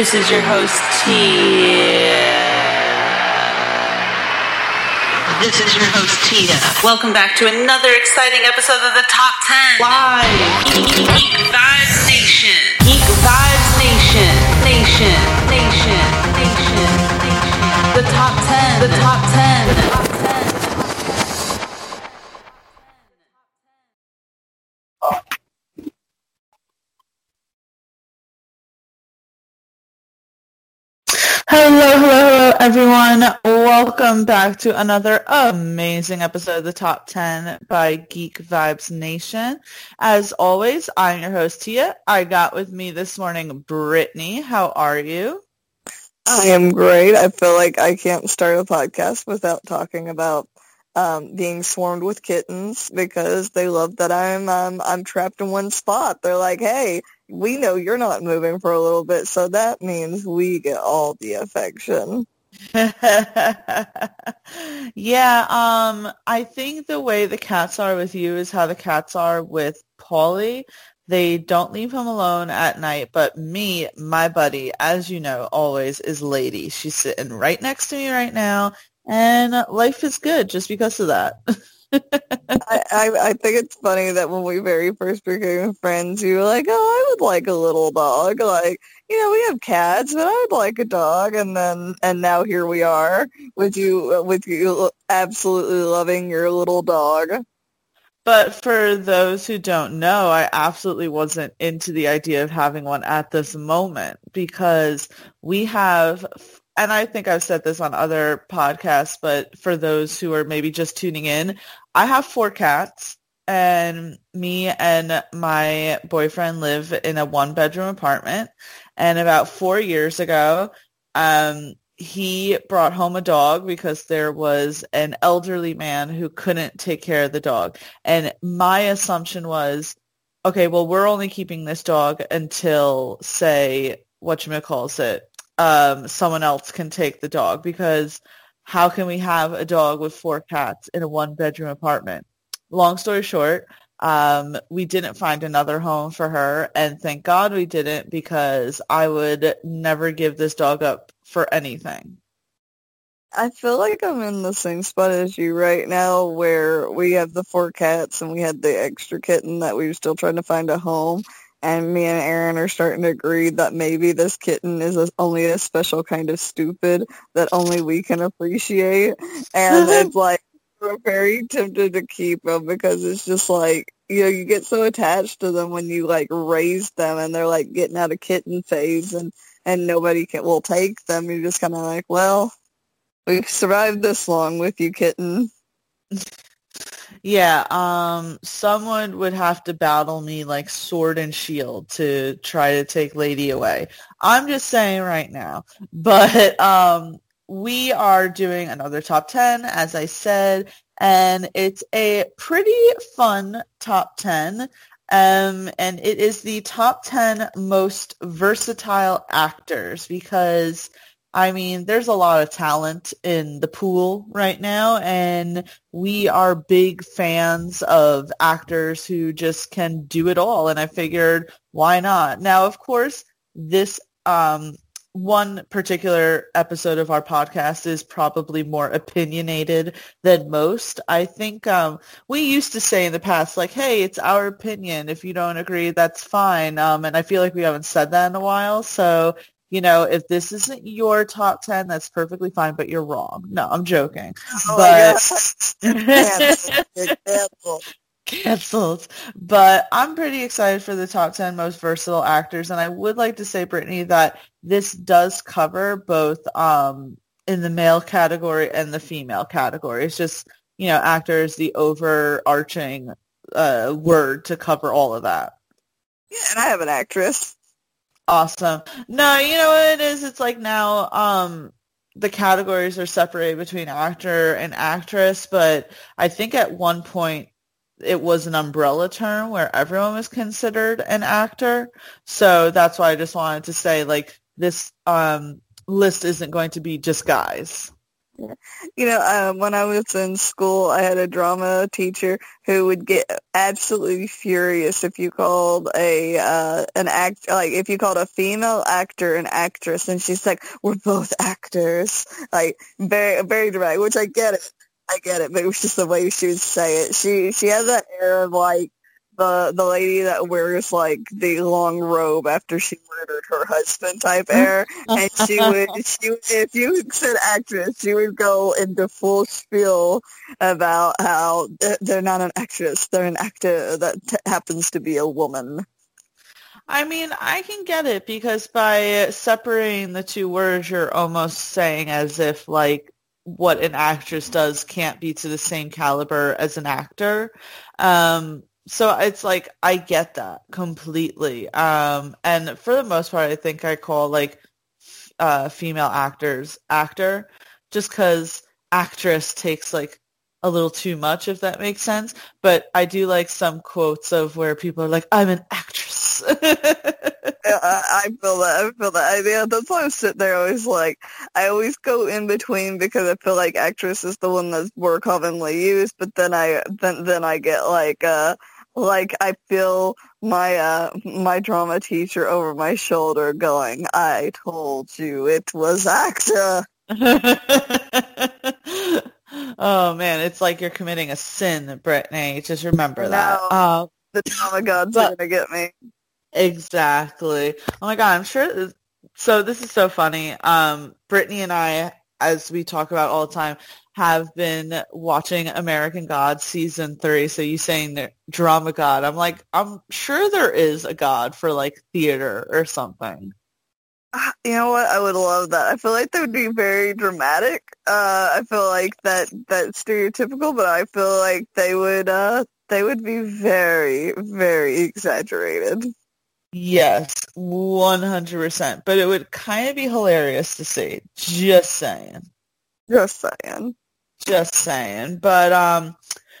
This is your host, Tia. This is your host, Tia. Welcome back to another exciting episode of the Top 10 Live Geek Vibes Nation. Geek Vibes Nation. Nation. Nation. Nation. Nation. The Top 10. The Top 10. The Top 10. Hello, hello, hello, everyone. Welcome back to another amazing episode of the Top 10 by Geek Vibes Nation. As always, I'm your host, Tia. I got with me this morning Brittany. How are you? I am great. I feel like I can't start a podcast without talking about um, being swarmed with kittens because they love that I'm um, I'm trapped in one spot. They're like, hey, we know you're not moving for a little bit, so that means we get all the affection. yeah, um, I think the way the cats are with you is how the cats are with Paulie. They don't leave him alone at night, but me, my buddy, as you know, always is Lady. She's sitting right next to me right now, and life is good just because of that. I, I I think it's funny that when we very first became friends, you were like, "Oh, I would like a little dog." Like, you know, we have cats, but I would like a dog. And then, and now here we are with you, uh, with you absolutely loving your little dog. But for those who don't know, I absolutely wasn't into the idea of having one at this moment because we have, and I think I've said this on other podcasts, but for those who are maybe just tuning in, I have four cats and me and my boyfriend live in a one bedroom apartment. And about four years ago, um, he brought home a dog because there was an elderly man who couldn't take care of the dog. And my assumption was, okay, well, we're only keeping this dog until, say, what you calls it, um, someone else can take the dog because how can we have a dog with four cats in a one bedroom apartment? Long story short, um, we didn't find another home for her, and thank God we didn't because I would never give this dog up for anything. I feel like I'm in the same spot as you right now where we have the four cats and we had the extra kitten that we were still trying to find a home. And me and Aaron are starting to agree that maybe this kitten is a, only a special kind of stupid that only we can appreciate. And it's like, we're very tempted to keep them because it's just like, you know, you get so attached to them when you like raise them and they're like getting out of kitten phase and, and nobody can, will take them. You're just kind of like, well, we've survived this long with you, kitten. Yeah, um, someone would have to battle me like sword and shield to try to take Lady away. I'm just saying right now. But um, we are doing another top 10, as I said, and it's a pretty fun top 10. Um, and it is the top 10 most versatile actors because I mean, there's a lot of talent in the pool right now, and we are big fans of actors who just can do it all. And I figured, why not? Now, of course, this um, one particular episode of our podcast is probably more opinionated than most. I think um, we used to say in the past, like, hey, it's our opinion. If you don't agree, that's fine. Um, and I feel like we haven't said that in a while. So you know, if this isn't your top 10, that's perfectly fine, but you're wrong. No, I'm joking. Oh but. canceled. But I'm pretty excited for the top 10 most versatile actors. And I would like to say, Brittany, that this does cover both um, in the male category and the female category. It's just, you know, actors, the overarching uh, word to cover all of that. Yeah, and I have an actress. Awesome. No, you know what it is? It's like now um the categories are separated between actor and actress, but I think at one point it was an umbrella term where everyone was considered an actor. So that's why I just wanted to say like this um list isn't going to be just guys. You know, um, when I was in school, I had a drama teacher who would get absolutely furious if you called a uh, an act like if you called a female actor an actress, and she's like, "We're both actors," like very very direct, Which I get it, I get it, but it was just the way she would say it. She she had that air of like the the lady that wears like the long robe after she murdered her husband type air, and she would she if you said actress, she would go into full spiel about how they're not an actress, they're an actor that t- happens to be a woman. I mean, I can get it because by separating the two words, you're almost saying as if like what an actress does can't be to the same caliber as an actor. Um, so it's like I get that completely. Um, and for the most part, I think I call like uh, female actors actor, just because actress takes like a little too much, if that makes sense. But I do like some quotes of where people are like, "I'm an actress." I feel that. I feel that. I, yeah, that's why I'm sitting there always like, I always go in between because I feel like actress is the one that's more commonly used. But then I then then I get like, uh, like I feel my uh my drama teacher over my shoulder going, "I told you it was actor." oh man, it's like you're committing a sin, Brittany. Just remember no, that. Uh, the drama gods but, are gonna get me. Exactly. Oh my god, I'm sure. So this is so funny. Um, Brittany and I, as we talk about all the time, have been watching American Gods season three. So you saying drama god? I'm like, I'm sure there is a god for like theater or something. Ah, you know what? I would love that. I feel like that would be very dramatic. Uh, I feel like that that's stereotypical, but I feel like they would uh, they would be very very exaggerated. Yes, one hundred percent. But it would kind of be hilarious to see. Just saying. Just saying. Just saying. But um,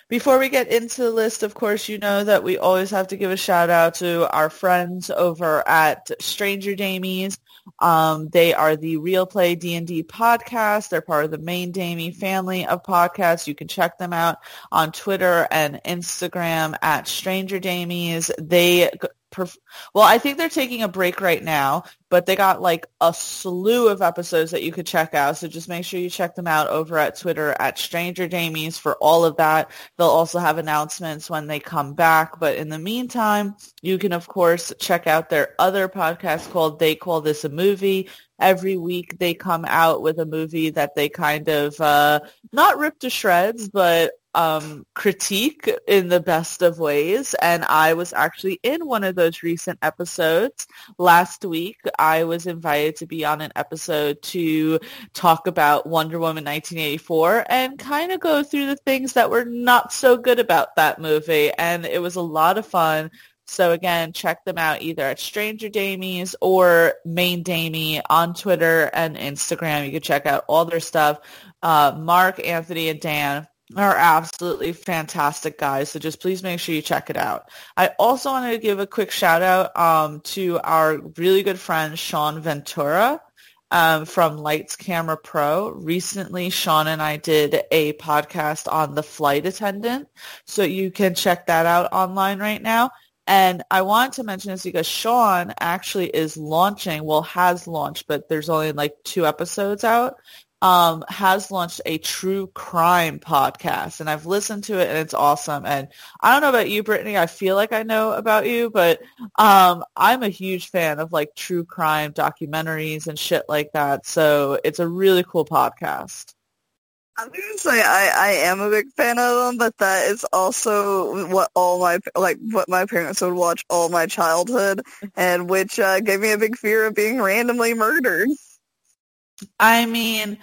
before we get into the list, of course, you know that we always have to give a shout out to our friends over at Stranger Damies. Um, they are the Real Play D&D podcast. They're part of the main Damie family of podcasts. You can check them out on Twitter and Instagram at Stranger Damies. They perf- well, I think they're taking a break right now, but they got like a slew of episodes that you could check out. So just make sure you check them out over at Twitter at Stranger Damies for all of that. They'll also have announcements when they come back. But in the meantime, you can of course check out their other podcast called They Call This a Movie. Every week they come out with a movie that they kind of uh, not rip to shreds, but um, critique in the best of ways. And I was actually in one of those recent episodes. Last week, I was invited to be on an episode to talk about Wonder Woman 1984 and kind of go through the things that were not so good about that movie. And it was a lot of fun. So again, check them out either at Stranger Damies or Main Damie on Twitter and Instagram. You can check out all their stuff. Uh, Mark, Anthony, and Dan are absolutely fantastic guys. So just please make sure you check it out. I also wanted to give a quick shout out um, to our really good friend Sean Ventura um, from Lights Camera Pro. Recently, Sean and I did a podcast on the flight attendant. So you can check that out online right now. And I wanted to mention this because Sean actually is launching, well, has launched, but there's only like two episodes out um, has launched a true crime podcast, and I've listened to it, and it's awesome. And I don't know about you, Brittany. I feel like I know about you, but um, I'm a huge fan of like true crime documentaries and shit like that. So it's a really cool podcast. I'm gonna say I, I am a big fan of them, but that is also what all my like what my parents would watch all my childhood, and which uh, gave me a big fear of being randomly murdered. I mean,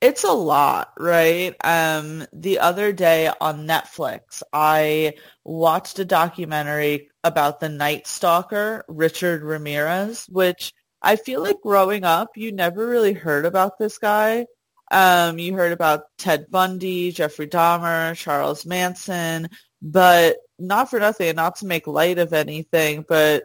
it's a lot, right? Um, the other day on Netflix, I watched a documentary about the Night Stalker, Richard Ramirez, which I feel like growing up, you never really heard about this guy. Um, you heard about Ted Bundy, Jeffrey Dahmer, Charles Manson, but not for nothing, not to make light of anything, but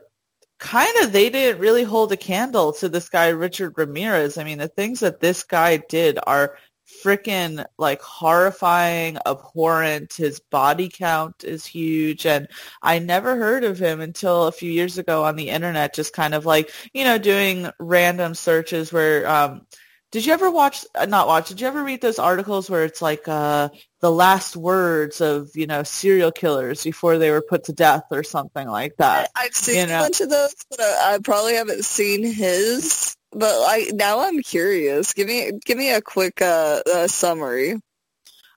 kind of they didn't really hold a candle to this guy Richard Ramirez. I mean, the things that this guy did are freaking like horrifying, abhorrent. His body count is huge. And I never heard of him until a few years ago on the internet, just kind of like, you know, doing random searches where, um, did you ever watch, uh, not watch, did you ever read those articles where it's like uh, the last words of, you know, serial killers before they were put to death or something like that? I, have seen you a bunch of those, but I, I probably haven't seen his. But like now, I'm curious. Give me give me a quick uh, uh, summary.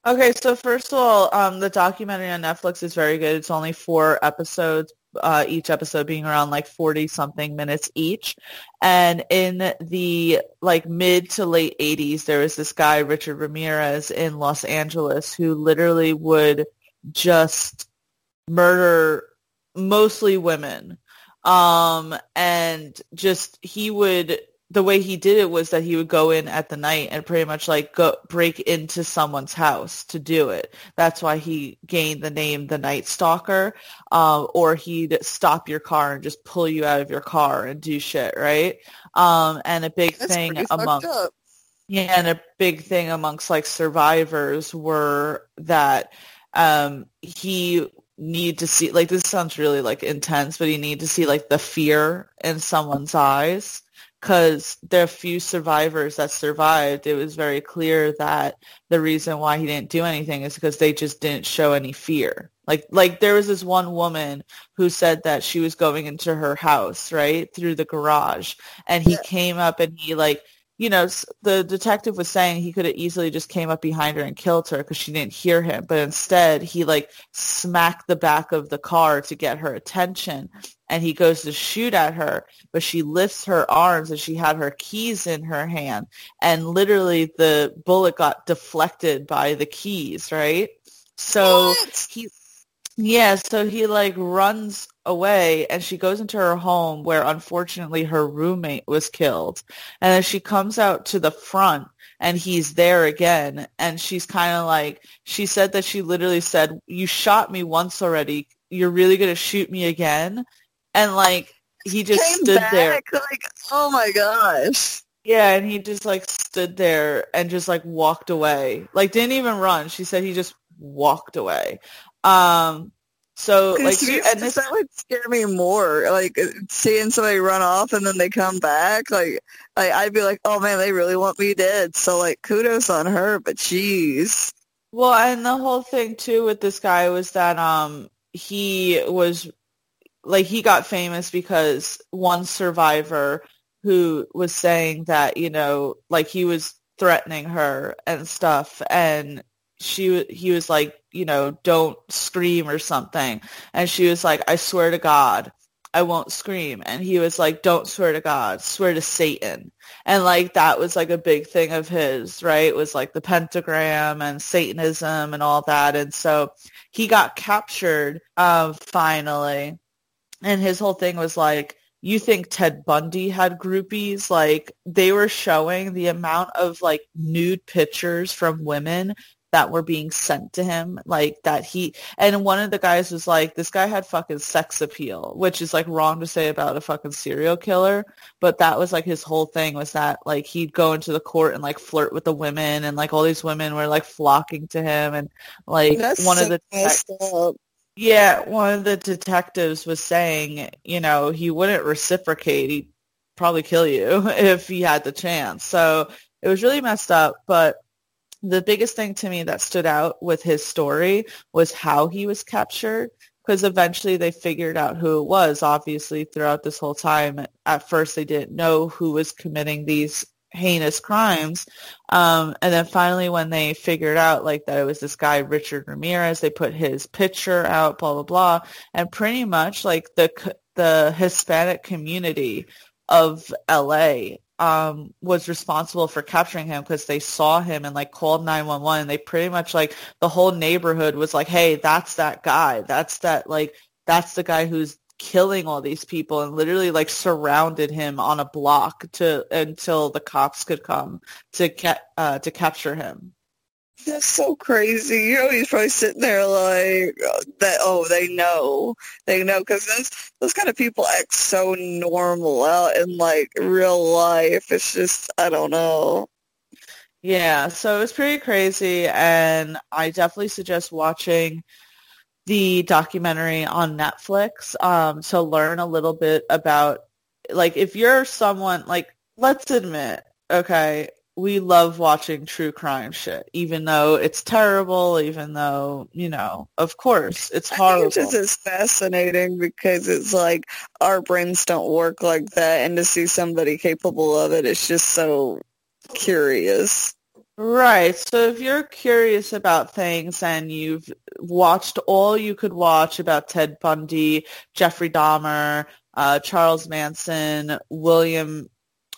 Okay, so first of all, um, the documentary on Netflix is very good. It's only four episodes, uh, each episode being around like 40 something minutes each. And in the like mid to late 80s, there was this guy, Richard Ramirez in Los Angeles, who literally would just murder mostly women. Um, and just, he would the way he did it was that he would go in at the night and pretty much like go break into someone's house to do it. That's why he gained the name the Night Stalker. Um, or he'd stop your car and just pull you out of your car and do shit, right? Um, and a big That's thing among yeah, and a big thing amongst like survivors were that um he need to see like this sounds really like intense, but he need to see like the fear in someone's eyes because there are few survivors that survived. It was very clear that the reason why he didn't do anything is because they just didn't show any fear. Like like there was this one woman who said that she was going into her house, right, through the garage and he Yeah. came up and he like you know, the detective was saying he could have easily just came up behind her and killed her because she didn't hear him. But instead, he like smacked the back of the car to get her attention. And he goes to shoot at her, but she lifts her arms and she had her keys in her hand. And literally the bullet got deflected by the keys, right? So What? he yeah, so he like runs away and she goes into her home where unfortunately her roommate was killed. And then she comes out to the front and he's there again and she's kind of like she said that she literally said, "You shot me once already. You're really going to shoot me again?" And like he just Came stood back, there. like, oh my gosh. Yeah, and he just like stood there and just like walked away. Like didn't even run. She said he just walked away. Um so like you- and this that would scare me more. Like seeing somebody run off and then they come back. Like, like I'd be like, oh man, they really want me dead. So like, kudos on her. But jeez, Well, and the whole thing too with this guy was that um he was like he got famous because one survivor who was saying that, you know, like he was threatening her and stuff and she he was like, you know, don't scream or something. And she was like, I swear to God, I won't scream. And he was like, don't swear to God, swear to Satan. And like that was like a big thing of his, right? It was like the pentagram and Satanism and all that. And so he got captured um, finally. And his whole thing was like, you think Ted Bundy had groupies? Like they were showing the amount of like nude pictures from women that were being sent to him like that he and one of the guys was like this guy had fucking sex appeal which is like wrong to say about a fucking serial killer but that was like his whole thing was that like he'd go into the court and like flirt with the women and like all these women were like flocking to him and like that's one so of the. Yeah, one of the detectives was saying, you know, he wouldn't reciprocate. He'd probably kill you if he had the chance. So it was really messed up. But the biggest thing to me that stood out with his story was how he was captured. Because eventually they figured out who it was. Obviously, throughout this whole time, at first they didn't know who was committing these heinous crimes. Um, and then finally, when they figured out like that it was this guy Richard Ramirez, they put his picture out, blah blah blah, and pretty much like the the Hispanic community of LA um, was responsible for capturing him because they saw him and like called 911 and they pretty much like the whole neighborhood was like hey that's that guy. That's that like that's the guy who's killing all these people and literally like surrounded him on a block to until the cops could come to ca- uh, to capture him That's so crazy. You know, he's probably sitting there like uh, that. Oh, they know, they know, because those those kind of people act so normal out in like real life. It's just I don't know. Yeah, so it was pretty crazy, and I definitely suggest watching the documentary on Netflix um, to learn a little bit about, like, if you're someone, like, let's admit, okay, we love watching true crime shit, even though it's terrible, even though, you know, of course, it's horrible. it's just as fascinating because it's like our brains don't work like that and to see somebody capable of it, it's just so curious. Right. So if you're curious about things and you've watched all you could watch about Ted Bundy, Jeffrey Dahmer, uh, Charles Manson, William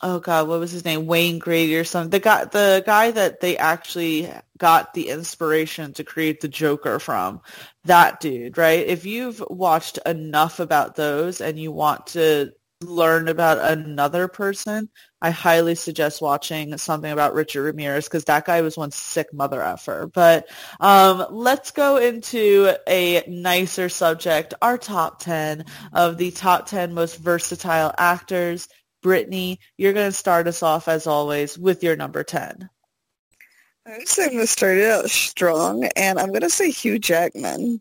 oh god, what was his name? Wayne Grady or something. The guy, the guy that they actually got the inspiration to create the Joker from. That dude, right? If you've watched enough about those and you want to learn about another person, I highly suggest watching something about Richard Ramirez because that guy was one sick mother effer. But um, let's go into a nicer subject, our top 10 of the top 10 most versatile actors Brittany, you're going to start us off as always with your number 10. I'm going to start it out strong, and I'm going to say Hugh Jackman.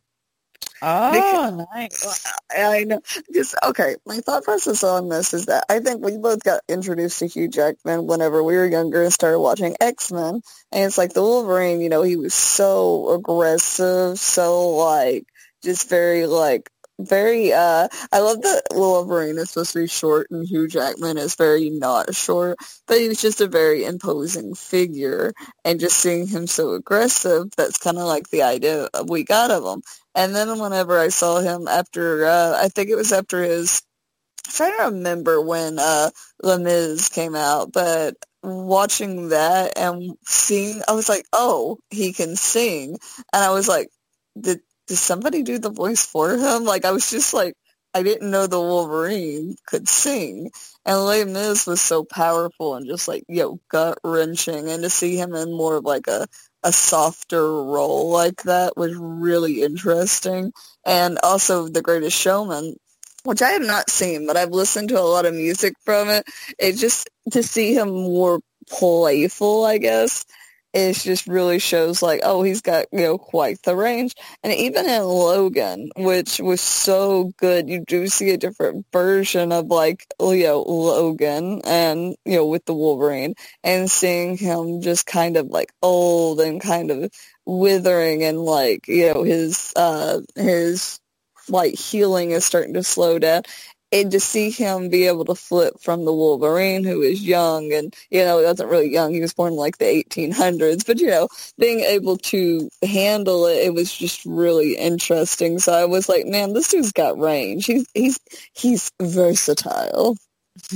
Oh, nice. I know. Just okay. My thought process on this is that I think we both got introduced to Hugh Jackman whenever we were younger and started watching X Men, and it's like the Wolverine. You know, he was so aggressive, so like just very like very uh I love that Wolverine is supposed to be short and Hugh Jackman is very not short, but he was just a very imposing figure and just seeing him so aggressive, that's kinda like the idea we got of him. And then whenever I saw him after uh I think it was after his I'm trying to remember when uh Les Mis came out, but watching that and seeing I was like, Oh, he can sing and I was like, did did somebody do the voice for him? Like I was just like I didn't know the Wolverine could sing. And Les Mis was so powerful and just like, yo, gut wrenching and to see him in more of like a a softer role like that was really interesting. And also The Greatest Showman, which I have not seen, but I've listened to a lot of music from it. It just to see him more playful, I guess, it just really shows like, oh, he's got, you know, quite the range. And even in Logan, which was so good, you do see a different version of like, you know, Logan and, you know, with the Wolverine and seeing him just kind of like old and kind of withering and like, you know, his, uh, his like healing is starting to slow down and to see him be able to flip from the Wolverine, who is young and, you know, he wasn't really young. He was born like the 1800s, but, you know, being able to handle it, it was just really interesting. So I was like, man, this dude's got range. He's, he's, he's versatile.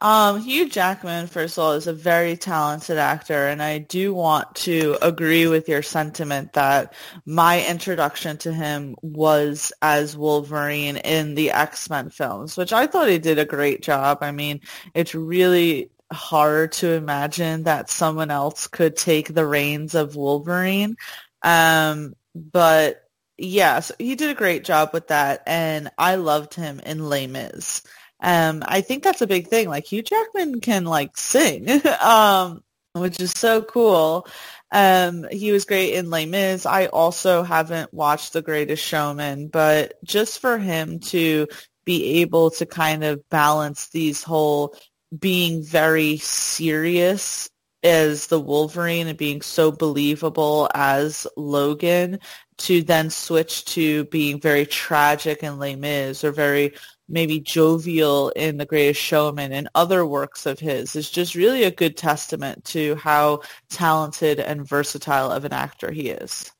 um, Hugh Jackman, first of all, is a very talented actor, and I do want to agree with your sentiment that my introduction to him was as Wolverine in the X-Men films, which I thought he did a great job. I mean, it's really hard to imagine that someone else could take the reins of Wolverine. Um, but yes, he did a great job with that, and I loved him in Les Mis. Um, I think that's a big thing. Like Hugh Jackman can like sing, um, which is so cool. Um, he was great in Les Mis. I also haven't watched The Greatest Showman, but just for him to be able to kind of balance these whole being very serious as the Wolverine and being so believable as Logan to then switch to being very tragic in Les Mis or very maybe jovial in The Greatest Showman and other works of his is just really a good testament to how talented and versatile of an actor he is.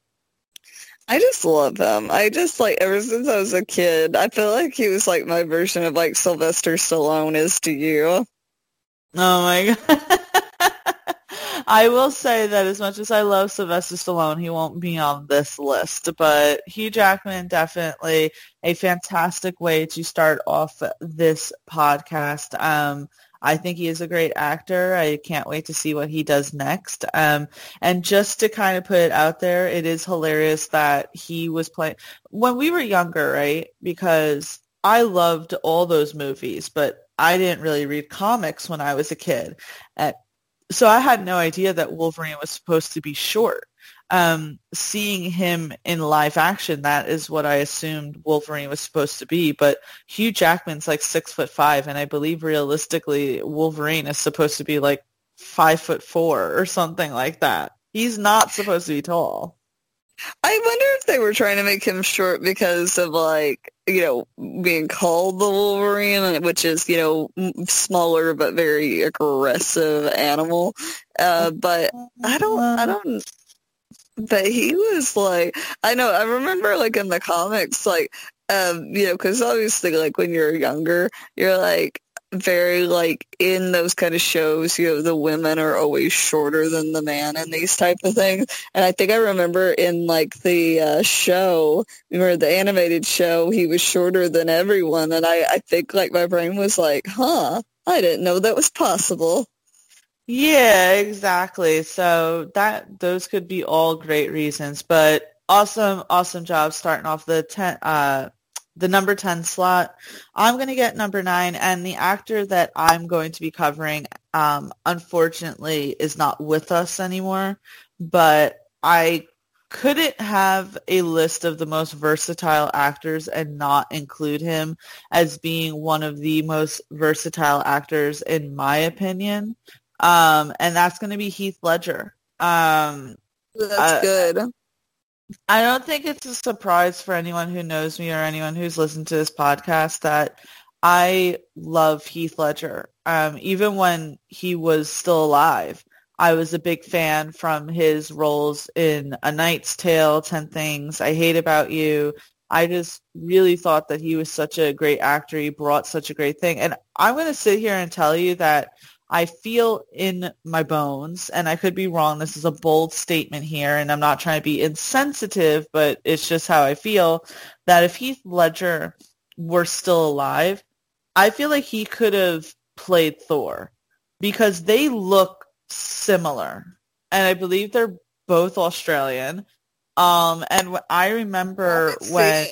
I just love him. I just like ever since I was a kid, I feel like he was like my version of like Sylvester Stallone is to you. Oh my god. I will say that as much as I love Sylvester Stallone, he won't be on this list. But Hugh Jackman definitely a fantastic way to start off this podcast. Um, I think he is a great actor. I can't wait to see what he does next. Um, and just to kind of put it out there, it is hilarious that he was playing when we were younger, right? Because I loved all those movies, but I didn't really read comics when I was a kid. At so I had no idea that Wolverine was supposed to be short. Um, seeing him in live action, that is what I assumed Wolverine was supposed to be. But Hugh Jackman's like six foot five, and I believe realistically Wolverine is supposed to be like five foot four or something like that. He's not supposed to be tall. I wonder if they were trying to make him short because of like you know being called the Wolverine, which is you know smaller but very aggressive animal. Uh, but I don't, I don't. But he was like, I know. I remember like in the comics, like um, you know, because obviously like when you're younger, you're like very like in those kind of shows, you know, the women are always shorter than the man and these type of things. And I think I remember in like the uh, show, remember the animated show, he was shorter than everyone. And I, I think like my brain was like, huh, I didn't know that was possible. Yeah, exactly. So that those could be all great reasons, but awesome, awesome job starting off the ten, uh, the number 10 slot. I'm going to get number 9, and the actor that I'm going to be covering, um, unfortunately, is not with us anymore, but I couldn't have a list of the most versatile actors and not include him as being one of the most versatile actors in my opinion. Um, and that's going to be Heath Ledger. Um, that's uh, good. I don't think it's a surprise for anyone who knows me or anyone who's listened to this podcast that I love Heath Ledger. Um, even when he was still alive, I was a big fan from his roles in A Knight's Tale, Ten Things I Hate About You. I just really thought that he was such a great actor. He brought such a great thing. And I'm going to sit here and tell you that I feel in my bones, and I could be wrong. This is a bold statement here, and I'm not trying to be insensitive, but it's just how I feel that if Heath Ledger were still alive, I feel like he could have played Thor because they look similar, and I believe they're both Australian. Um, and I remember when.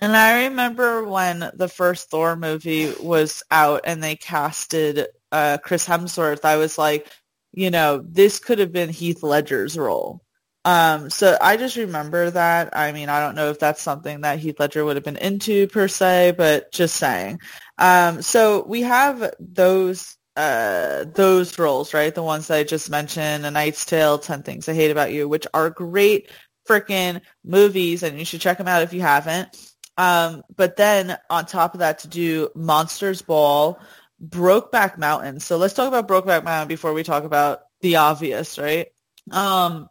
And I remember when the first Thor movie was out and they casted uh, Chris Hemsworth, I was like, you know, this could have been Heath Ledger's role. Um, so I just remember that. I mean, I don't know if that's something that Heath Ledger would have been into per se, but just saying. Um, so we have those uh, those roles, right? The ones that I just mentioned, A Knight's Tale, Ten Things I Hate About You, which are great freaking movies, and you should check them out if you haven't. Um, but then on top of that, to do Monsters Ball, Brokeback Mountain. So let's talk about Brokeback Mountain before we talk about the obvious, right? Um,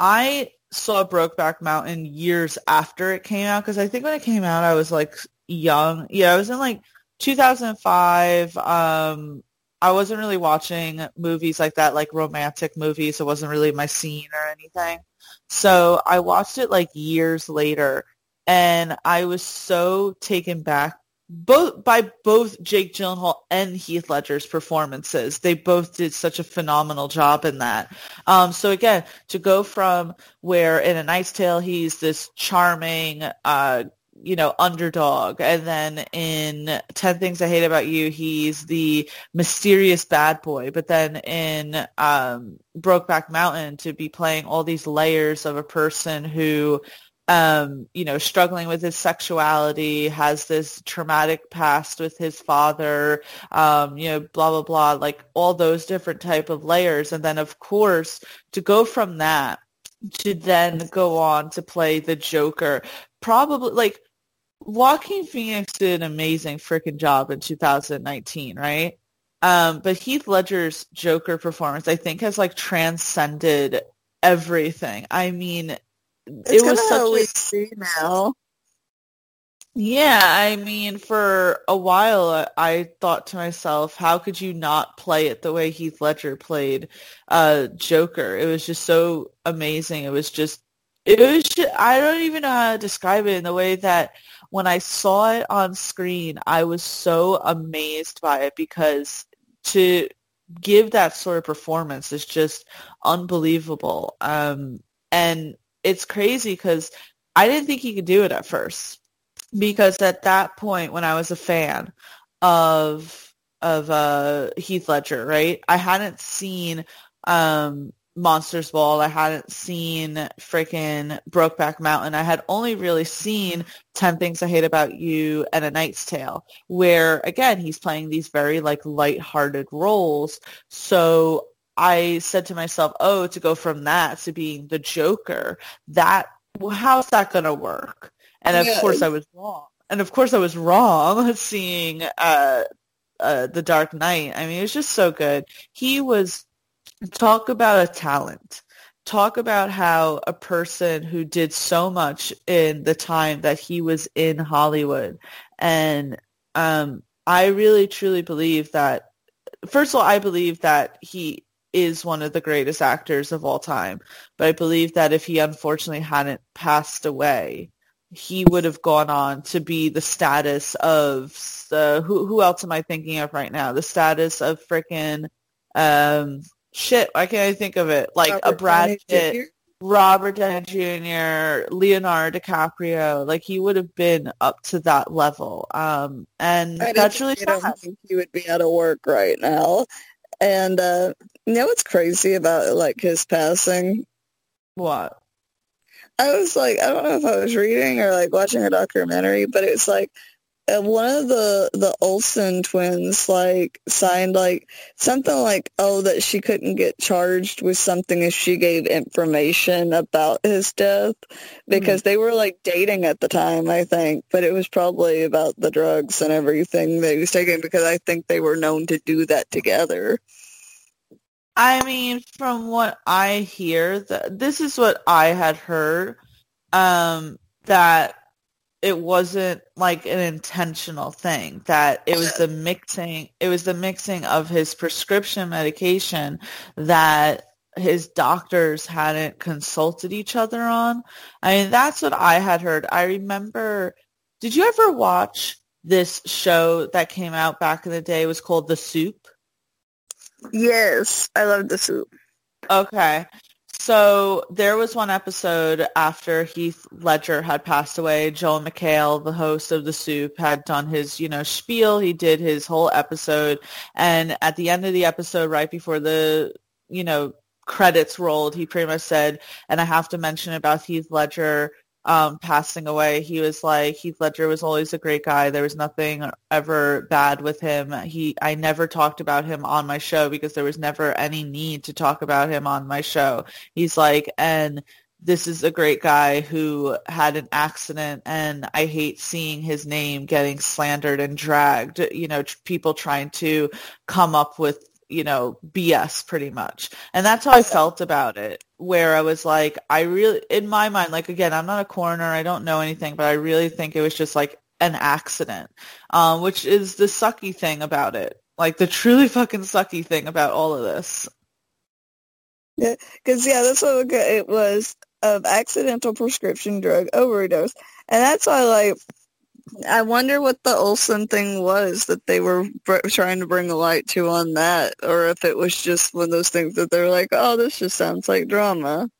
I saw Brokeback Mountain years after it came out because I think when it came out, I was like young. Yeah, I was in like 2005. Um, I wasn't really watching movies like that, like romantic movies. It wasn't really my scene or anything. So I watched it like years later, and I was so taken back both by both Jake Gyllenhaal and Heath Ledger's performances. They both did such a phenomenal job in that. Um, so again, to go from where in A Knight's Tale he's this charming, uh, you know, underdog, and then in Ten Things I Hate About You, he's the mysterious bad boy. But then in um, Brokeback Mountain, to be playing all these layers of a person who um, you know, struggling with his sexuality, has this traumatic past with his father, um, you know, blah, blah, blah, like all those different type of layers. And then, of course, to go from that to then go on to play the Joker, probably like Joaquin Phoenix did an amazing freaking job in 2019, right? Um, but Heath Ledger's Joker performance, I think, has like transcended everything. I mean, it's it was such we see now. Yeah, I mean, for a while, uh, I thought to myself, how could you not play it the way Heath Ledger played uh, Joker? It was just so amazing. It was just, it was. Just, I don't even know how to describe it in the way that when I saw it on screen, I was so amazed by it because to give that sort of performance is just unbelievable. Um, and it's crazy because I didn't think he could do it at first because at that point when I was a fan of of uh, Heath Ledger, right? I hadn't seen um, Monsters Ball. I hadn't seen freaking Brokeback Mountain. I had only really seen 10 Things I Hate About You and A Knight's Tale, where again, he's playing these very like light-hearted roles. So I said to myself, oh, to go from that to being the Joker, that, how's that going to work? And of yeah. course I was wrong. And of course I was wrong seeing uh, uh, The Dark Knight. I mean, it was just so good. He was talk about a talent talk about how a person who did so much in the time that he was in Hollywood and um, I really truly believe that first of all I believe that he is one of the greatest actors of all time but I believe that if he unfortunately hadn't passed away he would have gone on to be the status of uh, who who else am I thinking of right now the status of freaking um shit, why can't I think of it? Like Robert a Brad Pitt, Robert Downey Jr., Leonardo DiCaprio. Like he would have been up to that level. Um, and I that's really sad. don't think he would be out of work right now. And uh, you know what's crazy about like his passing? What? I was like, I don't know if I was reading or like watching a documentary, but it's like one of the the Olsen twins like signed like something like oh that she couldn't get charged with something if she gave information about his death because mm-hmm. they were like dating at the time I think but it was probably about the drugs and everything that he was taking because I think they were known to do that together. I mean, from what I hear, that this is what I had heard um, that it wasn't like an intentional thing that it was the mixing it was the mixing of his prescription medication that his doctors hadn't consulted each other on. I mean, that's what I had heard. I remember, did you ever watch this show that came out back in the day? It was called The Soup. Yes, I love The Soup. Okay. So there was one episode after Heath Ledger had passed away. Joel McHale, the host of The Soup, had done his, you know, spiel. He did his whole episode. And at the end of the episode, right before the, you know, credits rolled, he pretty much said, and I have to mention about Heath Ledger um, passing away, he was like Heath Ledger was always a great guy. There was nothing ever bad with him. He I never talked about him on my show because there was never any need to talk about him on my show. He's like and this is a great guy who had an accident and I hate seeing his name getting slandered and dragged, you know, people trying to come up with you know, BS pretty much. And that's how I felt about it, where I was like, I really, in my mind, like, again, I'm not a coroner, I don't know anything, but I really think it was just like an accident, um, which is the sucky thing about it. Like the truly fucking sucky thing about all of this. Yeah, because, yeah, that's what it was of accidental prescription drug overdose. And that's why, like, I wonder what the Olsen thing was that they were br- trying to bring a light to on that, or if it was just one of those things that they're like, "Oh, this just sounds like drama."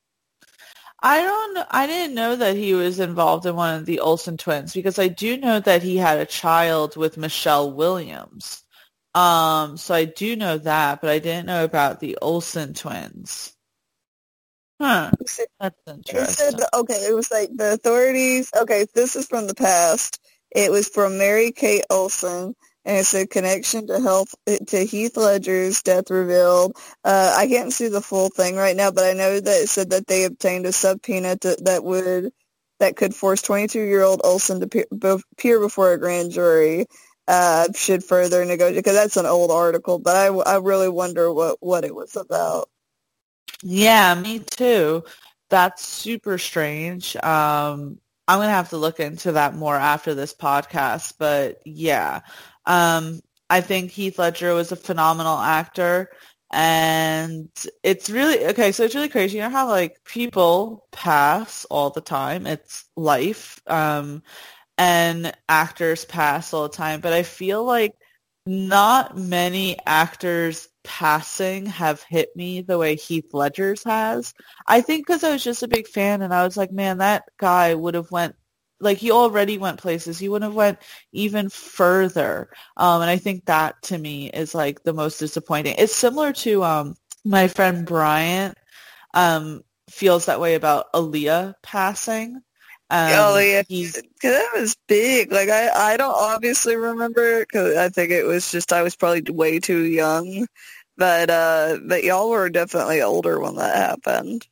I don't. I didn't know that he was involved in one of the Olsen twins because I do know that he had a child with Michelle Williams. Um, so I do know that, but I didn't know about the Olsen twins. Huh. That's interesting. Said, okay, it was like the authorities. Okay, this is from the past. It was from Mary Kate Olsen, and it's a connection to health to Heath Ledger's death revealed. Uh, I can't see the full thing right now, but I know that it said that they obtained a subpoena to, that would that could force 22-year-old Olsen to appear before a grand jury. Uh, should further negotiate because that's an old article, but I, I really wonder what what it was about. Yeah, me too. That's super strange. Um, I'm gonna have to look into that more after this podcast. But yeah, um, I think Heath Ledger was a phenomenal actor, and it's really okay. So it's really crazy. You know how like people pass all the time. It's life, um, and actors pass all the time. But I feel like not many actors passing have hit me the way Heath Ledger's has. I think because I was just a big fan and I was like, man, that guy would have went like he already went places. He would have went even further. Um, and I think that to me is like the most disappointing. It's similar to um, my friend Bryant um, feels that way about Aaliyah passing. Um, oh yeah, because that was big. Like I, I don't obviously remember because I think it was just I was probably way too young. But uh, but y'all were definitely older when that happened.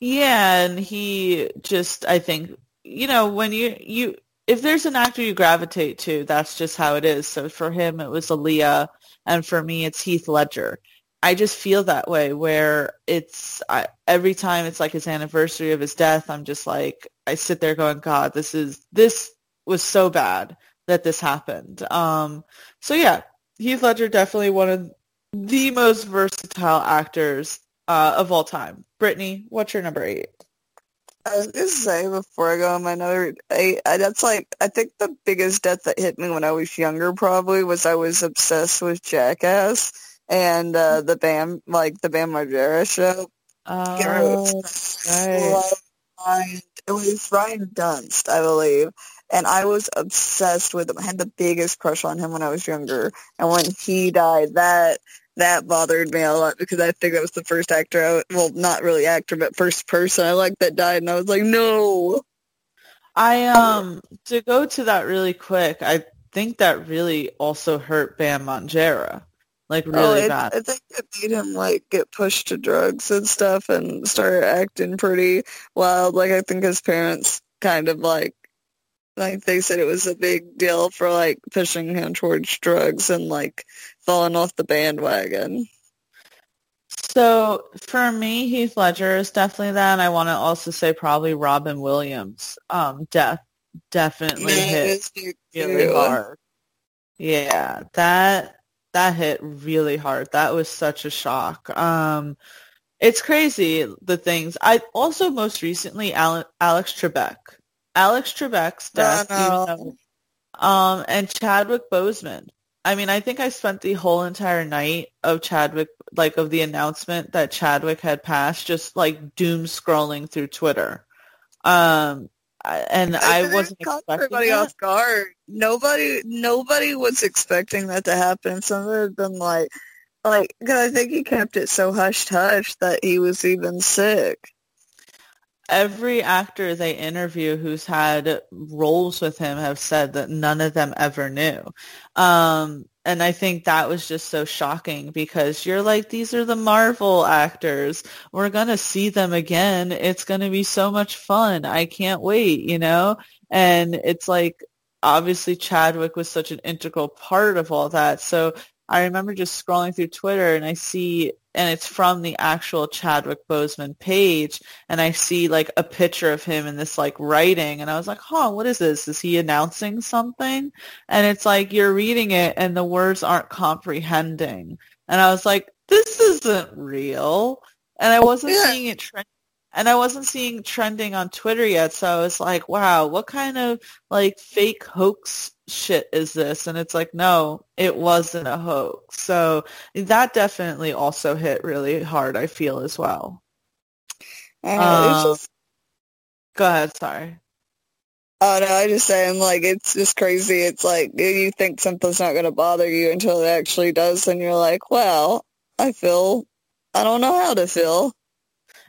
Yeah, and he just I think you know when you you if there's an actor you gravitate to, that's just how it is. So for him, it was Aaliyah, and for me, it's Heath Ledger. I just feel that way where it's I, every time it's like his anniversary of his death, I'm just like I sit there going, God, this is this was so bad that this happened. Um, so yeah, Heath Ledger definitely one of the most versatile actors uh, of all time. Brittany, what's your number eight? I was gonna say before I go on my number eight, I, that's like I think the biggest death that hit me when I was younger probably was I was obsessed with Jackass and uh, the Bam like the Bam Margera show. Oh, right. It was Ryan Dunn, I believe. And I was obsessed with him. I had the biggest crush on him when I was younger. And when he died, that that bothered me a lot because I think that was the first actor, I, well, not really actor, but first person I liked that died. And I was like, no. I, um, to go to that really quick, I think that really also hurt Bam Margera like oh, really oh, it, bad. I think it made him like get pushed to drugs and stuff and start acting pretty wild. Like I think his parents kind of like like they said it was a big deal for like pushing him towards drugs and like falling off the bandwagon. So for me, Heath Ledger is definitely that. And I want to also say probably Robin Williams. Um, death definitely yeah, hit really hard. Yeah, that that hit really hard. That was such a shock. Um, it's crazy the things. I also most recently Alex Trebek, Alex Trebek's death, um, and Chadwick Boseman. I mean, I think I spent the whole entire night of Chadwick, like of the announcement that Chadwick had passed, just like doom scrolling through Twitter. Um, and I, I wasn't expecting everybody that. off guard. Nobody, nobody was expecting that to happen. Some of them like, like, because I think he kept it so hushed hush that he was even sick. Every actor they interview who's had roles with him have said that none of them ever knew. Um, and I think that was just so shocking because you're like, these are the Marvel actors. We're going to see them again. It's going to be so much fun. I can't wait, you know? And it's like, obviously Chadwick was such an integral part of all that. So I remember just scrolling through Twitter and I see, and it's from the actual Chadwick Boseman page, and I see like a picture of him in this like writing, and I was like, huh, what is this? Is he announcing something? And it's like you're reading it and the words aren't comprehending. And I was like, this isn't real. And I wasn't yeah. seeing it trend and I wasn't seeing trending on Twitter yet, so I was like, wow, what kind of like fake hoax shit is this? And it's like, no, it wasn't a hoax. So that definitely also hit really hard, I feel as well. Uh, um, just... Go ahead, sorry. Oh no, I just saying like it's just crazy. It's like you think something's not gonna bother you until it actually does, and you're like, well, I feel I don't know how to feel.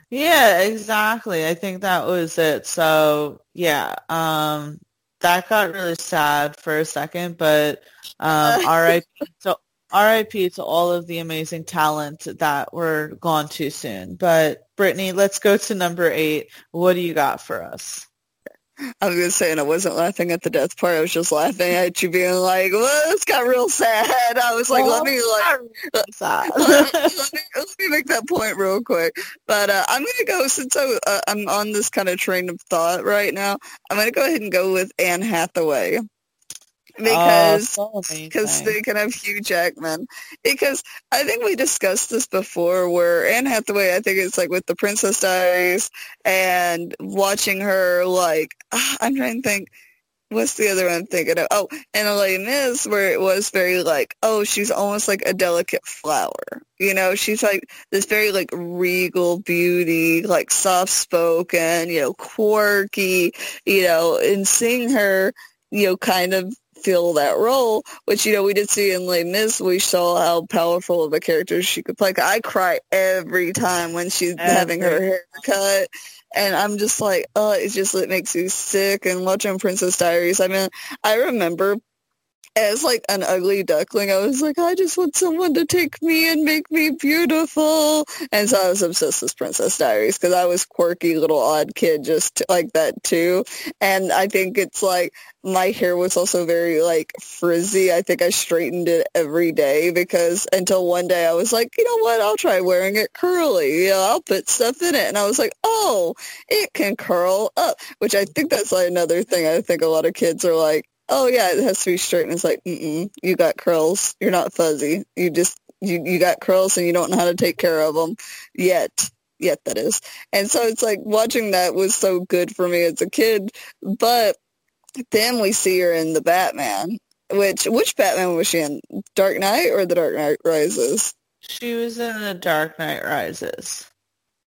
Yeah, exactly. I think that was it. So yeah, um, that got really sad for a second, but um, RIP to RIP to all of the amazing talent that were gone too soon. But Brittany, let's go to number eight. What do you got for us? I was just saying I wasn't laughing at the death part. I was just laughing at you being like, "Well, this got real sad." I was like, "Let me like, let, let, me, let me make that point real quick." But uh, I'm gonna go since I, uh, I'm on this kind of train of thought right now. I'm gonna go ahead and go with Anne Hathaway Oh, because because oh, they can have Hugh Jackman. Because I think we discussed this before, where Anne Hathaway, I think it's like with the Princess Diaries, and watching her like I'm trying to think. What's the other one I'm thinking of? Oh, and Elaine is where it was very like, oh, she's almost like a delicate flower. You know, she's like this very like regal beauty, like soft spoken, you know, quirky, you know, and seeing her, you know, kind of fill that role, which, you know, we did see in Les Mis, we saw how powerful of a character she could play. I cry every time when she's every. having her hair cut. And I'm just like, oh, it just it makes you sick. And watching Princess Diaries, I mean, I remember as like an ugly duckling, I was like, I just want someone to take me and make me beautiful. And so I was obsessed with Princess Diaries because I was quirky little odd kid just like that too. And I think it's like my hair was also very like frizzy. I think I straightened it every day because until one day I was like, you know what, I'll try wearing it curly. You know, I'll put stuff in it. And I was like, oh, it can curl up, which I think that's like another thing I think a lot of kids are like, oh yeah, it has to be straight. And it's like, mm-mm, you got curls. You're not fuzzy. You just, you, you got curls and you don't know how to take care of them yet. Yet that is. And so it's like watching that was so good for me as a kid. But then we see her in the Batman. Which which Batman was she in? Dark Knight or The Dark Knight Rises? She was in The Dark Knight Rises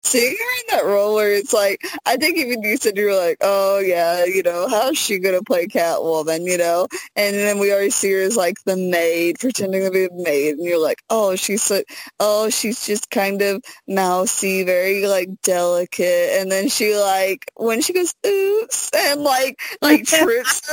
seeing her in that role where it's like, I think even you said you were like, oh yeah, you know, how's she gonna play Catwoman, you know? And then we already see her as like the maid, pretending to be a maid, and you're like, oh, she's so, oh, she's just kind of mousy, very like delicate, and then she like when she goes oops and like like trips,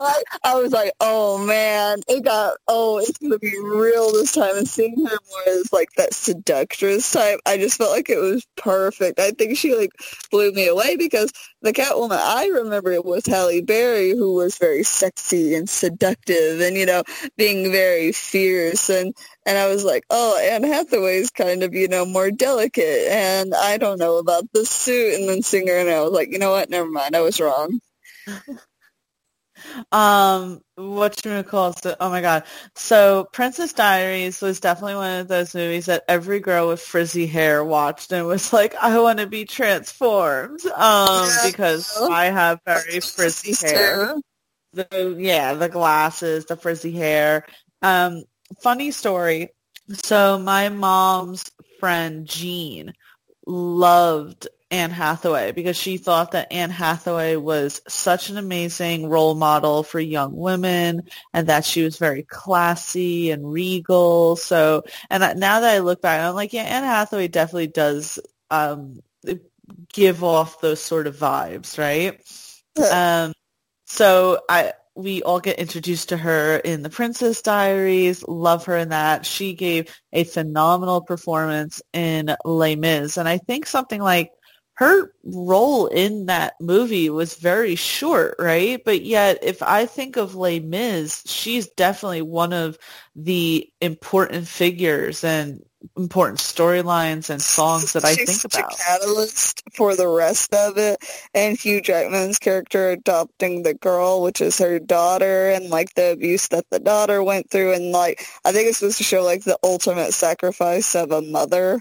like I was like, oh man, it got, oh, it's gonna be real this time, and seeing her more as like that seductress type, I just felt like it was perfect. I think she like blew me away because the Catwoman I remember it was Halle Berry who was very sexy and seductive and you know being very fierce. And and I was like, oh, Anne Hathaway's kind of you know more delicate. And I don't know about the suit. And then Singer and I was like, you know what, never mind, I was wrong. Um, what you call so oh my god. So Princess Diaries was definitely one of those movies that every girl with frizzy hair watched and was like, I want to be transformed. Um, yeah. because I have very frizzy hair. The yeah, the glasses, the frizzy hair. Um, funny story. So my mom's friend Jean loved Anne Hathaway because she thought that Anne Hathaway was such an amazing role model for young women and that she was very classy and regal. So, and that, now that I look back, I'm like, yeah, Anne Hathaway definitely does um, give off those sort of vibes, right? um, so I we all get introduced to her in the Princess Diaries. Love her in that. She gave a phenomenal performance in Les Mis, and I think something like her role in that movie was very short, right? But yet, if I think of Les Mis, she's definitely one of the important figures and important storylines and songs that I think about. She's a catalyst for the rest of it, and Hugh Jackman's character adopting the girl, which is her daughter, and like the abuse that the daughter went through, and like I think it's supposed to show like the ultimate sacrifice of a mother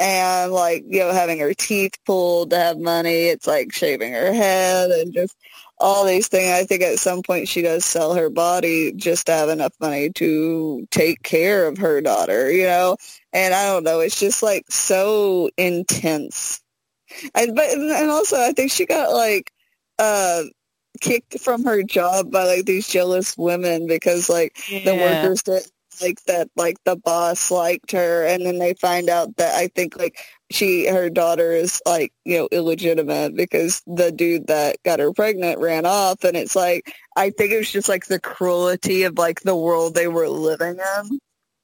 and like you know having her teeth pulled to have money it's like shaving her head and just all these things. I think at some point she does sell her body just to have enough money to take care of her daughter you know? And i don't know it's just like so intense. And but and also i think she got like uh kicked from her job by like these jealous women because like yeah. the workers did like that like the boss liked her and then they find out that I think like she her daughter is like, you know, illegitimate because the dude that got her pregnant ran off and it's like I think it was just like the cruelty of like the world they were living in.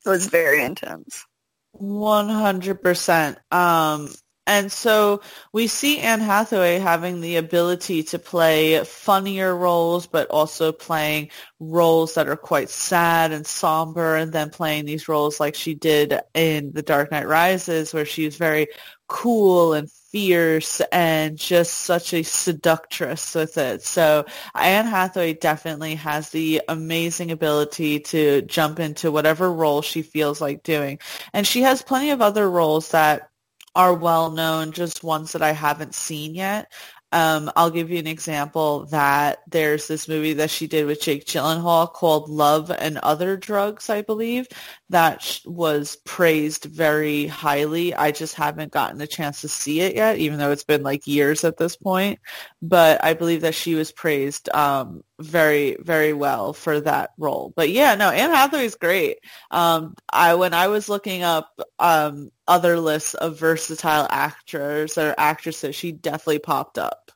It was very intense. One hundred percent. Um and so we see Anne Hathaway having the ability to play funnier roles, but also playing roles that are quite sad and somber, and then playing these roles like she did in The Dark Knight Rises, where she was very cool and fierce and just such a seductress with it. So Anne Hathaway definitely has the amazing ability to jump into whatever role she feels like doing. And she has plenty of other roles that are well known, just ones that I haven't seen yet. Um, I'll give you an example that there's this movie that she did with Jake Gyllenhaal called Love and Other Drugs, I believe, that was praised very highly. I just haven't gotten a chance to see it yet, even though it's been like years at this point. But I believe that she was praised um, very, very well for that role. But yeah, no, Anne Hathaway's great. Um, I when I was looking up um, other lists of versatile actors or actresses, she definitely popped up.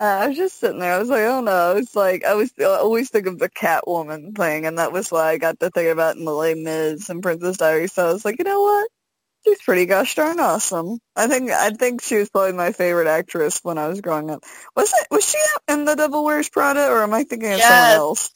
Uh, I was just sitting there. I was like, oh no. It's like I was I always think of the Catwoman thing, and that was why I got to think about in the Les Mis and Princess Diaries. So I was like, you know what? She's pretty gosh darn awesome. I think I think she was probably my favorite actress when I was growing up. Was it? Was she in The Devil Wears Prada, or am I thinking of yes. someone else?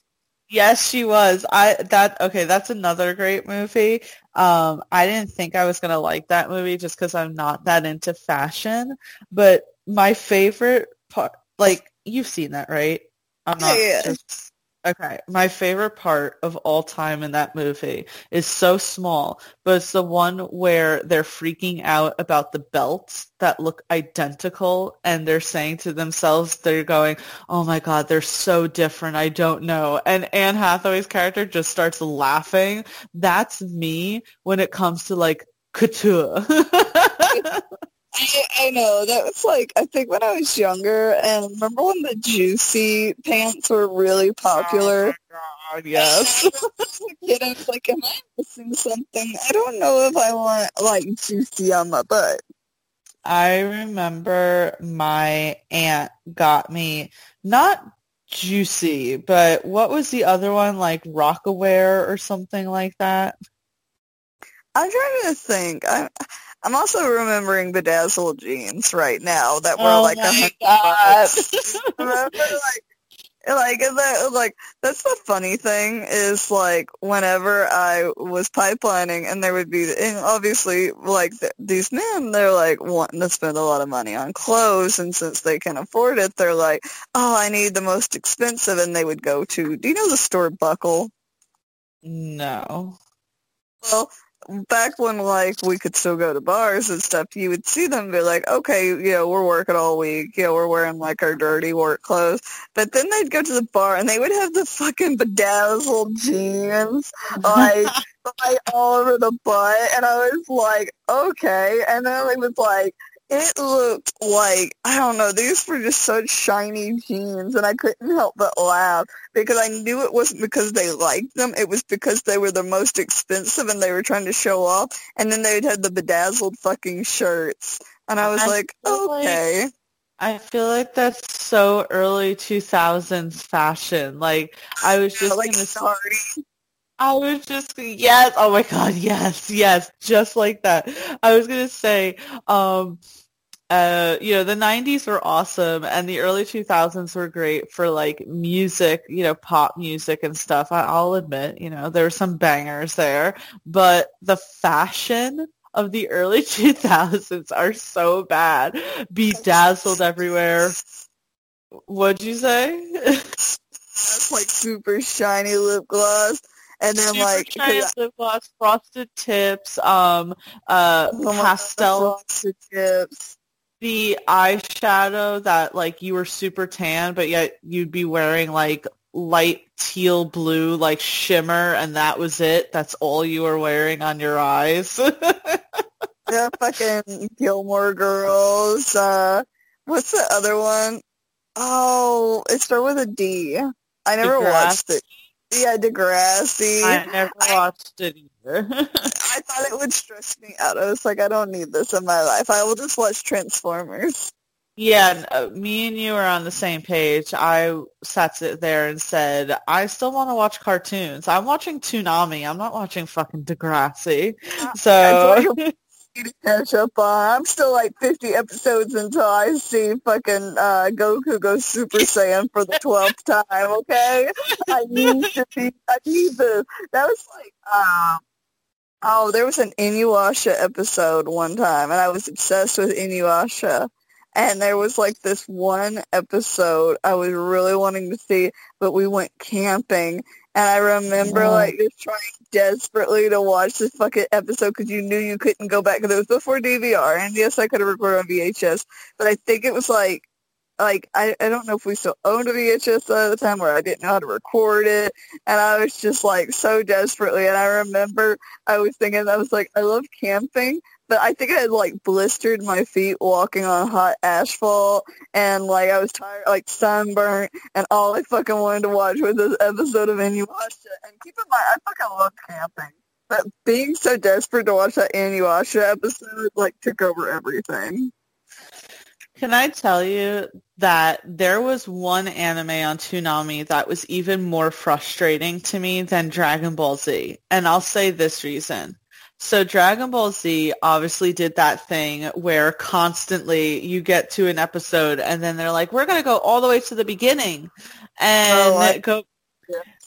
Yes, she was. I that okay. That's another great movie. Um, I didn't think I was gonna like that movie just because I'm not that into fashion. But my favorite part like you've seen that, right? I'm not yeah. just Okay, my favorite part of all time in that movie is so small, but it's the one where they're freaking out about the belts that look identical and they're saying to themselves, they're going, oh my god, they're so different, I don't know. And Anne Hathaway's character just starts laughing. That's me when it comes to like couture. I, I know that was like I think when I was younger, and remember when the juicy pants were really oh popular. Oh God, yes. kid, I was like, "Am I missing something? I don't know if I want like juicy on my butt." I remember my aunt got me not juicy, but what was the other one like Rockaware or something like that? I'm trying to think. I I'm also remembering bedazzled jeans right now that were oh like a hundred Remember, like, like that, like that's the funny thing is like whenever I was pipelining and there would be and obviously like th- these men they're like wanting to spend a lot of money on clothes and since they can afford it they're like oh I need the most expensive and they would go to do you know the store Buckle? No. Well, back when like we could still go to bars and stuff, you would see them be like, okay, you know, we're working all week, you know, we're wearing like our dirty work clothes. But then they'd go to the bar and they would have the fucking bedazzled jeans, like, like all over the butt. And I was like, okay. And then it was like, it looked like I don't know. These were just such shiny jeans, and I couldn't help but laugh because I knew it wasn't because they liked them. It was because they were the most expensive, and they were trying to show off. And then they'd had the bedazzled fucking shirts, and I was I like, okay. Like, I feel like that's so early 2000s fashion. Like I was just yeah, like gonna sorry. I was just yes. Oh my god, yes, yes, just like that. I was gonna say, um, uh, you know, the '90s were awesome, and the early 2000s were great for like music, you know, pop music and stuff. I, I'll admit, you know, there were some bangers there, but the fashion of the early 2000s are so bad, bedazzled everywhere. What'd you say? like super shiny lip gloss and then Super like giant lip gloss, frosted tips, um, uh, oh pastel frosted tips. The eyeshadow that like you were super tan, but yet you'd be wearing like light teal blue like shimmer, and that was it. That's all you were wearing on your eyes. yeah, fucking Gilmore Girls. Uh, what's the other one? Oh, it started with a D. I never watched it. Yeah, Degrassi. I never watched it either. I thought it would stress me out. I was like, I don't need this in my life. I will just watch Transformers. Yeah, uh, me and you are on the same page. I sat there and said, I still want to watch cartoons. I'm watching Toonami. I'm not watching fucking Degrassi. So catch up on. I'm still like 50 episodes until I see fucking uh, Goku go Super Saiyan for the 12th time, okay? I need to be, I need this. That was like, um, oh, there was an Inuyasha episode one time, and I was obsessed with Inuyasha. And there was like this one episode I was really wanting to see, but we went camping and I remember like just trying desperately to watch this fucking episode because you knew you couldn't go back because it was before DVR. And yes, I could have recorded on VHS, but I think it was like like I, I don't know if we still owned a VHS at the time where I didn't know how to record it and I was just like so desperately and I remember I was thinking I was like I love camping but I think I had like blistered my feet walking on hot asphalt and like I was tired like sunburnt and all I fucking wanted to watch was this episode of Inuyasha and keep in mind I fucking love camping but being so desperate to watch that Inuyasha episode like took over everything. Can I tell you that there was one anime on Toonami that was even more frustrating to me than Dragon Ball Z? And I'll say this reason. So Dragon Ball Z obviously did that thing where constantly you get to an episode and then they're like, we're going to go all the way to the beginning and oh, I- go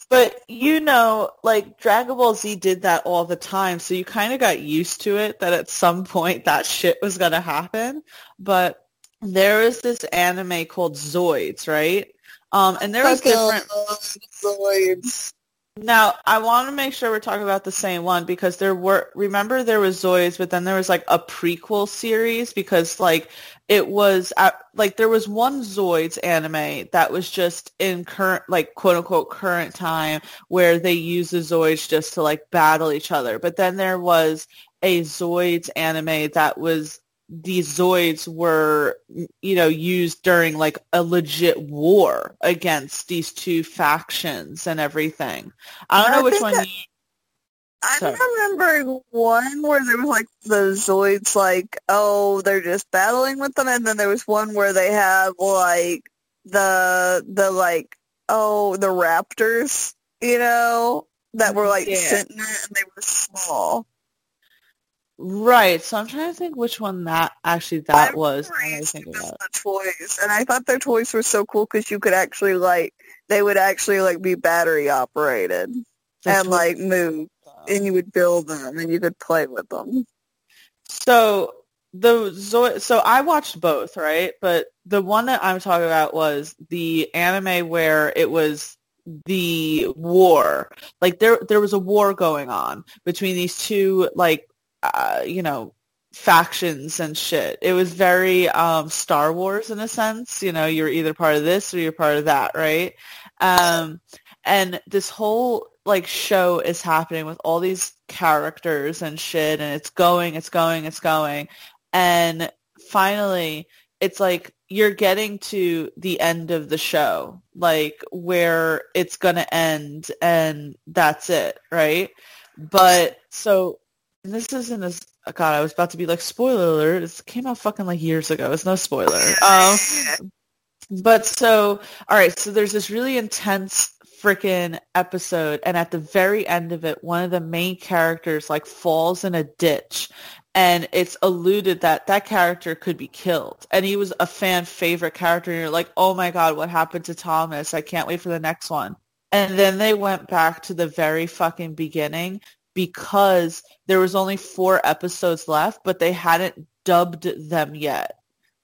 but you know, like Dragon Ball Z did that all the time, so you kind of got used to it that at some point that shit was gonna happen. But there is this anime called Zoids, right? Um, and there was different Zoids. Now, I want to make sure we're talking about the same one because there were, remember there was Zoids, but then there was like a prequel series because like it was, at, like there was one Zoids anime that was just in current, like quote unquote current time where they use the Zoids just to like battle each other. But then there was a Zoids anime that was these Zoids were, you know, used during like a legit war against these two factions and everything. I don't know which one. That, you... I'm remembering one where there was like the Zoids, like, oh, they're just battling with them, and then there was one where they have like the the like, oh, the raptors, you know, that were like yeah. sitting there and they were small. Right. So I'm trying to think which one that actually that I was. I think about the toys, and I thought their toys were so cool because you could actually like they would actually like be battery operated That's and like move, and you would build them and you could play with them. So the Zoe, so I watched both, right? But the one that I'm talking about was the anime where it was the war. Like there there was a war going on between these two like uh, you know, factions and shit. It was very um, Star Wars in a sense. You know, you're either part of this or you're part of that, right? Um, and this whole like show is happening with all these characters and shit, and it's going, it's going, it's going, and finally, it's like you're getting to the end of the show, like where it's gonna end, and that's it, right? But so and this isn't as God. I was about to be like spoiler alert. It came out fucking like years ago. It's no spoiler. Um, but so all right. So there's this really intense freaking episode, and at the very end of it, one of the main characters like falls in a ditch, and it's alluded that that character could be killed. And he was a fan favorite character, and you're like, oh my god, what happened to Thomas? I can't wait for the next one. And then they went back to the very fucking beginning because there was only four episodes left, but they hadn't dubbed them yet.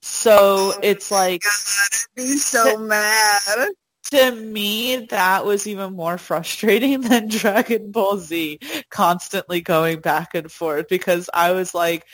So oh it's like God, be so mad. To me, that was even more frustrating than Dragon Ball Z constantly going back and forth because I was like,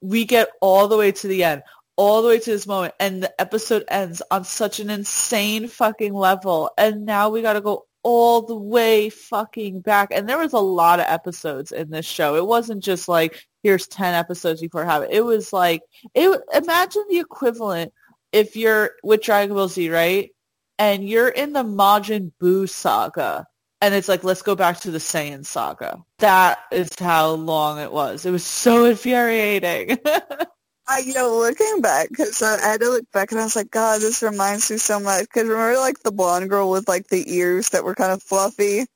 we get all the way to the end, all the way to this moment, and the episode ends on such an insane fucking level, and now we got to go all the way fucking back. And there was a lot of episodes in this show. It wasn't just like, here's 10 episodes before Habit. It was like, it. imagine the equivalent if you're with Dragon Ball Z, right? And you're in the Majin Buu saga. And it's like, let's go back to the Saiyan saga. That is how long it was. It was so infuriating. I, you know, looking back, because I had to look back and I was like, God, this reminds me so much. Because remember, like, the blonde girl with, like, the ears that were kind of fluffy?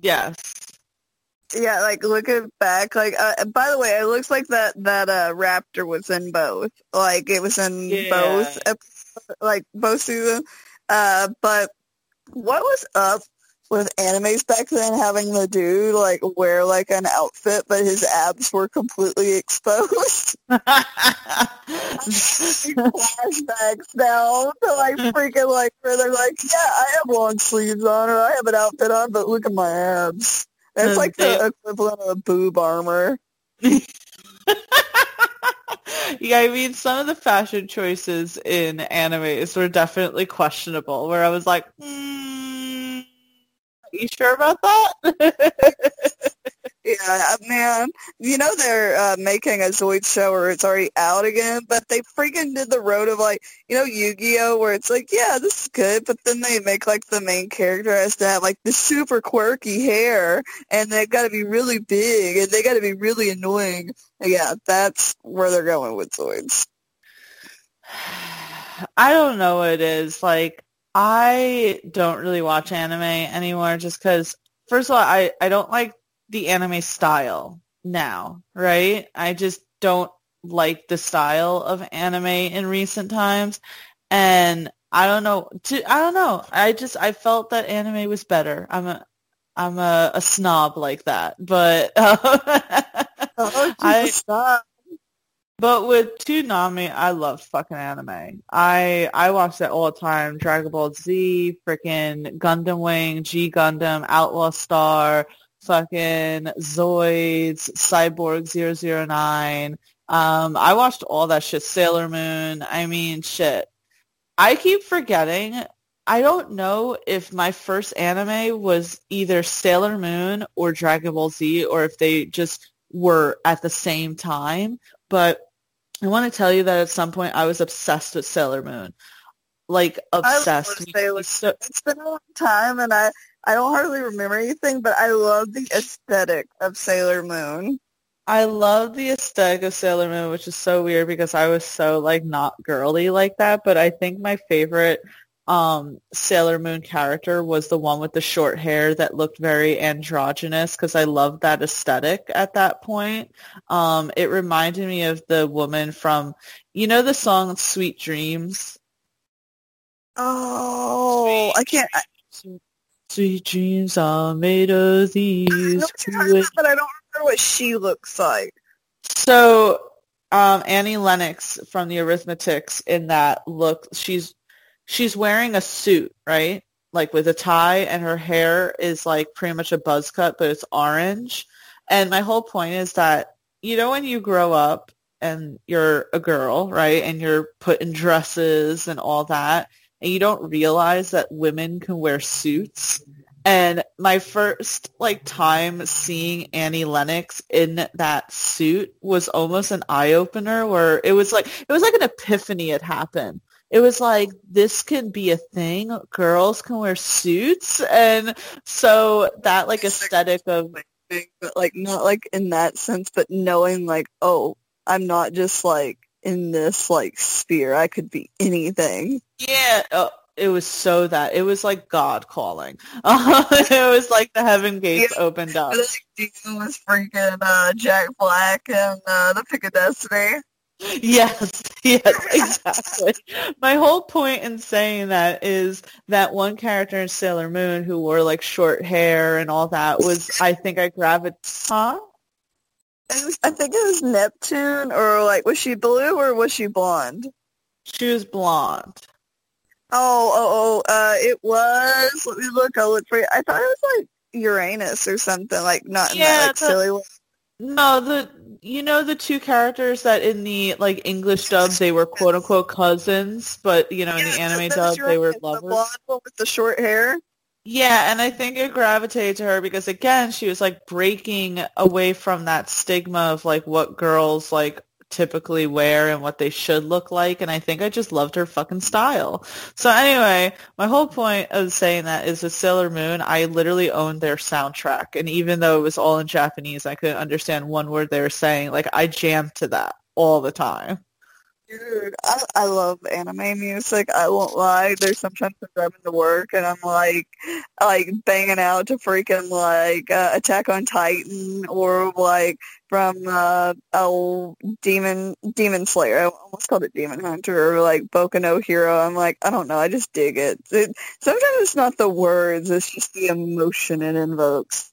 Yes. Yeah, like, looking back, like, uh, by the way, it looks like that, that, uh, Raptor was in both. Like, it was in yeah. both, like, both seasons. Uh, but what was up with animes back then having the dude like wear like an outfit but his abs were completely exposed. flashbacks now to like freaking like where they're like, yeah, I have long sleeves on or I have an outfit on, but look at my abs. It's like the equivalent of boob armor. yeah, I mean, some of the fashion choices in animes were definitely questionable. Where I was like, mm, "Are you sure about that?" Yeah, man. You know they're uh, making a Zoid show or it's already out again, but they freaking did the road of like, you know, Yu-Gi-Oh! where it's like, yeah, this is good, but then they make like the main character has to have like the super quirky hair and they got to be really big and they got to be really annoying. Yeah, that's where they're going with Zoids. I don't know what it is. Like, I don't really watch anime anymore just because, first of all, I, I don't like the anime style now, right? I just don't like the style of anime in recent times. And I don't know. To, I don't know. I just I felt that anime was better. I'm a I'm a, a snob like that, but oh, I stop. But with Toonami, I love fucking anime. I I watch that all the time. Dragon Ball Z, freaking Gundam Wing, G Gundam, Outlaw Star, fucking Zoids, Cyborg 009. Um, I watched all that shit. Sailor Moon. I mean, shit. I keep forgetting. I don't know if my first anime was either Sailor Moon or Dragon Ball Z or if they just were at the same time. But I want to tell you that at some point I was obsessed with Sailor Moon. Like obsessed. Sailor. So, it's been a long time and I I don't hardly remember anything, but I love the aesthetic of Sailor Moon. I love the aesthetic of Sailor Moon, which is so weird because I was so like not girly like that. But I think my favorite um, Sailor Moon character was the one with the short hair that looked very androgynous because I loved that aesthetic at that point. Um, it reminded me of the woman from, you know, the song "Sweet Dreams." Oh, Sweet I can't. I, Sweet dreams are made of these. I but I don't remember what she looks like. So, um, Annie Lennox from the Eurythmics in that look, she's she's wearing a suit, right? Like with a tie, and her hair is like pretty much a buzz cut, but it's orange. And my whole point is that you know when you grow up and you're a girl, right, and you're put in dresses and all that, and you don't realize that women can wear suits. And my first like time seeing Annie Lennox in that suit was almost an eye opener where it was like it was like an epiphany had happened. It was like this can be a thing. Girls can wear suits and so that like aesthetic of but like not like in that sense, but knowing like, oh, I'm not just like in this like sphere. I could be anything. Yeah, uh, it was so that it was like God calling. Uh, it was like the heaven gates yeah, opened up. Like Dean was freaking uh, Jack Black and uh, the Pick of Destiny. Yes, yes, exactly. My whole point in saying that is that one character in Sailor Moon who wore like short hair and all that was, I think I gravitated. Huh? I think it was Neptune, or like, was she blue or was she blonde? She was blonde. Oh, oh, oh, uh, it was. Let me look. I'll look for you. I thought it was like Uranus or something. Like not yeah, that like, the, silly way. No, the you know the two characters that in the like English dub they were quote unquote cousins, but you know in the anime dub they were lovers. The blonde one with the short hair. Yeah, and I think it gravitated to her because again, she was like breaking away from that stigma of like what girls like typically wear and what they should look like and I think I just loved her fucking style. So anyway, my whole point of saying that is with Sailor Moon, I literally owned their soundtrack and even though it was all in Japanese, I couldn't understand one word they were saying. Like I jammed to that all the time. Dude, I, I love anime music. I won't lie. There's sometimes I'm driving to work and I'm like, like banging out to freaking like uh, Attack on Titan or like from uh, oh Demon Demon Slayer. I almost called it Demon Hunter or like Boku no Hero. I'm like, I don't know. I just dig it. it sometimes it's not the words. It's just the emotion it invokes.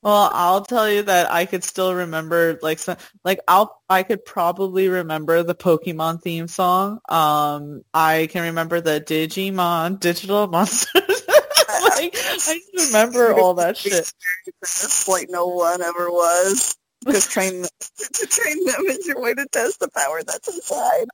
Well, I'll tell you that I could still remember like some, like I'll I could probably remember the Pokemon theme song. Um, I can remember the Digimon Digital Monsters. like I remember all that shit. Like no one ever was. Because train them, to train them is your way to test the power that's inside.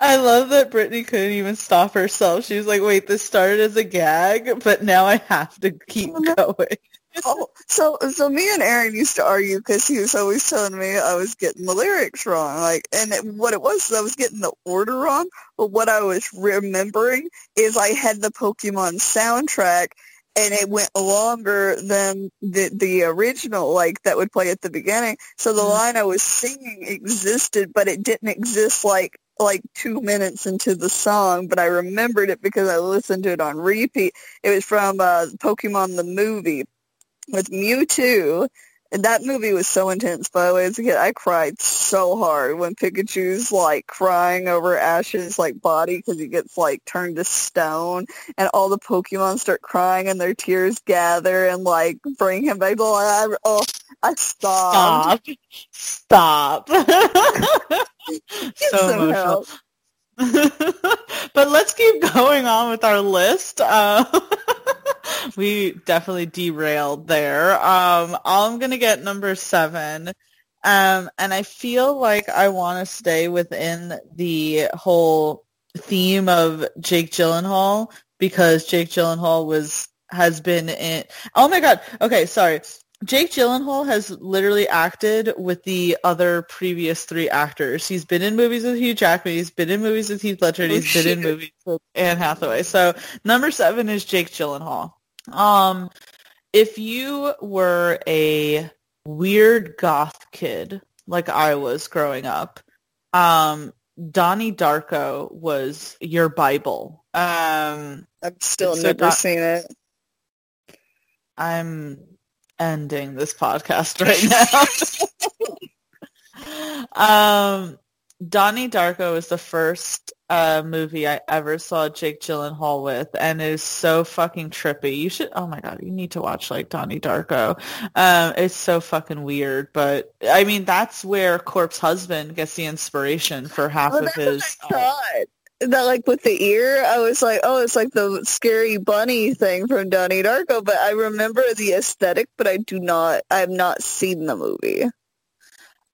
I love that Brittany couldn't even stop herself. She was like, wait, this started as a gag, but now I have to keep mm-hmm. going. oh, so so me and Aaron used to argue because he was always telling me I was getting the lyrics wrong. Like, and it, what it was, I was getting the order wrong. But what I was remembering is I had the Pokemon soundtrack, and it went longer than the the original, like that would play at the beginning. So the mm-hmm. line I was singing existed, but it didn't exist like like two minutes into the song, but I remembered it because I listened to it on repeat. It was from uh, Pokemon the movie with Mewtwo. And that movie was so intense, by the way, as a kid. I cried so hard when Pikachu's like crying over Ash's like body because he gets like turned to stone and all the Pokemon start crying and their tears gather and like bring him back to life. Oh, I stopped. Stop. Stop. so emotional. but let's keep going on with our list. Uh, we definitely derailed there. Um, I'm gonna get number seven. Um, and I feel like I want to stay within the whole theme of Jake Gyllenhaal because Jake Gyllenhaal was has been in. Oh my god. Okay, sorry. Jake Gyllenhaal has literally acted with the other previous three actors. He's been in movies with Hugh Jackman. He's been in movies with Heath Ledger. And he's oh, been in movies with Anne Hathaway. So number seven is Jake Gyllenhaal. Um, if you were a weird goth kid like I was growing up, um, Donnie Darko was your Bible. Um, I've still never so seen it. I'm ending this podcast right now. um, Donnie Darko is the first uh, movie I ever saw Jake Gyllenhaal with, and it is so fucking trippy. You should. Oh my god, you need to watch like Donnie Darko. Um, it's so fucking weird, but I mean that's where Corpse Husband gets the inspiration for half of his. Uh, that like with the ear, I was like, oh, it's like the scary bunny thing from Donnie Darko. But I remember the aesthetic, but I do not. I have not seen the movie.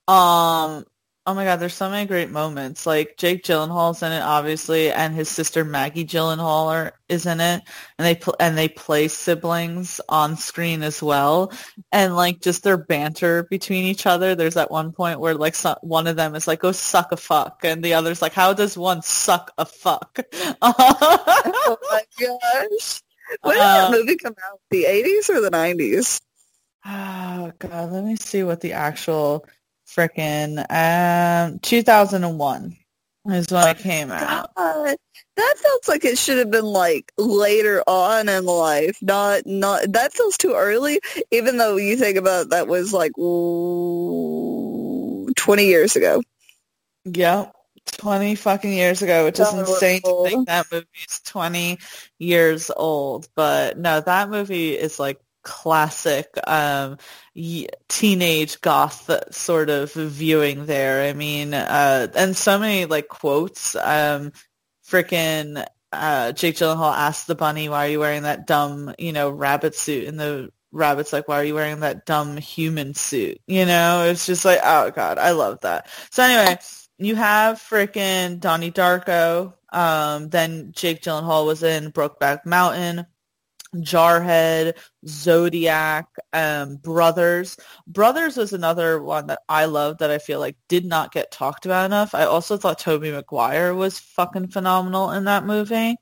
Um, Oh my god, there's so many great moments. Like Jake Gyllenhaal's in it, obviously, and his sister Maggie Gyllenhaal are, is in it, and they pl- and they play siblings on screen as well, and like just their banter between each other. There's that one point where like so- one of them is like, "Go suck a fuck," and the other's like, "How does one suck a fuck?" oh my gosh! When did that um, movie come out? The 80s or the 90s? Oh god, let me see what the actual frickin' um 2001 is when it came out. God, that feels like it should have been like later on in life, not not. That feels too early. Even though you think about it, that was like ooh, twenty years ago. Yep. 20 fucking years ago, which is insane to think that movie's 20 years old. But no, that movie is like classic um, teenage goth sort of viewing there. I mean, uh, and so many like quotes. Um, Freaking uh, Jake Gyllenhaal asked the bunny, "Why are you wearing that dumb, you know, rabbit suit?" And the rabbit's like, "Why are you wearing that dumb human suit?" You know, it's just like, oh god, I love that. So anyway, you have freaking Donnie Darko. Um, then Jake Gyllenhaal was in Brokeback Mountain. Jarhead, Zodiac, um, Brothers. Brothers was another one that I love that I feel like did not get talked about enough. I also thought Tobey Maguire was fucking phenomenal in that movie.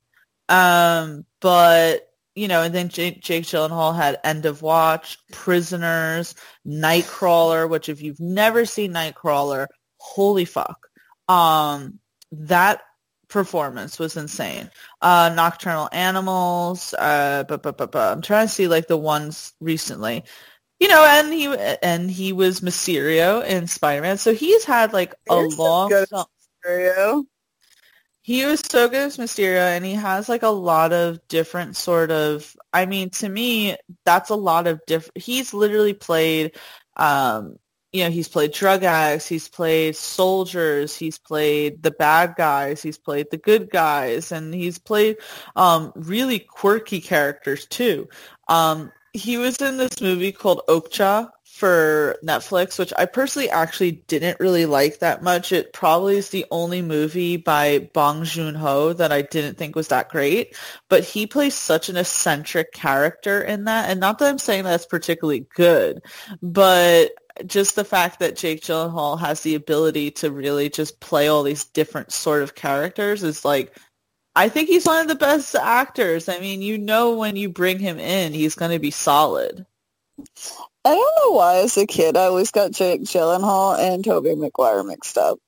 Um, but you know, and then Jake, Jake Gyllenhaal had End of Watch, Prisoners, Nightcrawler, which if you've never seen Nightcrawler, holy fuck. Um, that performance was insane. Uh, Nocturnal Animals, uh, but, but, but, but I'm trying to see like the ones recently. You know, and he and he was Mysterio in Spider-Man, so he's had like a long. Mysterio. He was so good as Mysterio, and he has like a lot of different sort of. I mean, to me, that's a lot of different. He's literally played um, you know, he's played drug addicts, he's played soldiers, he's played the bad guys, he's played the good guys, and he's played um, really quirky characters too. Um, he was in this movie called Okja for Netflix, which I personally actually didn't really like that much. It probably is the only movie by Bong Joon-ho that I didn't think was that great, but he plays such an eccentric character in that. And not that I'm saying that's particularly good, but just the fact that Jake Gyllenhaal has the ability to really just play all these different sort of characters is like I think he's one of the best actors. I mean, you know when you bring him in, he's going to be solid. I don't know why as a kid I always got Jake Gyllenhaal and Tobey Maguire mixed up.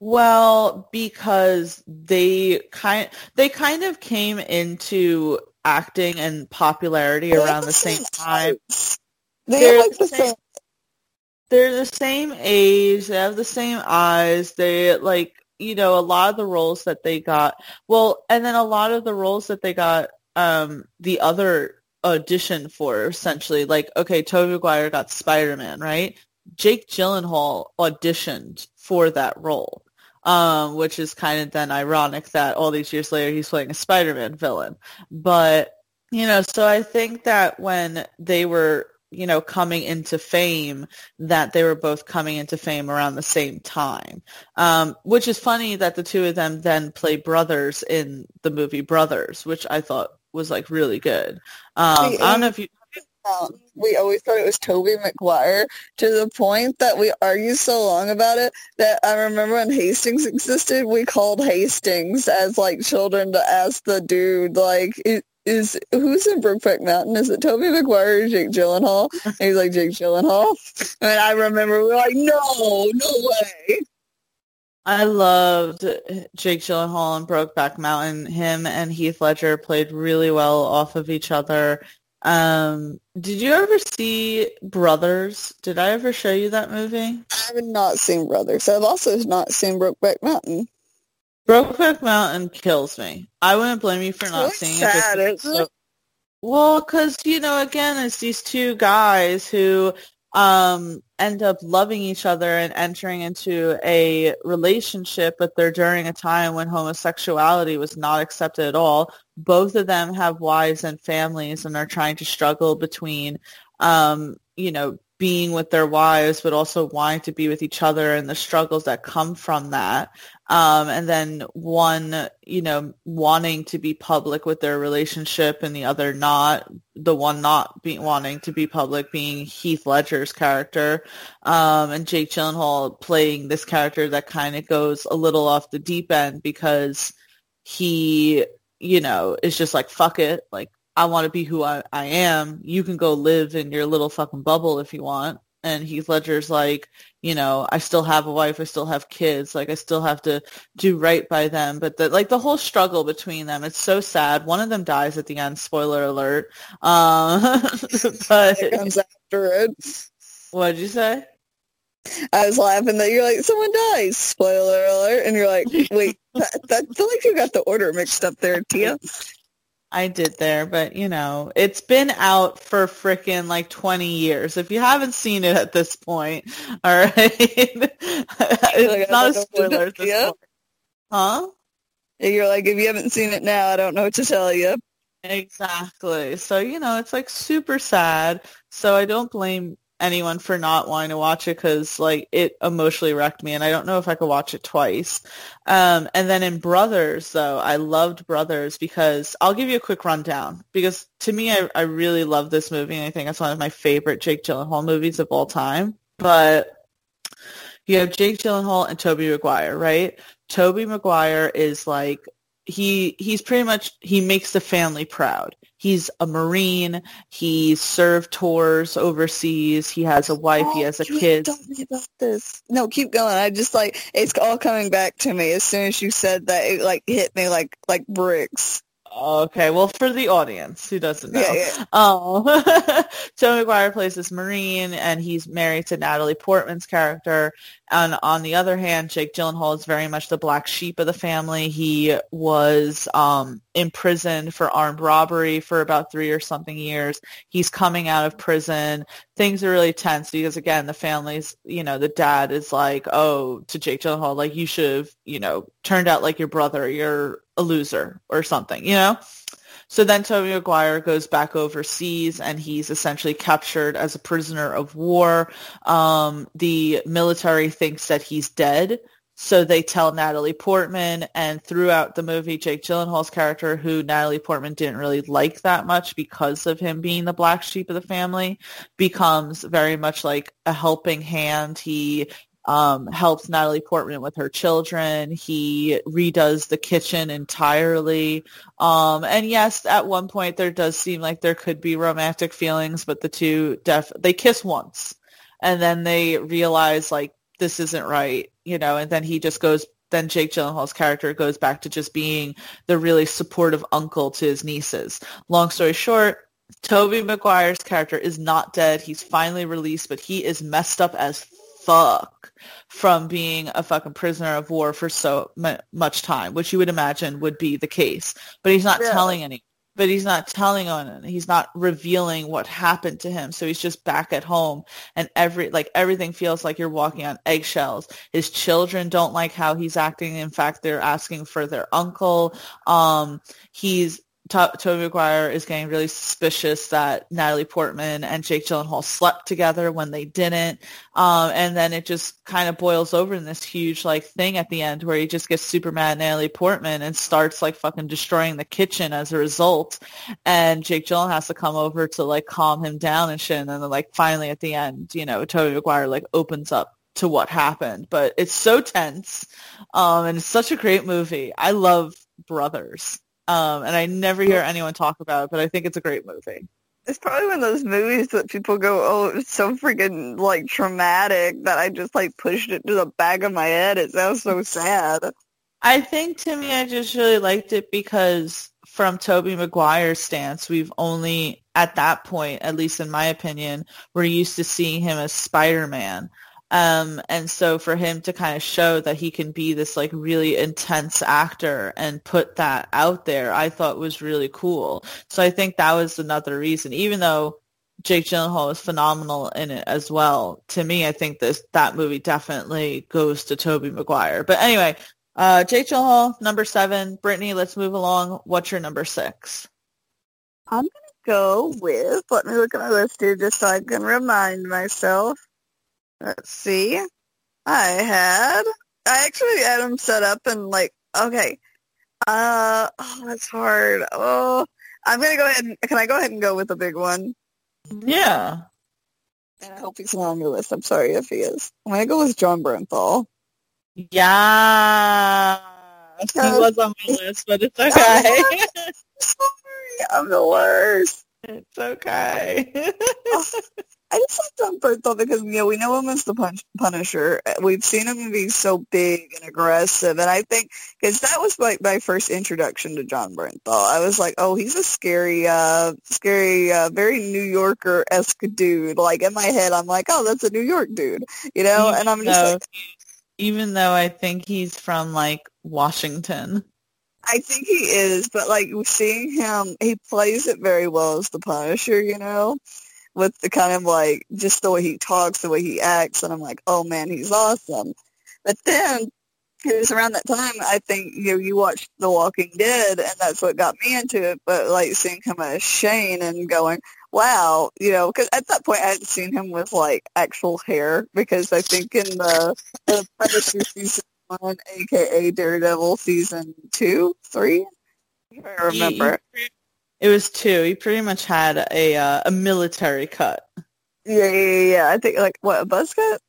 Well, because they kind they kind of came into acting and popularity they around the, same, time. They they're like the same. They're the same age. They have the same eyes. They like you know a lot of the roles that they got. Well, and then a lot of the roles that they got. Um, the other audition for essentially like okay Tobey Maguire got Spider-Man right Jake Gyllenhaal auditioned for that role um, which is kind of then ironic that all these years later he's playing a Spider-Man villain but you know so I think that when they were you know coming into fame that they were both coming into fame around the same time um, which is funny that the two of them then play brothers in the movie Brothers which I thought was like really good. Um, I don't know if you. Um, we always thought it was Tobey Maguire to the point that we argued so long about it that I remember when Hastings existed, we called Hastings as like children to ask the dude like is who's in Brokeback Mountain? Is it Tobey Maguire or Jake Gyllenhaal? And he's like Jake Gyllenhaal, and I remember we were like, no, no way. I loved Jake Gyllenhaal and Brokeback Mountain. Him and Heath Ledger played really well off of each other. Um, did you ever see Brothers? Did I ever show you that movie? I have not seen Brothers. I've also not seen Brokeback Mountain. Brokeback Mountain kills me. I wouldn't blame you for not it's seeing sad, it. So, well, because you know, again, it's these two guys who um, end up loving each other and entering into a relationship, but they're during a time when homosexuality was not accepted at all. Both of them have wives and families and are trying to struggle between, um, you know, being with their wives, but also wanting to be with each other and the struggles that come from that. Um, and then one, you know, wanting to be public with their relationship and the other not, the one not being wanting to be public being Heath Ledger's character. Um, and Jake Gyllenhaal playing this character that kind of goes a little off the deep end because he, you know, is just like, fuck it. Like, I want to be who I, I am. You can go live in your little fucking bubble if you want. And Heath Ledger's like, you know, I still have a wife, I still have kids, like I still have to do right by them. But the like the whole struggle between them, it's so sad. One of them dies at the end, spoiler alert. Um, but it comes after it. What'd you say? I was laughing that you're like, someone dies, spoiler alert, and you're like, wait, that, that I feel like you got the order mixed up there, Tia. I did there, but you know, it's been out for freaking like 20 years. If you haven't seen it at this point, all right, it's not a spoiler at this point. Huh? You're like, if you haven't seen it now, I don't know what to tell you. Exactly. So, you know, it's like super sad. So I don't blame anyone for not wanting to watch it because like it emotionally wrecked me and I don't know if I could watch it twice. Um, and then in Brothers though, I loved Brothers because I'll give you a quick rundown because to me I, I really love this movie and I think it's one of my favorite Jake Gyllenhaal movies of all time. But you have Jake Gyllenhaal and Tobey Maguire, right? Tobey Maguire is like he he's pretty much he makes the family proud. He's a marine. He served tours overseas. He has a wife. Oh, he has a kid. Tell me about this. No, keep going. I just like it's all coming back to me as soon as you said that. It like hit me like like bricks. Okay, well, for the audience who doesn't know, yeah, yeah. Um, Joe Maguire plays this Marine, and he's married to Natalie Portman's character. And on the other hand, Jake Gyllenhaal is very much the black sheep of the family. He was um, imprisoned for armed robbery for about three or something years. He's coming out of prison. Things are really tense because, again, the family's, you know, the dad is like, oh, to Jake Gyllenhaal, like, you should have, you know, turned out like your brother. You're a loser or something, you know? So then Tobey Maguire goes back overseas and he's essentially captured as a prisoner of war. Um, the military thinks that he's dead. So they tell Natalie Portman, and throughout the movie, Jake Gyllenhaal's character, who Natalie Portman didn't really like that much because of him being the black sheep of the family, becomes very much like a helping hand. He um, helps Natalie Portman with her children. He redoes the kitchen entirely. Um, and yes, at one point there does seem like there could be romantic feelings, but the two def they kiss once, and then they realize like this isn't right, you know. And then he just goes. Then Jake Gyllenhaal's character goes back to just being the really supportive uncle to his nieces. Long story short, Tobey Maguire's character is not dead. He's finally released, but he is messed up as fuck from being a fucking prisoner of war for so much time, which you would imagine would be the case. But he's not telling any. But he's not telling on it. He's not revealing what happened to him. So he's just back at home, and every like everything feels like you're walking on eggshells. His children don't like how he's acting. In fact, they're asking for their uncle. Um, he's to- Tobey Maguire is getting really suspicious that Natalie Portman and Jake Gyllenhaal slept together when they didn't. Um, and then it just kind of boils over in this huge like thing at the end where he just gets super mad at Natalie Portman and starts like fucking destroying the kitchen as a result. And Jake Gyllenhaal has to come over to like calm him down and shit. And then like finally at the end, you know, Tobey Maguire like opens up to what happened. But it's so tense. Um, and it's such a great movie. I love Brothers. Um, and I never hear anyone talk about it, but I think it's a great movie. It's probably one of those movies that people go, oh, it's so freaking, like, traumatic that I just, like, pushed it to the back of my head. It sounds so sad. I think, to me, I just really liked it because from Tobey Maguire's stance, we've only, at that point, at least in my opinion, we're used to seeing him as Spider-Man. Um, and so for him to kind of show that he can be this like really intense actor and put that out there, I thought was really cool. So I think that was another reason, even though Jake Gyllenhaal was phenomenal in it as well. To me, I think this that movie definitely goes to Tobey Maguire. But anyway, uh, Jake Gyllenhaal, number seven. Brittany, let's move along. What's your number six? I'm gonna go with. Let me look at my list here just so I can remind myself. Let's see. I had I actually had them set up and like okay. Uh oh that's hard. Oh I'm gonna go ahead and can I go ahead and go with the big one? Yeah. And I hope he's not on your list. I'm sorry if he is. I'm gonna go with Jon Bernthal. Yeah. He was on my list, but it's okay. sorry, I'm the worst. It's okay. I just like Jon Bernthal because you know we know him as the punch, Punisher. We've seen him be so big and aggressive, and I think because that was like my first introduction to Jon Bernthal. I was like, oh, he's a scary, uh, scary, uh, very New Yorker esque dude. Like in my head, I'm like, oh, that's a New York dude, you know. Even and I'm just though, like, even though I think he's from like Washington. I think he is, but like seeing him, he plays it very well as the Punisher, you know with the kind of like just the way he talks, the way he acts, and I'm like, oh man, he's awesome. But then it was around that time I think you know you watched The Walking Dead, and that's what got me into it. But like seeing him as Shane and going, wow, you know, because at that point I hadn't seen him with like actual hair because I think in the, the Predator season one, aka Daredevil season two, three, I remember. It was two. He pretty much had a uh, a military cut. Yeah, yeah, yeah. I think like what a buzz cut.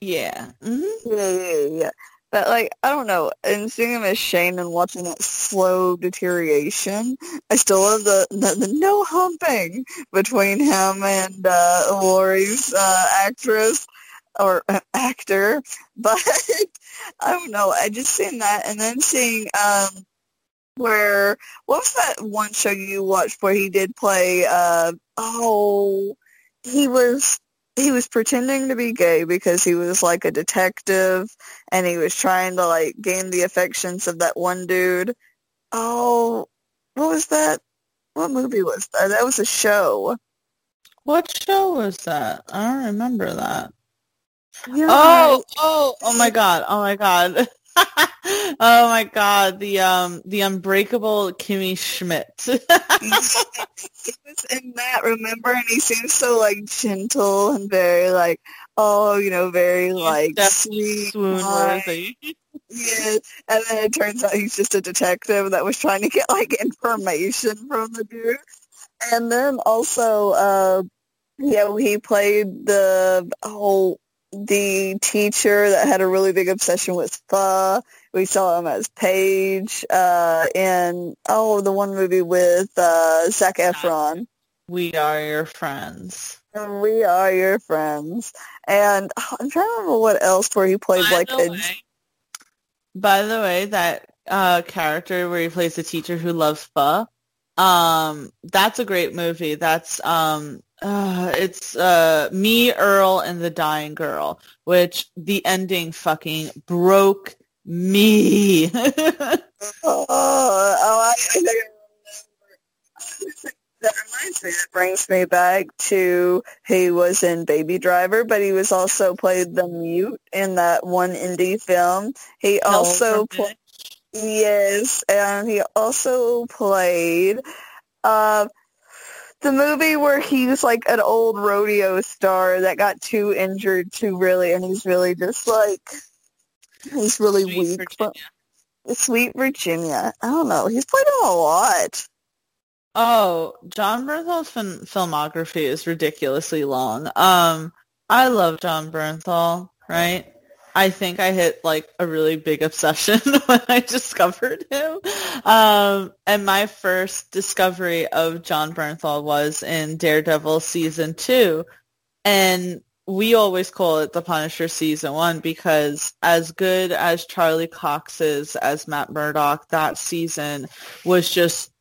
Yeah. Mm-hmm. Yeah, yeah, yeah. But like I don't know, and seeing him as Shane and watching that slow deterioration, I still love the the, the no humping between him and uh, Lori's uh, actress or uh, actor. But I don't know. I just seen that, and then seeing um where what was that one show you watched where he did play uh oh he was he was pretending to be gay because he was like a detective and he was trying to like gain the affections of that one dude. Oh, what was that? What movie was that? That was a show. What show was that? I don't remember that. Oh, oh, oh my god. Oh my god. oh my god, the um the unbreakable Kimmy Schmidt. he was in that, remember? And he seems so like gentle and very like oh, you know, very like sweet. Swoon worthy. Yeah. And then it turns out he's just a detective that was trying to get like information from the dude. And then also uh yeah, he played the whole the teacher that had a really big obsession with pho. We saw him as Paige uh, in oh the one movie with uh, Zac Efron. We are your friends. And we are your friends. And oh, I'm trying to remember what else where he played by like a. Way, by the way, that uh, character where he plays the teacher who loves pho. Um, that's a great movie. That's um, uh, it's uh, me, Earl, and the Dying Girl, which the ending fucking broke me. oh, oh, I, I that reminds me. That brings me back to he was in Baby Driver, but he was also played the mute in that one indie film. He also played. Yes, and he also played uh, the movie where he's like an old rodeo star that got too injured too really, and he's really just like he's really Sweet weak. Virginia. But Sweet Virginia. I don't know. He's played him a lot. Oh, Jon Bernthal's fin- filmography is ridiculously long. Um, I love Jon Bernthal, right? I think I hit like a really big obsession when I discovered him. Um, and my first discovery of Jon Bernthal was in Daredevil season two. And we always call it the Punisher season one because as good as Charlie Cox is as Matt Murdock, that season was just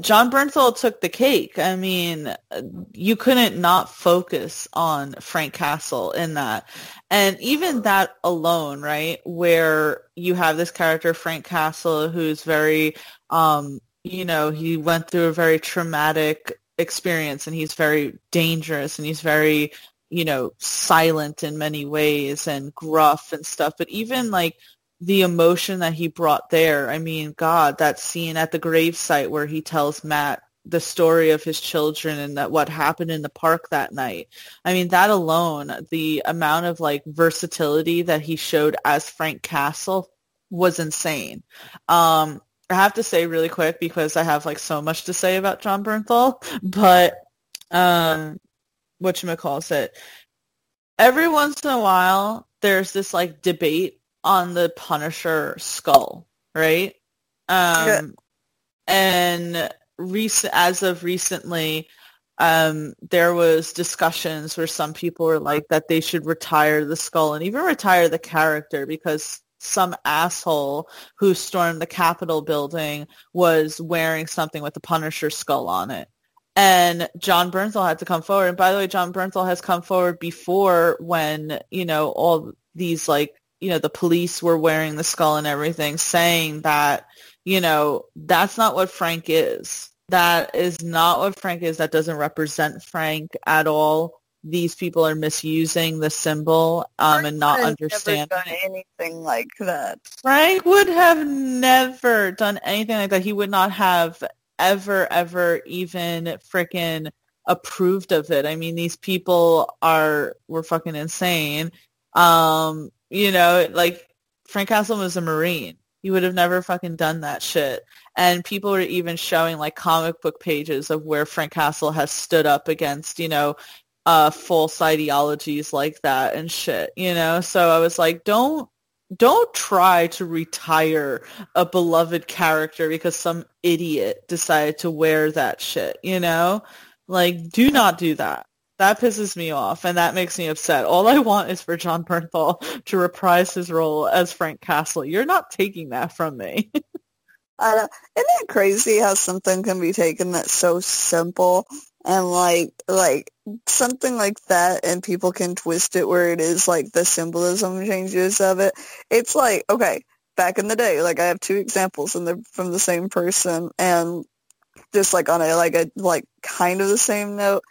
Jon Bernthal took the cake. I mean, you couldn't not focus on Frank Castle in that. And even that alone, right, where you have this character, Frank Castle, who's very, um, you know, he went through a very traumatic experience and he's very dangerous and he's very, you know, silent in many ways and gruff and stuff. But even like the emotion that he brought there. I mean, God, that scene at the gravesite where he tells Matt the story of his children and that what happened in the park that night. I mean, that alone, the amount of like versatility that he showed as Frank Castle was insane. Um, I have to say really quick because I have like so much to say about Jon Bernthal, but um, whatchamacalls it. Every once in a while, there's this like debate on the Punisher skull, right? Um, yeah. And recent, as of recently, um, there was discussions where some people were like that they should retire the skull and even retire the character because some asshole who stormed the Capitol building was wearing something with the Punisher skull on it. And Jon Bernthal had to come forward. And by the way, Jon Bernthal has come forward before when, you know, all these like you know, the police were wearing the skull and everything, saying that, you know, that's not what Frank is. That is not what Frank is. That doesn't represent Frank at all. These people are misusing the symbol um, and not understanding. Never done anything like that. Frank would have never done anything like that. He would not have ever, ever even freaking approved of it. I mean, these people are were fucking insane. Um, you know, like Frank Castle was a Marine. He would have never fucking done that shit. And people were even showing like comic book pages of where Frank Castle has stood up against, you know, uh, false ideologies like that and shit, you know? So I was like, don't, don't try to retire a beloved character because some idiot decided to wear that shit, you know? Like, do not do that. That pisses me off, and that makes me upset. All I want is for Jon Bernthal to reprise his role as Frank Castle. You're not taking that from me. I know. Isn't it crazy how something can be taken that's so simple and like like something like that and people can twist it where it is like the symbolism changes of it. It's like, okay, back in the day, like I have two examples and they're from the same person and just like on a like a like kind of the same note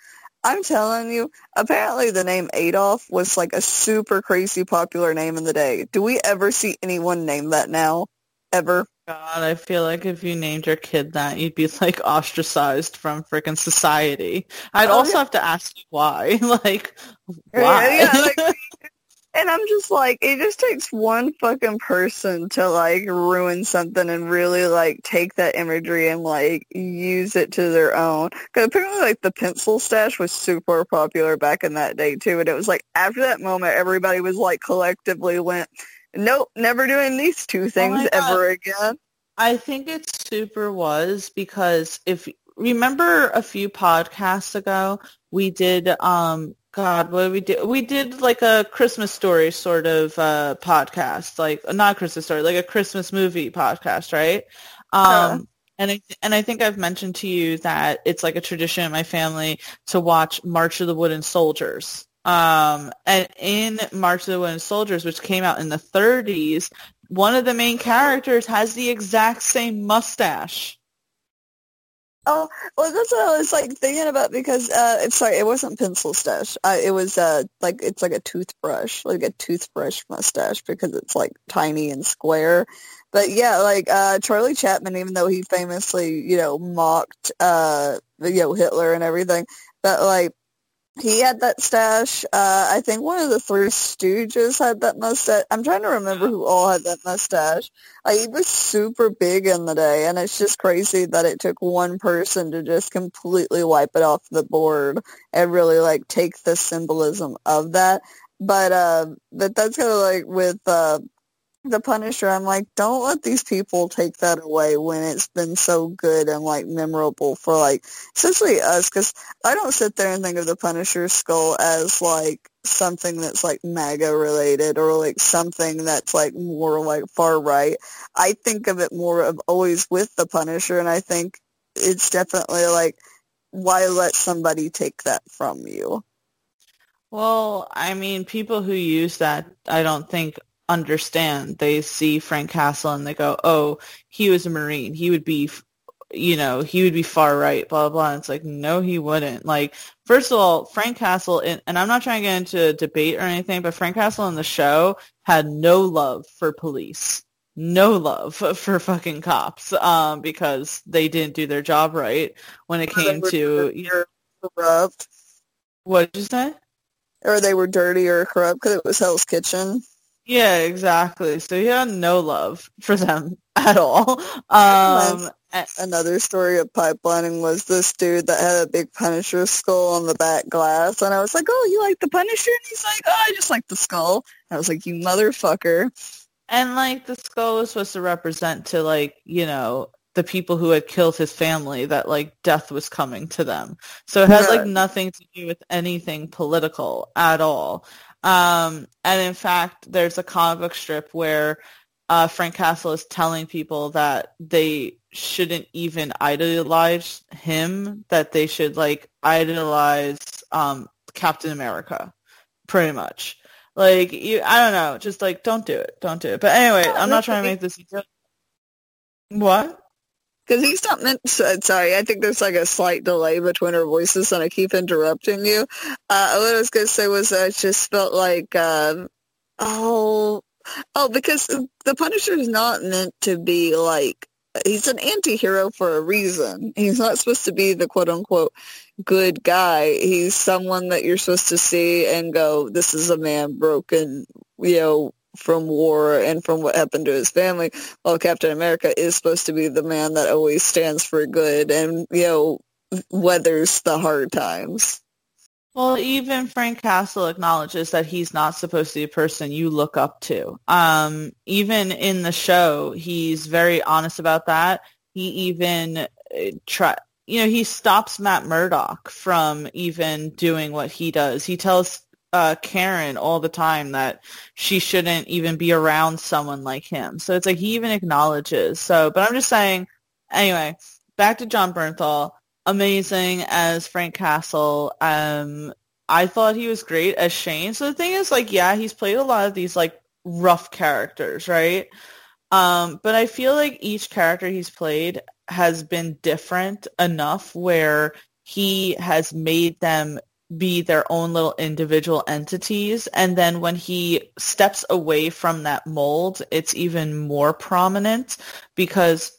I'm telling you, apparently the name Adolf was like a super crazy popular name in the day. Do we ever see anyone name that now? Ever? God, I feel like if you named your kid that, you'd be like ostracized from freaking society. I'd Oh, also yeah. have to ask you why. like, Yeah, why? yeah, like- And I'm just like, it just takes one fucking person to like ruin something and really like take that imagery and like use it to their own. Because apparently like the pencil stash was super popular back in that day too. And it was like after that moment, everybody was like collectively went, nope, never doing these two things my God. ever again. I think it super was because if remember a few podcasts ago, we did um God, what did we do? We did like a Christmas story sort of uh podcast, like not a Christmas story, like a Christmas movie podcast, right? Uh. Um and I and I think I've mentioned to you that it's like a tradition in my family to watch March of the Wooden Soldiers. Um and in March of the Wooden Soldiers, which came out in the 30s, one of the main characters has the exact same mustache. Oh, well, that's what I was like thinking about because uh, it's sorry, it wasn't pencil stash. Uh, it was uh like it's like a toothbrush, like a toothbrush mustache because it's like tiny and square. But yeah, like uh Charlie Chaplin, even though he famously you know mocked uh you know Hitler and everything, but like he had that stash. Uh, I think one of the Three Stooges had that mustache. I'm trying to remember who all had that mustache. Like, he was super big in the day, and it's just crazy that it took one person to just completely wipe it off the board and really like take the symbolism of that. But uh, but that's kind of like with uh, the Punisher. I'm like, don't let these people take that away when it's been so good and like memorable for like especially us because I don't sit there and think of the Punisher skull as like something that's like MAGA related or like something that's like more like far right. I think of it more of always with the Punisher and I think it's definitely like why let somebody take that from you? Well, I mean, people who use that, I don't think understand. They see Frank Castle and they go, "Oh, he was a Marine. He would be, you know, he would be far right." Blah blah. blah. And it's like, no, he wouldn't. Like, first of all, Frank Castle, and, and I'm not trying to get into a debate or anything, but Frank Castle in the show had no love for police. No love for fucking cops, um, because they didn't do their job right when it Or came to or corrupt, what did you say? or they were dirty or corrupt because it was Hell's Kitchen. Yeah, exactly. So he had no love for them at all. Um, Another story of pipelining was this dude that had a big Punisher skull on the back glass, and I was like, "Oh, you like the Punisher?" And he's like, "Oh, I just like the skull." I was like, "You motherfucker!" and like the skull was supposed to represent to like you know the people who had killed his family that like death was coming to them. So it had like nothing to do with anything political at all. Um, and in fact, there's a comic book strip where uh, Frank Castle is telling people that they shouldn't even idolize him, that they should like idolize um, Captain America, pretty much. Like you, I don't know, just like don't do it, don't do it. But anyway, I'm not trying to make this. What? Because he's not meant. So, sorry, I think there's like a slight delay between our voices, and I keep interrupting you. Uh, what I was going to say was I just felt like, um, oh, oh, because the Punisher is not meant to be like. He's an anti-hero for a reason. He's not supposed to be the quote-unquote good guy. He's someone that you're supposed to see and go, this is a man broken, you know, from war and from what happened to his family well, Captain America is supposed to be the man that always stands for good and, you know, weathers the hard times. Well, even Frank Castle acknowledges that he's not supposed to be a person you look up to. Um, even in the show, he's very honest about that. He even uh, try, you know, he stops Matt Murdock from even doing what he does. He tells uh, Karen all the time that she shouldn't even be around someone like him. So it's like he even acknowledges. So, but I'm just saying. Anyway, back to Jon Bernthal amazing as Frank Castle. Um, I thought he was great as Shane. So the thing is, like, yeah, he's played a lot of these like rough characters, right? Um, but I feel like each character he's played has been different enough where he has made them be their own little individual entities. And then when he steps away from that mold, it's even more prominent because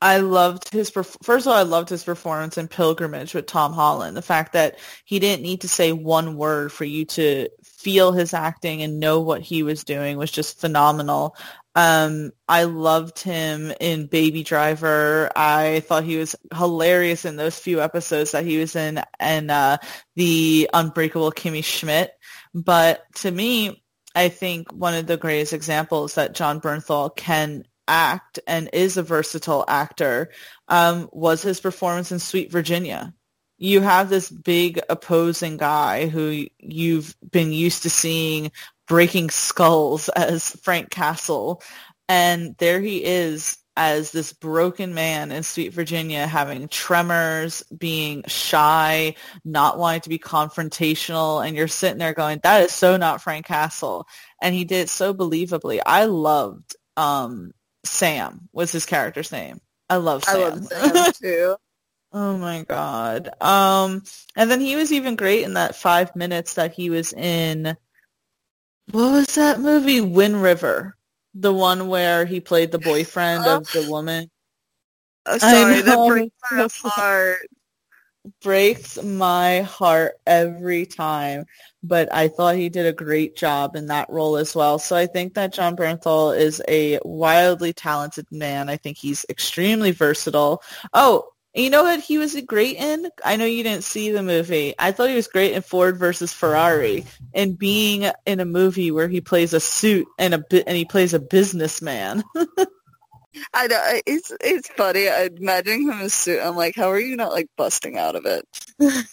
I loved his first of all I loved his performance in Pilgrimage with Tom Holland. The fact that he didn't need to say one word for you to feel his acting and know what he was doing was just phenomenal. Um, I loved him in Baby Driver. I thought he was hilarious in those few episodes that he was in and uh, the Unbreakable Kimmy Schmidt. But to me, I think one of the greatest examples that Jon Bernthal can act and is a versatile actor um, was his performance in Sweet Virginia. You have this big opposing guy who you've been used to seeing breaking skulls as Frank Castle. And there he is as this broken man in Sweet Virginia having tremors, being shy, not wanting to be confrontational. And you're sitting there going, that is so not Frank Castle. And he did it so believably. I loved um, Sam was his character's name. I love Sam. I love Sam too. oh my god. Um and then he was even great in that 5 minutes that he was in what was that movie? Wind River. The one where he played the boyfriend of the woman. Oh, sorry, that breaks my heart. Breaks my heart every time. But I thought he did a great job in that role as well. So I think that Jon Bernthal is a wildly talented man. I think he's extremely versatile. Oh, you know what he was great in? I know you didn't see the movie. I thought he was great in Ford versus Ferrari and being in a movie where he plays a suit and a and he plays a businessman. I know it's it's funny. I imagine him in a suit. I'm like, how are you not like busting out of it?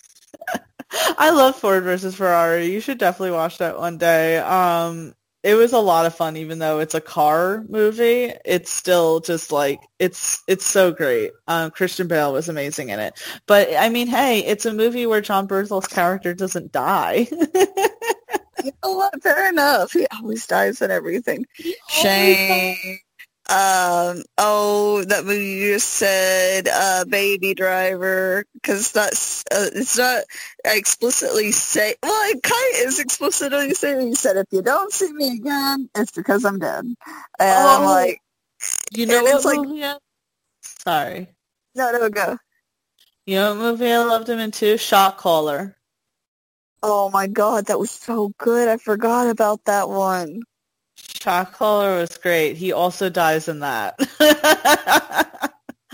I love Ford versus Ferrari. You should definitely watch that one day. Um, it was a lot of fun even though it's a car movie it's still just like it's it's so great. Um, christian bale was amazing in it. But i mean hey it's a movie where jon bernthal's character doesn't die. Fair enough. He always dies in everything. Shame um, oh, that movie you just said, uh, Baby Driver, because that's uh, it's not explicitly say. Well, it kind of is explicitly saying. He said, "If you don't see me again, it's because I'm dead." And oh, I'm like, you know what movie? Like, Sorry. No, no, go. You know what movie I loved him in too? Shot Caller. Oh my god, that was so good. I forgot about that one. Caller was great. He also dies in that.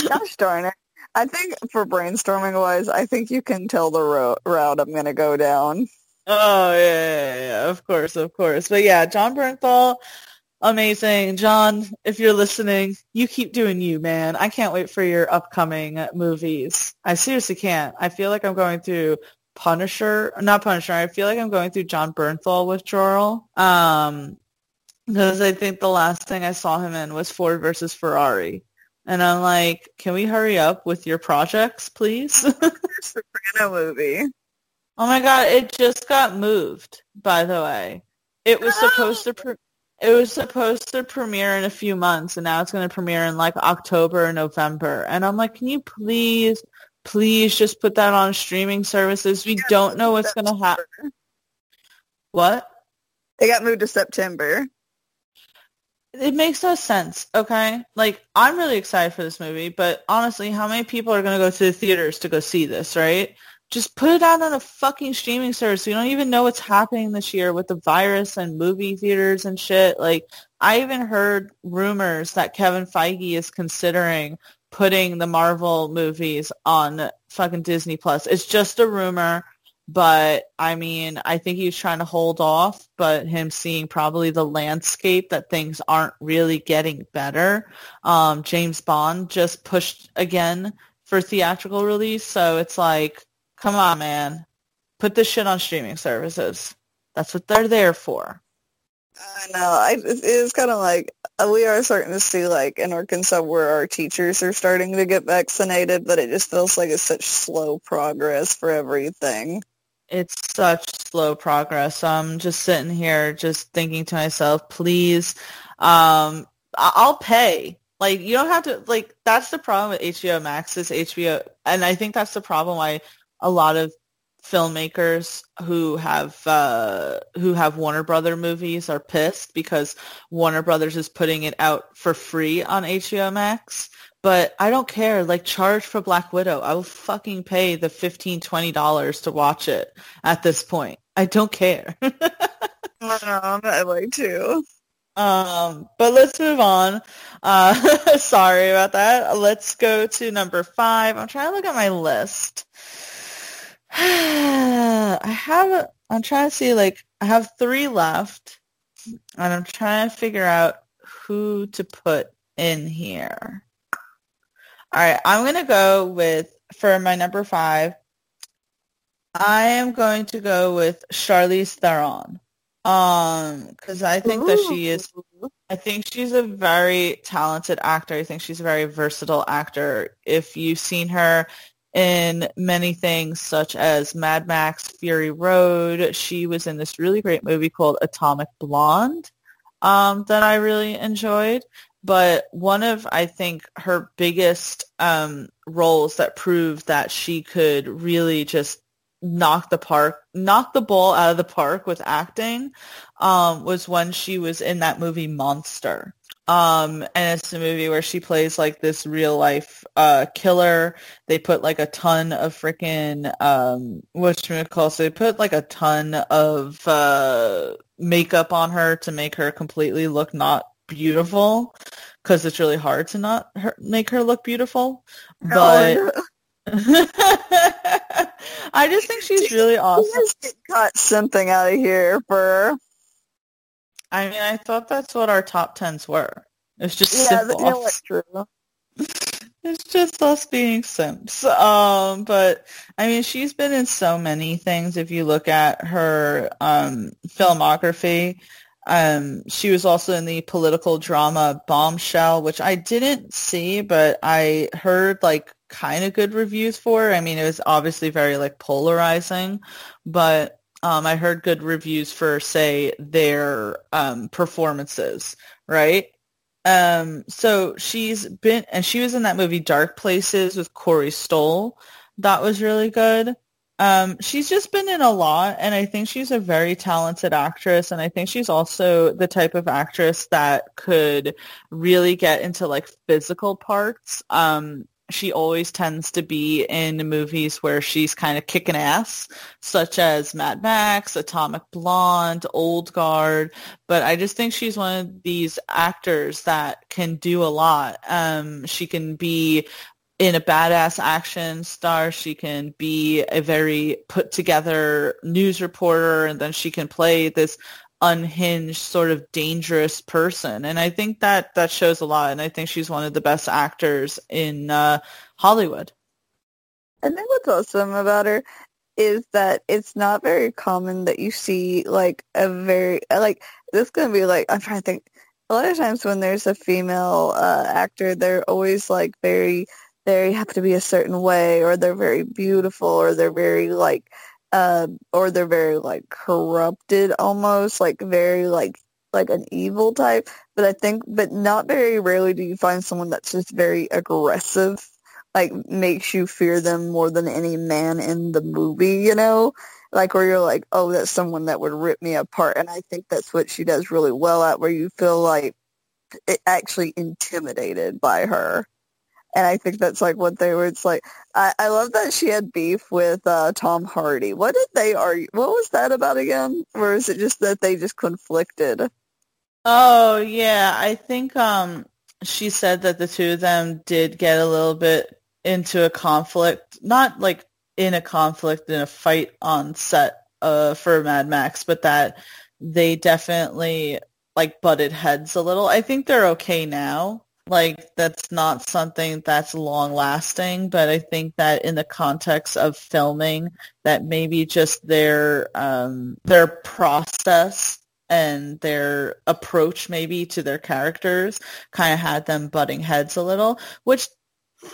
Gosh darn it. I think for brainstorming wise, I think you can tell the ro- route I'm going to go down. Oh, yeah, yeah, yeah, of course, of course. But yeah, Jon Bernthal, amazing. Jon, if you're listening, you keep doing you, man. I can't wait for your upcoming movies. I seriously can't. I feel like I'm going through Punisher, not Punisher. I feel like I'm going through Jon Bernthal withdrawal. Um, because I think the last thing I saw him in was Ford versus Ferrari. And I'm like, can we hurry up with your projects, please? Soprano movie. Oh my god, it just got moved, by the way. It was supposed to pre- it was supposed to premiere in a few months and now it's going to premiere in like October or November. And I'm like, can you please please just put that on streaming services? We don't know what's going to happen. What? It got moved to September it makes no sense, okay? Like, I'm really excited for this movie, but honestly, how many people are going to go to the theaters to go see this, right? Just put it out on a fucking streaming service. We don't even know what's happening this year with the virus and movie theaters and shit. Like, I even heard rumors that Kevin Feige is considering putting the Marvel movies on fucking Disney Plus. It's just a rumor. But I mean, I think he's trying to hold off, but him seeing probably the landscape that things aren't really getting better. Um, James Bond just pushed again for theatrical release. So it's like, come on, man. Put this shit on streaming services. That's what they're there for. I know. I, it's kind of like uh, we are starting to see, like in Arkansas, where our teachers are starting to get vaccinated, but it just feels like it's such slow progress for everything it's such slow progress. I'm just sitting here just thinking to myself, please, um, I'll pay. Like you don't have to like that's the problem with HBO Max is HBO and I think that's the problem why a lot of filmmakers who have uh, who have Warner Brother movies are pissed because Warner Brothers is putting it out for free on HBO Max. But I don't care. Like, charge for Black Widow. I will fucking pay the $15, $20 to watch it at this point. I don't care. I like to. Um, but let's move on. Uh, sorry about that. Let's go to number five. I'm trying to look at my list. I have, I'm trying to see, like, I have three left, and I'm trying to figure out who to put in here. All right, I'm going to go with, for my number five, I am going to go with Charlize Theron. Um, because I think Ooh. that she is, I think she's a very talented actor. I think she's a very versatile actor. If you've seen her in many things such as Mad Max Fury Road, she was in this really great movie called Atomic Blonde um, that I really enjoyed. But one of, I think, her biggest um, roles that proved that she could really just knock the park knock the ball out of the park with acting um, was when she was in that movie Monster. Um, and it's a movie where she plays like this real life uh, killer. They put like a ton of freaking um, what you call so they put like a ton of uh, makeup on her to make her completely look not beautiful because it's really hard to not her- make her look beautiful. Oh, but oh, I just think she's really awesome. Got something out of here for. I mean, I thought that's what our top tens were. It's just yeah, simple. You know true. it's just us being simps. Um, but I mean, she's been in so many things. If you look at her um, filmography, um, she was also in the political drama Bombshell, which I didn't see, but I heard like kind of good reviews for. I mean, it was obviously very like polarizing, but um, I heard good reviews for say their um, performances, right? Um, so she's been, and she was in that movie Dark Places with Corey Stoll. That was really good. Um, she's just been in a lot, and I think she's a very talented actress, and I think she's also the type of actress that could really get into like physical parts. Um, she always tends to be in movies where she's kind of kicking ass, such as Mad Max, Atomic Blonde, Old Guard. But I just think she's one of these actors that can do a lot. Um, she can be in a badass action star. She can be a very put together news reporter, and then she can play this unhinged sort of dangerous person and i think that that shows a lot and i think she's one of the best actors in uh, hollywood i think what's awesome about her is that it's not very common that you see like a very like this is gonna be like i'm trying to think a lot of times when there's a female uh, actor they're always like very they have to be a certain way or they're very beautiful or they're very like uh, or they're very like corrupted almost, like very like like an evil type. But I think, but not very rarely do you find someone that's just very aggressive, like makes you fear them more than any man in the movie, you know? Like where you're like, oh, that's someone that would rip me apart. And I think that's what she does really well at, where you feel like actually intimidated by her and I think that's like what they were. It's like I, I love that she had beef with uh, Tom Hardy. What did they argue? What was that about again? Or is it just that they just conflicted? Oh yeah, I think um she said that the two of them did get a little bit into a conflict, not like in a conflict in a fight on set uh, for Mad Max, but that they definitely like butted heads a little. I think they're okay now like that's not something that's long lasting but i think that in the context of filming that maybe just their um their process and their approach maybe to their characters kind of had them butting heads a little which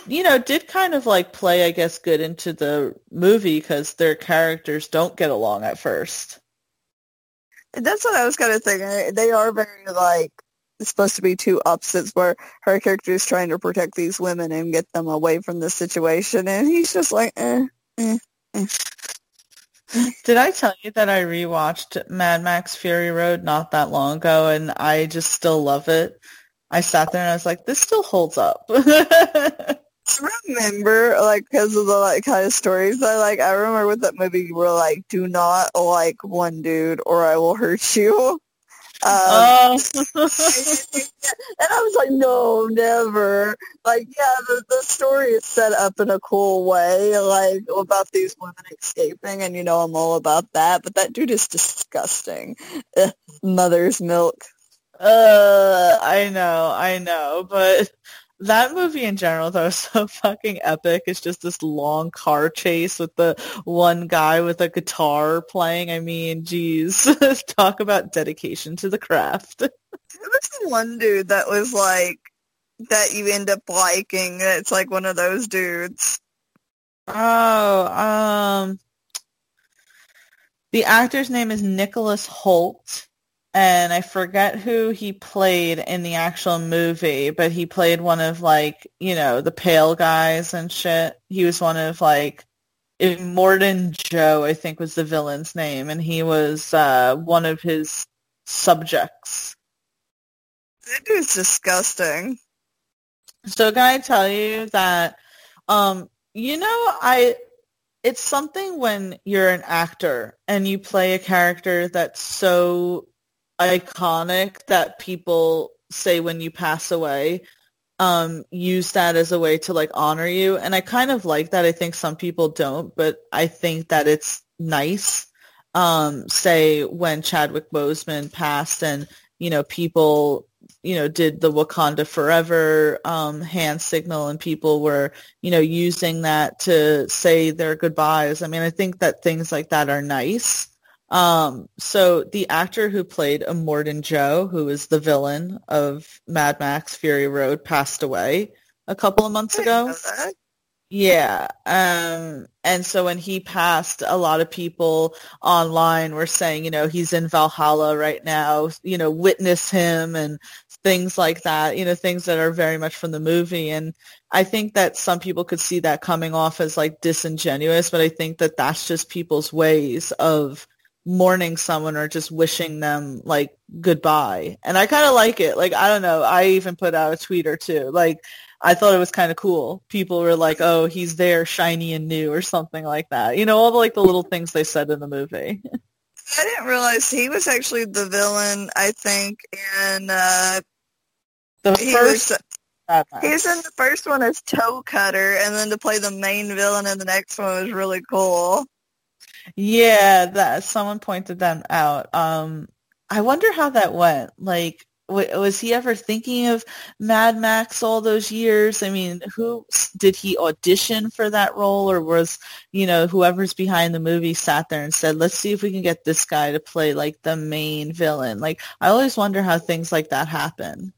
you know did kind of like play i guess good into the movie because their characters don't get along at first. That's what i was kind of thinking they are very like supposed to be two opposites where her character is trying to protect these women and get them away from the situation and he's just like eh, eh, eh. Did I tell you that I rewatched Mad Max Fury Road not that long ago and I just still love it? I sat there and I was like, this still holds up. I remember, like, because of the like kind of stories I like. I remember with that movie, you were like, "Do not like one dude, or I will hurt you." Um, oh. and I was like, no, never. Like, yeah, the, the story is set up in a cool way, like about these women escaping, and you know, I'm all about that. But that dude is disgusting. Ugh, mother's milk. Uh, I know, I know, but that movie in general though is so fucking epic. It's just this long car chase with the one guy with a guitar playing. I mean, geez, talk about dedication to the craft. There was one dude that was like that you end up liking. It's like one of those dudes. Oh, um, the actor's name is Nicholas Hoult and I forget who he played in the actual movie, but he played one of like, you know, the pale guys and shit. He was one of like Immortan Joe, I think was the villain's name, and he was uh, one of his subjects. That dude's disgusting. So can I tell you that um you know I it's something when you're an actor and you play a character that's so iconic that people say when you pass away um use that as a way to like honor you. And i kind of like that. I think some people don't but i think that it's nice um say when chadwick boseman passed and you know people you know did the wakanda forever um hand signal and people were you know using that to say their goodbyes. I mean i think that things like that are nice um, so the actor who played a Immortan Joe, who is the villain of Mad Max Fury Road, passed away a couple of months ago. Yeah. Um, and so when he passed, a lot of people online were saying, you know, he's in Valhalla right now, you know, witness him and things like that, you know, things that are very much from the movie. And I think that some people could see that coming off as like disingenuous, but I think that that's just people's ways of mourning someone or just wishing them like goodbye. And I kind of like it. Like, I don't know. I even put out a tweet or two. Like, I thought it was kind of cool. People were like, oh, he's there shiny and new or something like that. You know, all the like the little things they said in the movie. I didn't realize he was actually the villain, I think, in uh, the first was, He's in the first one as Toe Cutter, and then to play the main villain in the next one was really cool. Yeah, that someone pointed that out. Um, I wonder how that went. Like, w- was he ever thinking of Mad Max all those years? I mean, who did he audition for that role, or was you know whoever's behind the movie sat there and said, "Let's see if we can get this guy to play like the main villain." Like, I always wonder how things like that happen.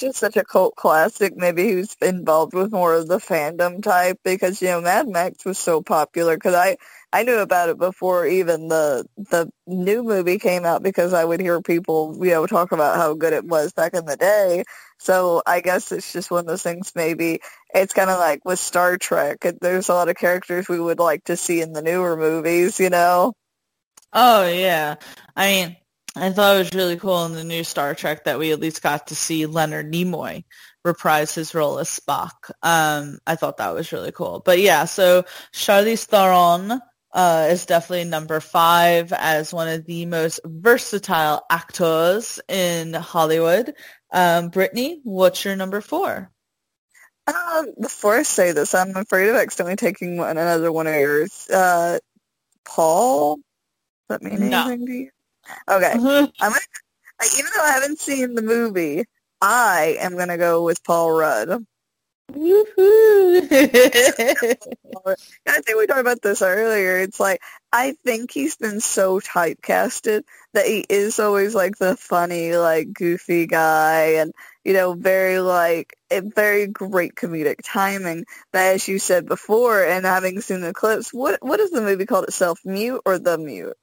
Just such a cult classic. Maybe was involved with more of the fandom type because you know Mad Max was so popular. Because I I knew about it before even the the new movie came out because I would hear people you know talk about how good it was back in the day. So I guess it's just one of those things. Maybe it's kind of like with Star Trek. There's a lot of characters we would like to see in the newer movies. You know. Oh yeah, I mean I thought it was really cool in the new Star Trek that we at least got to see Leonard Nimoy reprise his role as Spock. Um, I thought that was really cool. But yeah, so Charlize Theron uh, is definitely number five as one of the most versatile actors in Hollywood. Um, Brittany, what's your number four? Um, before I say this, I'm afraid of accidentally taking one, another one of yours. Uh, Paul? Does that mean no. anything to you? Okay. I'm gonna, even though I haven't seen the movie, I am gonna go with Paul Rudd. Woohoo! I think we talked about this earlier. It's like I think he's been so typecasted that he is always like the funny, like goofy guy, and you know, very like a very great comedic timing. But as you said before, and having seen the clips, what what is the movie called itself? Mute or The Mute?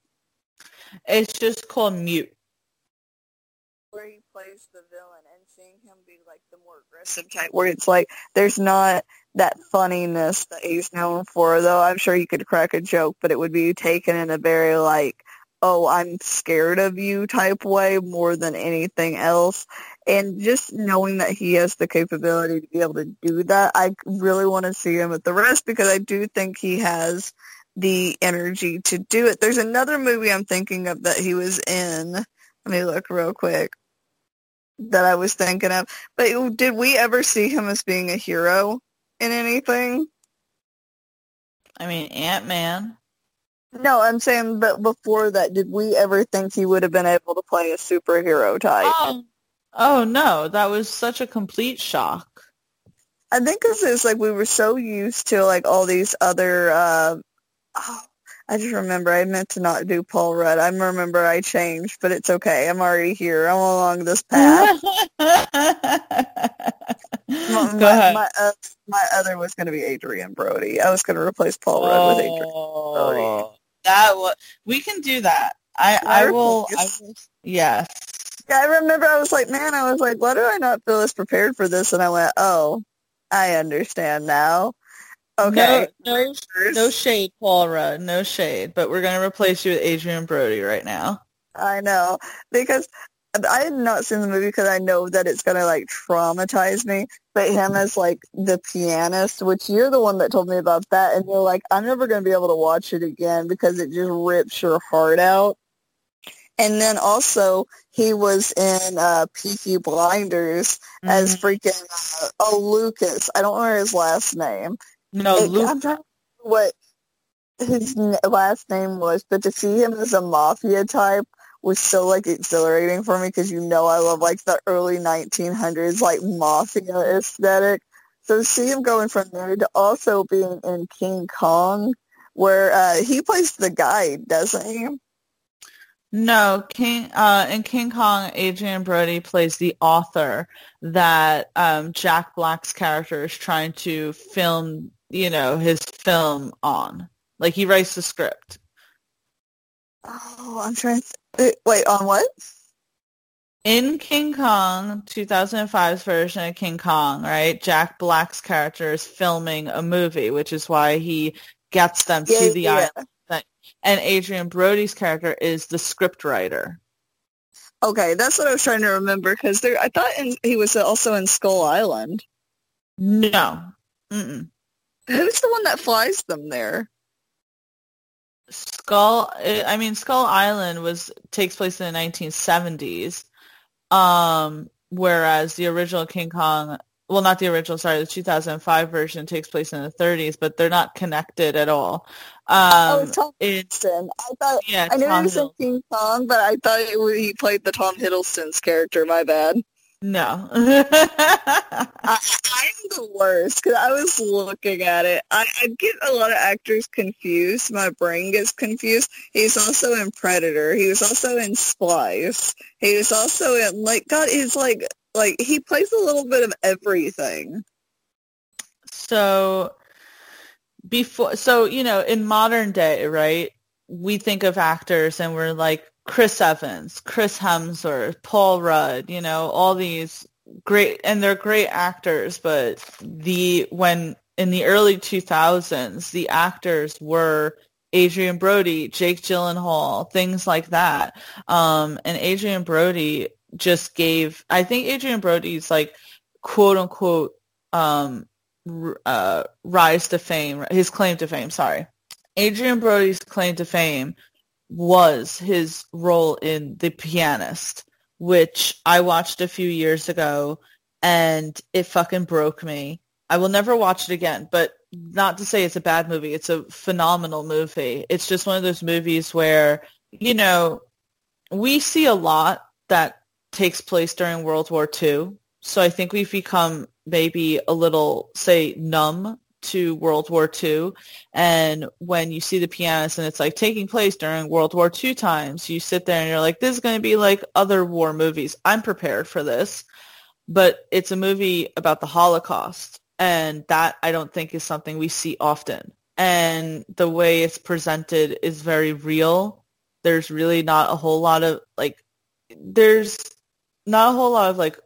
It's just called Mute. Where he plays the villain and seeing him be like the more aggressive type, where it's like there's not that funniness that he's known for. Though I'm sure he could crack a joke, but it would be taken in a very like, "Oh, I'm scared of you" type way more than anything else. And just knowing that he has the capability to be able to do that, I really want to see him at the rest because I do think he has the energy to do it. There's another movie I'm thinking of that he was in. Let me look real quick. That I was thinking of. But did we ever see him as being a hero in anything? I mean, Ant-Man. No, I'm saying, but before that, did we ever think he would have been able to play a superhero type? Oh, oh no, that was such a complete shock. I think because it's like we were so used to like all these other uh, oh, I just remember I meant to not do Paul Rudd. I remember I changed, but it's okay. I'm already here. I'm along this path. my, Go ahead. My, uh, my other was going to be Adrien Brody. I was going to replace Paul Rudd with Adrien Brody. Oh, that was, we can do that. I, I will, I will, yes. Yeah, I remember I was like, man, I was like, why do I not feel as prepared for this? And I went, oh, I understand now. Okay. No, no, no shade, Paul Rudd. No shade. But we're going to replace you with Adrien Brody right now. I know because I had not seen the movie because I know that it's gonna like traumatize me. But him as like the pianist, which you're the one that told me about that, and you're like, I'm never gonna be able to watch it again because it just rips your heart out. And then also he was in uh, Peaky Blinders mm-hmm. as freaking uh, oh Lucas. I don't remember his last name. No, It- Luke. I'm trying to remember what his last name was, but to see him as a mafia type was so like exhilarating for me because you know I love like the early 1900s like mafia aesthetic. So to see him going from there to also being in King Kong, where uh, he plays the guy, doesn't he? No, King uh, in King Kong, Adrien Brody plays the author that um, Jack Black's character is trying to film, you know, his film on. Like he writes the script. Oh, I'm trying to th- wait on what? In King Kong, 2005's version of King Kong, right? Jack Black's character is filming a movie, which is why he gets them to the yeah. island. And Adrien Brody's character is the script writer. Okay, that's what I was trying to remember because there. I thought in, he was also in Skull Island. No. Mm-mm. Who's the one that flies them there? Skull. I mean, Skull Island was takes place in the 1970s, um, whereas the original King Kong, well, not the original, sorry, the 2005 version takes place in the 30s, but they're not connected at all. oh, Um, Tom Hiddleston. I thought yeah, I knew Tom he was in. King Kong, but I thought it he played the Tom Hiddleston's character. My bad. No. I, I'm the worst because I was looking at it. I, I get a lot of actors confused. My brain gets confused. He's also in Predator. He was also in Splice. He was also in like God. He's like like he plays a little bit of everything. So before, so you know, in modern day, right? We think of actors and we're like Chris Evans, Chris Hemsworth, Paul Rudd, you know, all these great, and they're great actors. But the when in the early 2000s, the actors were Adrien Brody, Jake Gyllenhaal, things like that. Um, and Adrien Brody just gave, I think Adrien Brody's like quote unquote um, uh, rise to fame, his claim to fame, sorry. Adrien Brody's claim to fame was his role in The Pianist, which I watched a few years ago and it fucking broke me. I will never watch it again, but not to say it's a bad movie. It's a phenomenal movie. It's just one of those movies where, you know, we see a lot that takes place during World War II. So I think we've become maybe a little, say, numb to World War II. And when you see the pianist and it's like taking place during World War II times, you sit there and you're like, this is going to be like other war movies. I'm prepared for this. But it's a movie about the Holocaust. And that I don't think is something we see often. And the way it's presented is very real. There's really not a whole lot of like, there's not a whole lot of like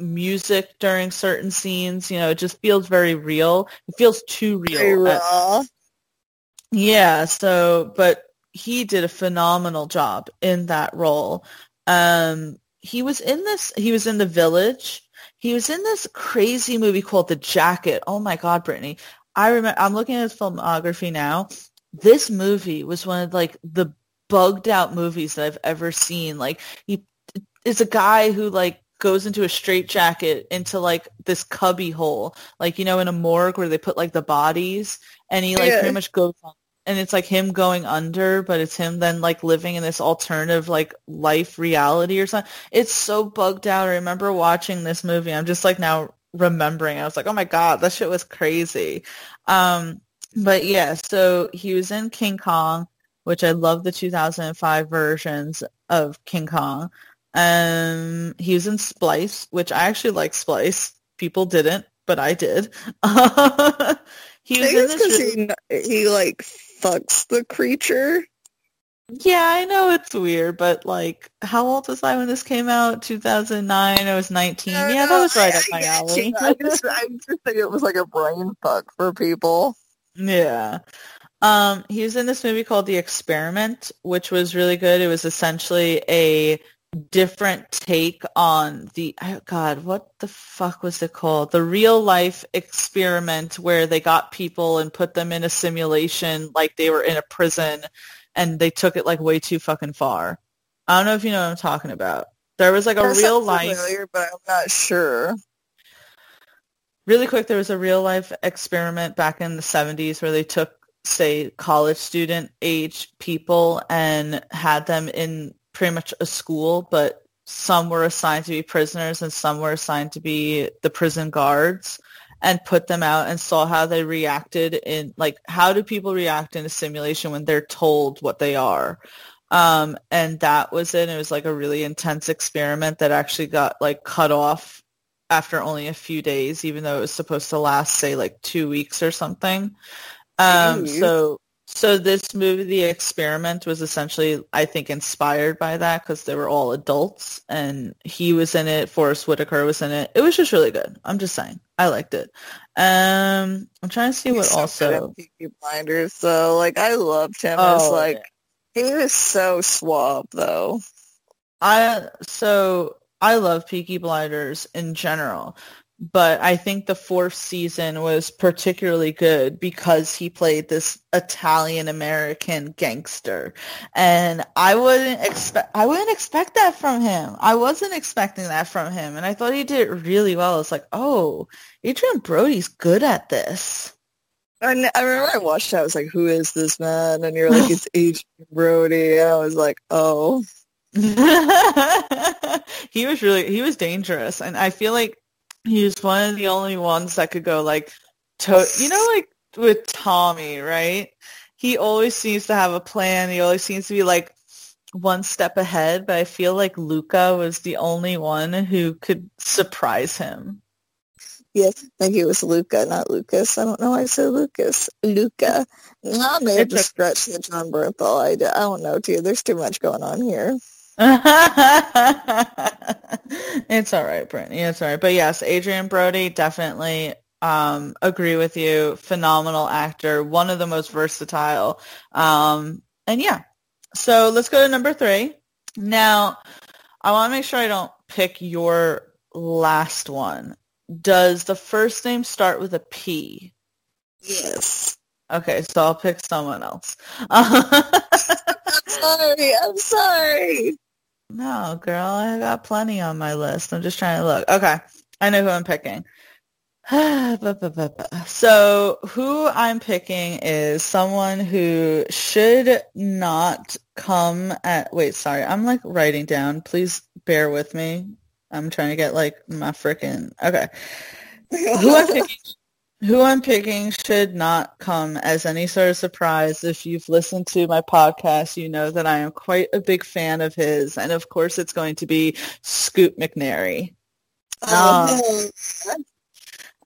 music during certain scenes. You know, it just feels very real. It feels too real. Very at- raw. yeah, so but he did a phenomenal job in that role. Um he was in this he was in The Village. He was in this crazy movie called The Jacket. Oh my god, Brittany. I remember I'm looking at his filmography now. This movie was one of like the bugged out movies that I've ever seen. Like he is a guy who like goes into a straitjacket into like this cubby hole, like you know in a morgue where they put like the bodies, and he like Yeah. pretty much goes on, and it's like him going under, but it's him then like living in this alternative like life reality or something. It's so bugged out. I remember watching this movie. I'm just like now remembering. I was like, oh my god, that shit was crazy. Um, but yeah, so he was in King Kong, which I love the 2005 versions of King Kong. Um, he was in Splice, which I actually like Splice. People didn't, but I did. he was in this. really- he, he like fucks the creature. Yeah, I know it's weird, but like, how old was I when this came out? 2009. I was 19. I don't Yeah, that was right I- up my alley. I just, I just think it was like a brain fuck for people. Yeah. Um, he was in this movie called The Experiment, which was really good. It was essentially a different take on the oh God, what the fuck was it called? The real life experiment where they got people and put them in a simulation like they were in a prison and they took it like way too fucking far. I don't know if you know what I'm talking about. There was like a That real life familiar, but I'm not sure. really quick, there was a real life experiment back in the 70s where they took, say, college student age people and had them in pretty much a school, but some were assigned to be prisoners and some were assigned to be the prison guards and put them out and saw how they reacted in like how do people react in a simulation when they're told what they are? Um, and that was it. It was like a really intense experiment that actually got like cut off after only a few days, even though it was supposed to last, say, like two weeks or something. Um, so, so this movie, The Experiment, was essentially, I think, inspired by that because they were all adults, and he was in it. Forest Whitaker was in it. It was just really good. I'm just saying, I liked it. Um, I'm trying to see what He's so good at also. Peaky Blinders, so like I loved him as Oh, like he was so suave though. I so I love Peaky Blinders in general, but I think the fourth season was particularly good because he played this Italian American gangster, and I wouldn't expect I wouldn't expect that from him. I wasn't expecting that from him, and I thought he did it really well. It's like, oh, Adrien Brody's good at this. And I remember I watched it, I was like, Who is this man? And you're like, It's Adrien Brody and I was like, Oh. he was really he was dangerous and i feel like he was one of the only ones that could go like to you know like with tommy right he always seems to have a plan he always seems to be like one step ahead but i feel like luca was the only one who could surprise him Yes, I think it was Luca, not Lucas. I don't know why I said Lucas. Luca. I may have just scratched the Jon Bernthal. I don't know, too. There's too much going on here. it's all right, Brittany. It's all right. But yes, Adrien Brody definitely um, agree with you. Phenomenal actor, one of the most versatile. Um, and yeah, so let's go to number three. Now, I want to make sure I don't pick your last one. Does the first name start with a P? Yes. Okay, so I'll pick someone else. I'm sorry, I'm sorry. No, girl, I got plenty on my list. I'm just trying to look. Okay, I know who I'm picking. so who I'm picking is someone who should not come at. Wait, sorry, I'm like writing down. Please bear with me. I'm trying to get like my freaking. Okay, who I'm picking. Who I'm picking should not come as any sort of surprise. If you've listened to my podcast, you know that I am quite a big fan of his. And of course, it's going to be Scoot McNairy. Oh, um,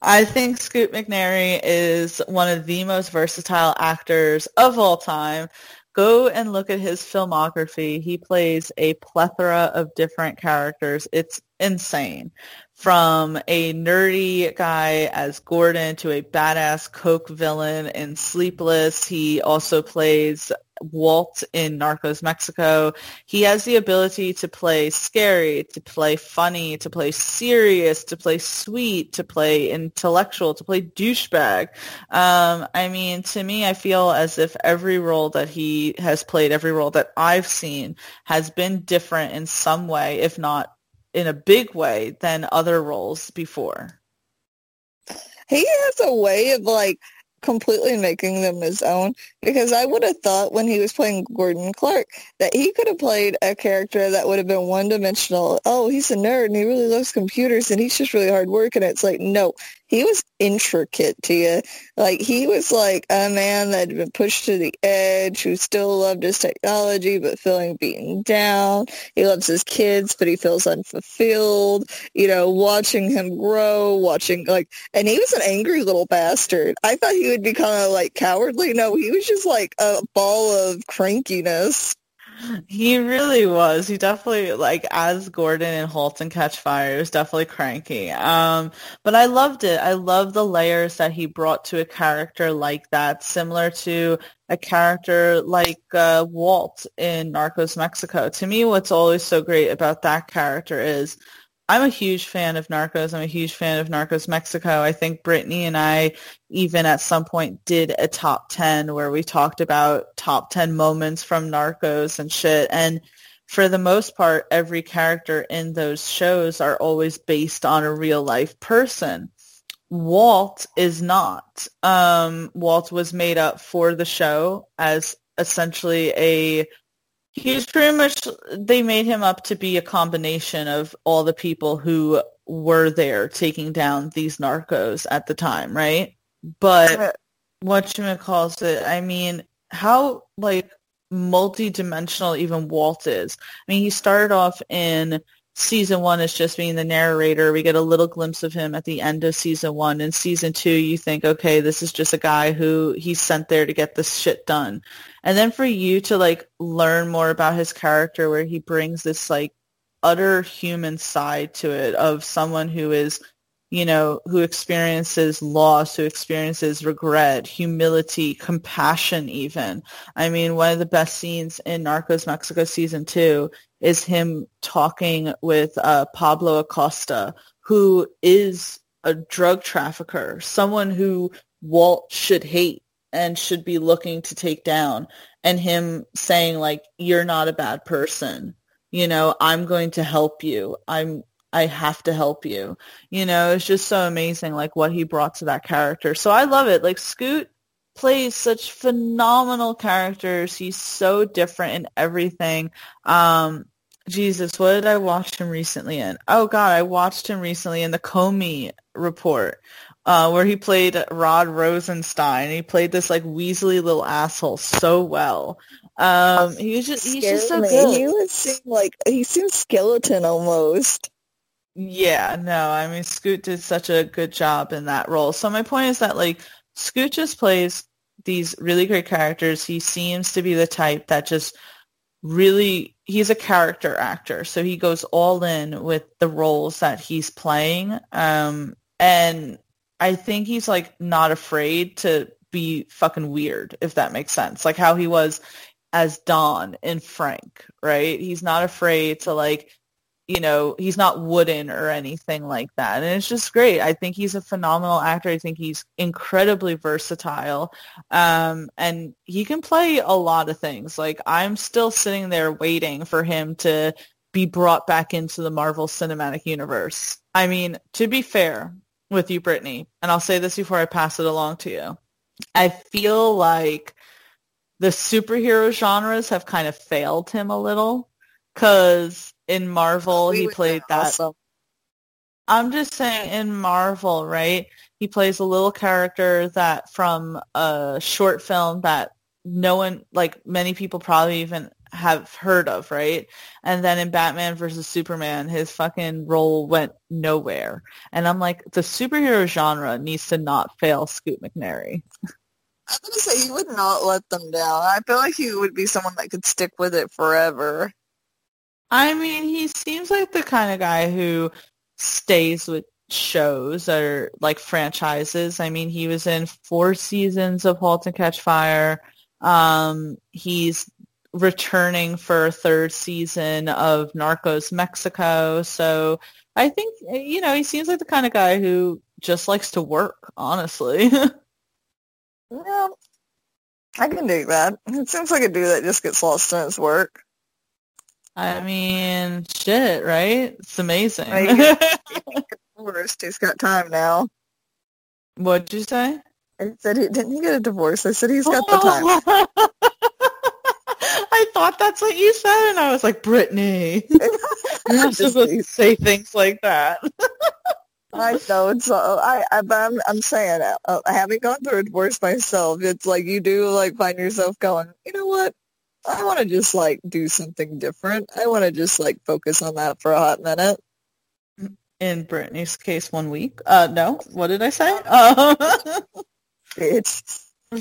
I think Scoot McNairy is one of the most versatile actors of all time. Go and look at his filmography. He plays a plethora of different characters. It's insane. From a nerdy guy as Gordon to a badass coke villain in Sleepless. He also plays Walt in Narcos Mexico. He has the ability to play scary, to play funny, to play serious, to play sweet, to play intellectual, to play douchebag. Um, I mean, to me, I feel as if every role that he has played, every role that I've seen, has been different in some way, if not in a big way, than other roles before. He has a way of like completely making them his own because I would have thought when he was playing Gordon Clark that he could have played a character that would have been one dimensional. Oh, he's a nerd and he really loves computers and he's just really hard work. And it's like, no, he was intricate to you. Like he was like a man that had been pushed to the edge, who still loved his technology but feeling beaten down. He loves his kids, but he feels unfulfilled. You know, watching him grow, watching like, and he was an angry little bastard. I thought he would be kind of like cowardly. No, he was just like a ball of crankiness. He really was. He definitely like as Gordon and *Halt and Catch Fire He was definitely cranky. Um, but I loved it. I love the layers that he brought to a character like that, similar to a character like uh, Walt in Narcos Mexico. To me, what's always so great about that character is I'm a huge fan of Narcos. I'm a huge fan of Narcos Mexico. I think Brittany and I even at some point did a top 10 where we talked about top 10 moments from Narcos and shit. And for the most part, every character in those shows are always based on a real life person. Walt is not. Um, Walt was made up for the show as essentially a He's pretty much, they made him up to be a combination of all the people who were there taking down these narcos at the time, right? But what you calls it, I mean, how like multi-dimensional even Walt is. I mean, he started off in season one as just being the narrator. We get a little glimpse of him at the end of season one. In season two, you think, okay, this is just a guy who he's sent there to get this shit done and then for you to like learn more about his character where he brings this like utter human side to it of someone who is you know who experiences loss who experiences regret humility compassion even i mean one of the best scenes in narcos mexico season two is him talking with uh, pablo acosta who is a drug trafficker someone who walt should hate and should be looking to take down and him saying like you're not a bad person. You know i'm going to help you. I'm i have to help you. You know it's just so amazing like what he brought to that character. So i love it. Like scoot plays such phenomenal characters. He's so different in everything. Um jesus what did i watch him recently in oh god i watched him recently in the comey report uh, where he played Rod Rosenstein. He played this like Weasley little asshole so well. Um, he was just he's just so good. He was seem like he seemed skeleton almost. Yeah, no, I mean Scoot did such a good job in that role. So my point is that like Scoot just plays these really great characters. He seems to be the type that just really he's a character actor so he goes all in with the roles that he's playing um and I think he's like not afraid to be fucking weird, if that makes sense. Like how he was as Don in Frank, right? He's not afraid to like, you know, he's not wooden or anything like that. And it's just great. I think he's a phenomenal actor. I think he's incredibly versatile. Um, and he can play a lot of things. Like I'm still sitting there waiting for him to be brought back into the Marvel Cinematic Universe. I mean, to be fair, with you, Brittany, and I'll say this before I pass it along to you. I feel like the superhero genres have kind of failed him a little because in Marvel he played that. Also. I'm just saying in Marvel, right? He plays a little character that from a short film that no one, like many people probably even have heard of, right? And then in Batman versus Superman, his fucking role went nowhere. And I'm like, the superhero genre needs to not fail Scoot McNairy. I was gonna say he would not let them down. I feel like he would be someone that could stick with it forever. I mean, he seems like the kind of guy who stays with shows or like franchises. I mean, he was in four seasons of *Halt and Catch Fire*. Um, he's returning for a third season of Narcos Mexico. So I think, you know, he seems like the kind of guy who just likes to work, honestly. yeah, I can dig that. It seems like a dude that just gets lost in his work. I mean, shit, right? It's amazing. divorced. He's got time now. What'd you say? I said, he, didn't he get a divorce? I said he's got the time. I thought that's what you said, and I was like, Brittany, you're not supposed to say things like that. I know. Uh, I, I but I'm I'm saying uh, having gone through a divorce myself, it's like you do like find yourself going, you know what? I want to just like do something different. I want to just like focus on that for a hot minute. In Brittany's case, one week. Uh, no, what did I say? Uh, it's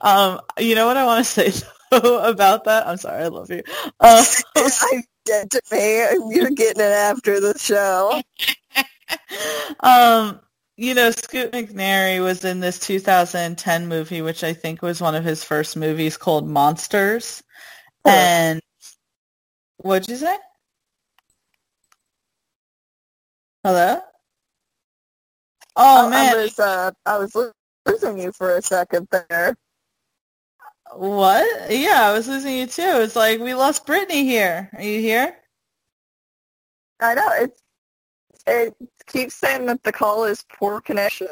um, you know what I want to say though, about that? I'm sorry, I love you. Um, I'm dead to me. You're getting it after the show. um, you know, Scoot McNairy was in this 2010 movie, which I think was one of his first movies called Monsters. And what'd you say? Hello? Oh, man. I was, uh, I was losing you for a second there. What? Yeah, I was losing you too. It's like we lost Brittany here. Are you here? I know. It's it keeps saying that the call is poor connection.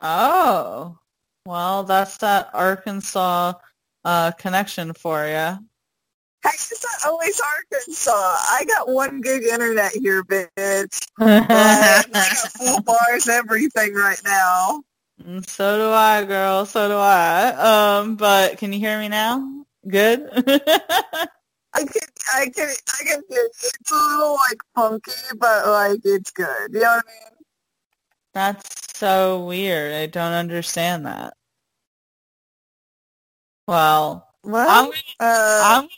Oh. Well, that's that Arkansas uh, connection for you. Hey, it's not always Arkansas. I got one gig internet here, bitch. I got full bars, everything right now. Mm, so do I, girl. So do I. Um, but can you hear me now? Good. I can, I can, I can. It's a little like funky, but like it's good. You know what I mean? That's so weird. I don't understand that. Well, well I'm, uh, I'm,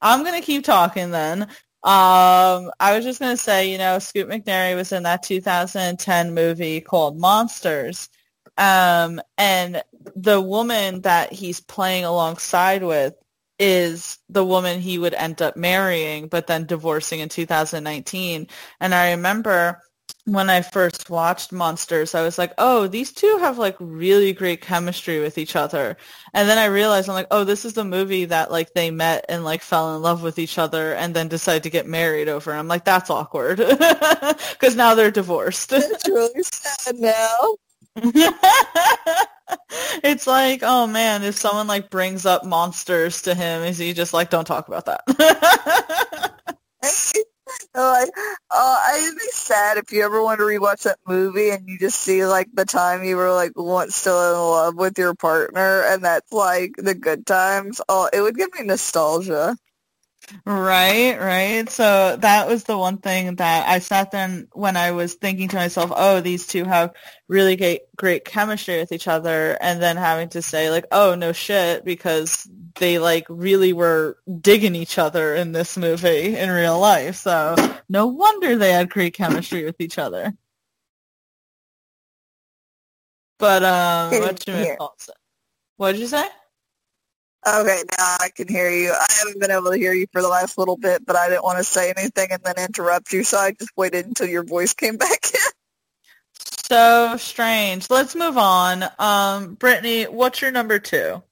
I'm gonna keep talking then. Um, I was just gonna say, you know, Scoot McNairy was in that 2010 movie called Monsters, um, and the woman that he's playing alongside with is the woman he would end up marrying, but then divorcing in 2019. And I remember when I first watched Monsters, I was like, oh, these two have like really great chemistry with each other. And then I realized I'm like, oh, this is the movie that like they met and like fell in love with each other and then decided to get married over. I'm like, that's awkward because now they're divorced. It's really sad now. it's like, oh man, if someone like brings up monsters to him, is he just like, don't talk about that? like, oh, I'd be sad if you ever want to rewatch that movie and you just see like the time you were like once still in love with your partner, and that's like the good times. Oh, it would give me nostalgia. Right, right. So that was the one thing that I sat there when I was thinking to myself, oh, these two have really great, great chemistry with each other. And then having to say like, oh, no shit, because they like really were digging each other in this movie in real life. So no wonder they had great chemistry with each other. But um, what you What did you say? Okay, now I can hear you. I haven't been able to hear you for the last little bit, but I didn't want to say anything and then interrupt you, so I just waited until your voice came back in. So strange. Let's move on. Um, Brittany, what's your number two?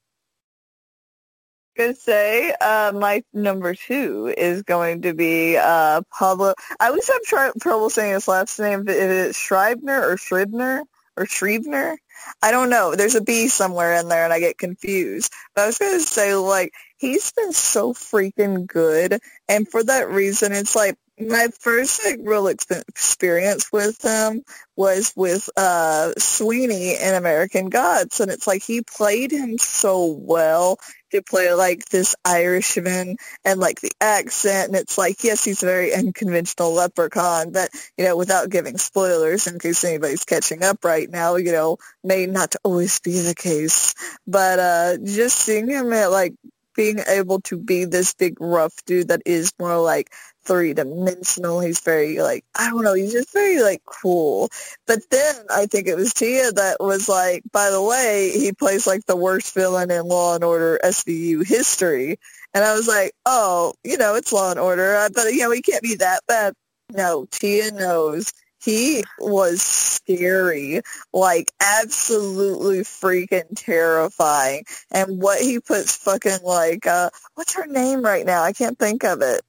Gonna say, uh, my number two is going to be uh, Pablo. I always have tr- trouble saying his last name. Is it Schreibner or Schreibner or Schreibner? I don't know. There's a B somewhere in there and I get confused. But I was going to say, like, he's been so freaking good. And for that reason, it's like my first like real experience with him was with uh Sweeney in American Gods and it's like he played him so well to play like this Irishman and like the accent and it's like yes he's a very unconventional leprechaun but you know without giving spoilers in case anybody's catching up right now you know may not always be the case. But uh just seeing him at like being able to be this big rough dude that is more like three dimensional. He's very like I don't know. He's just very like cool. But then I think it was Tia that was like, by the way, he plays like the worst villain in Law and Order SVU history. And I was like, oh, you know, it's Law and Order, but you know, he can't be that bad. No, Tia knows he was scary, like absolutely freaking terrifying. And what he puts fucking like, uh, what's her name right now? I can't think of it.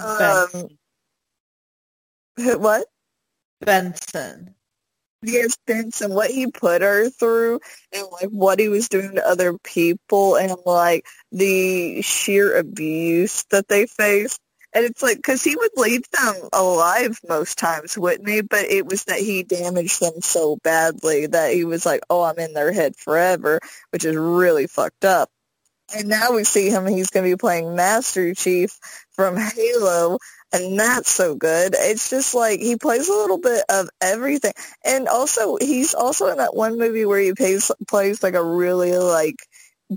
Um, what? Benson. Yes, Benson. What he put her through, and like what he was doing to other people, and like the sheer abuse that they faced. And it's like, because he would leave them alive most times, wouldn't he? But it was that he damaged them so badly that he was like, oh, I'm in their head forever, which is really fucked up. And now we see him, he's going to be playing Master Chief from Halo, and that's so good. It's just like he plays a little bit of everything. And also, he's also in that one movie where he plays, plays like a really like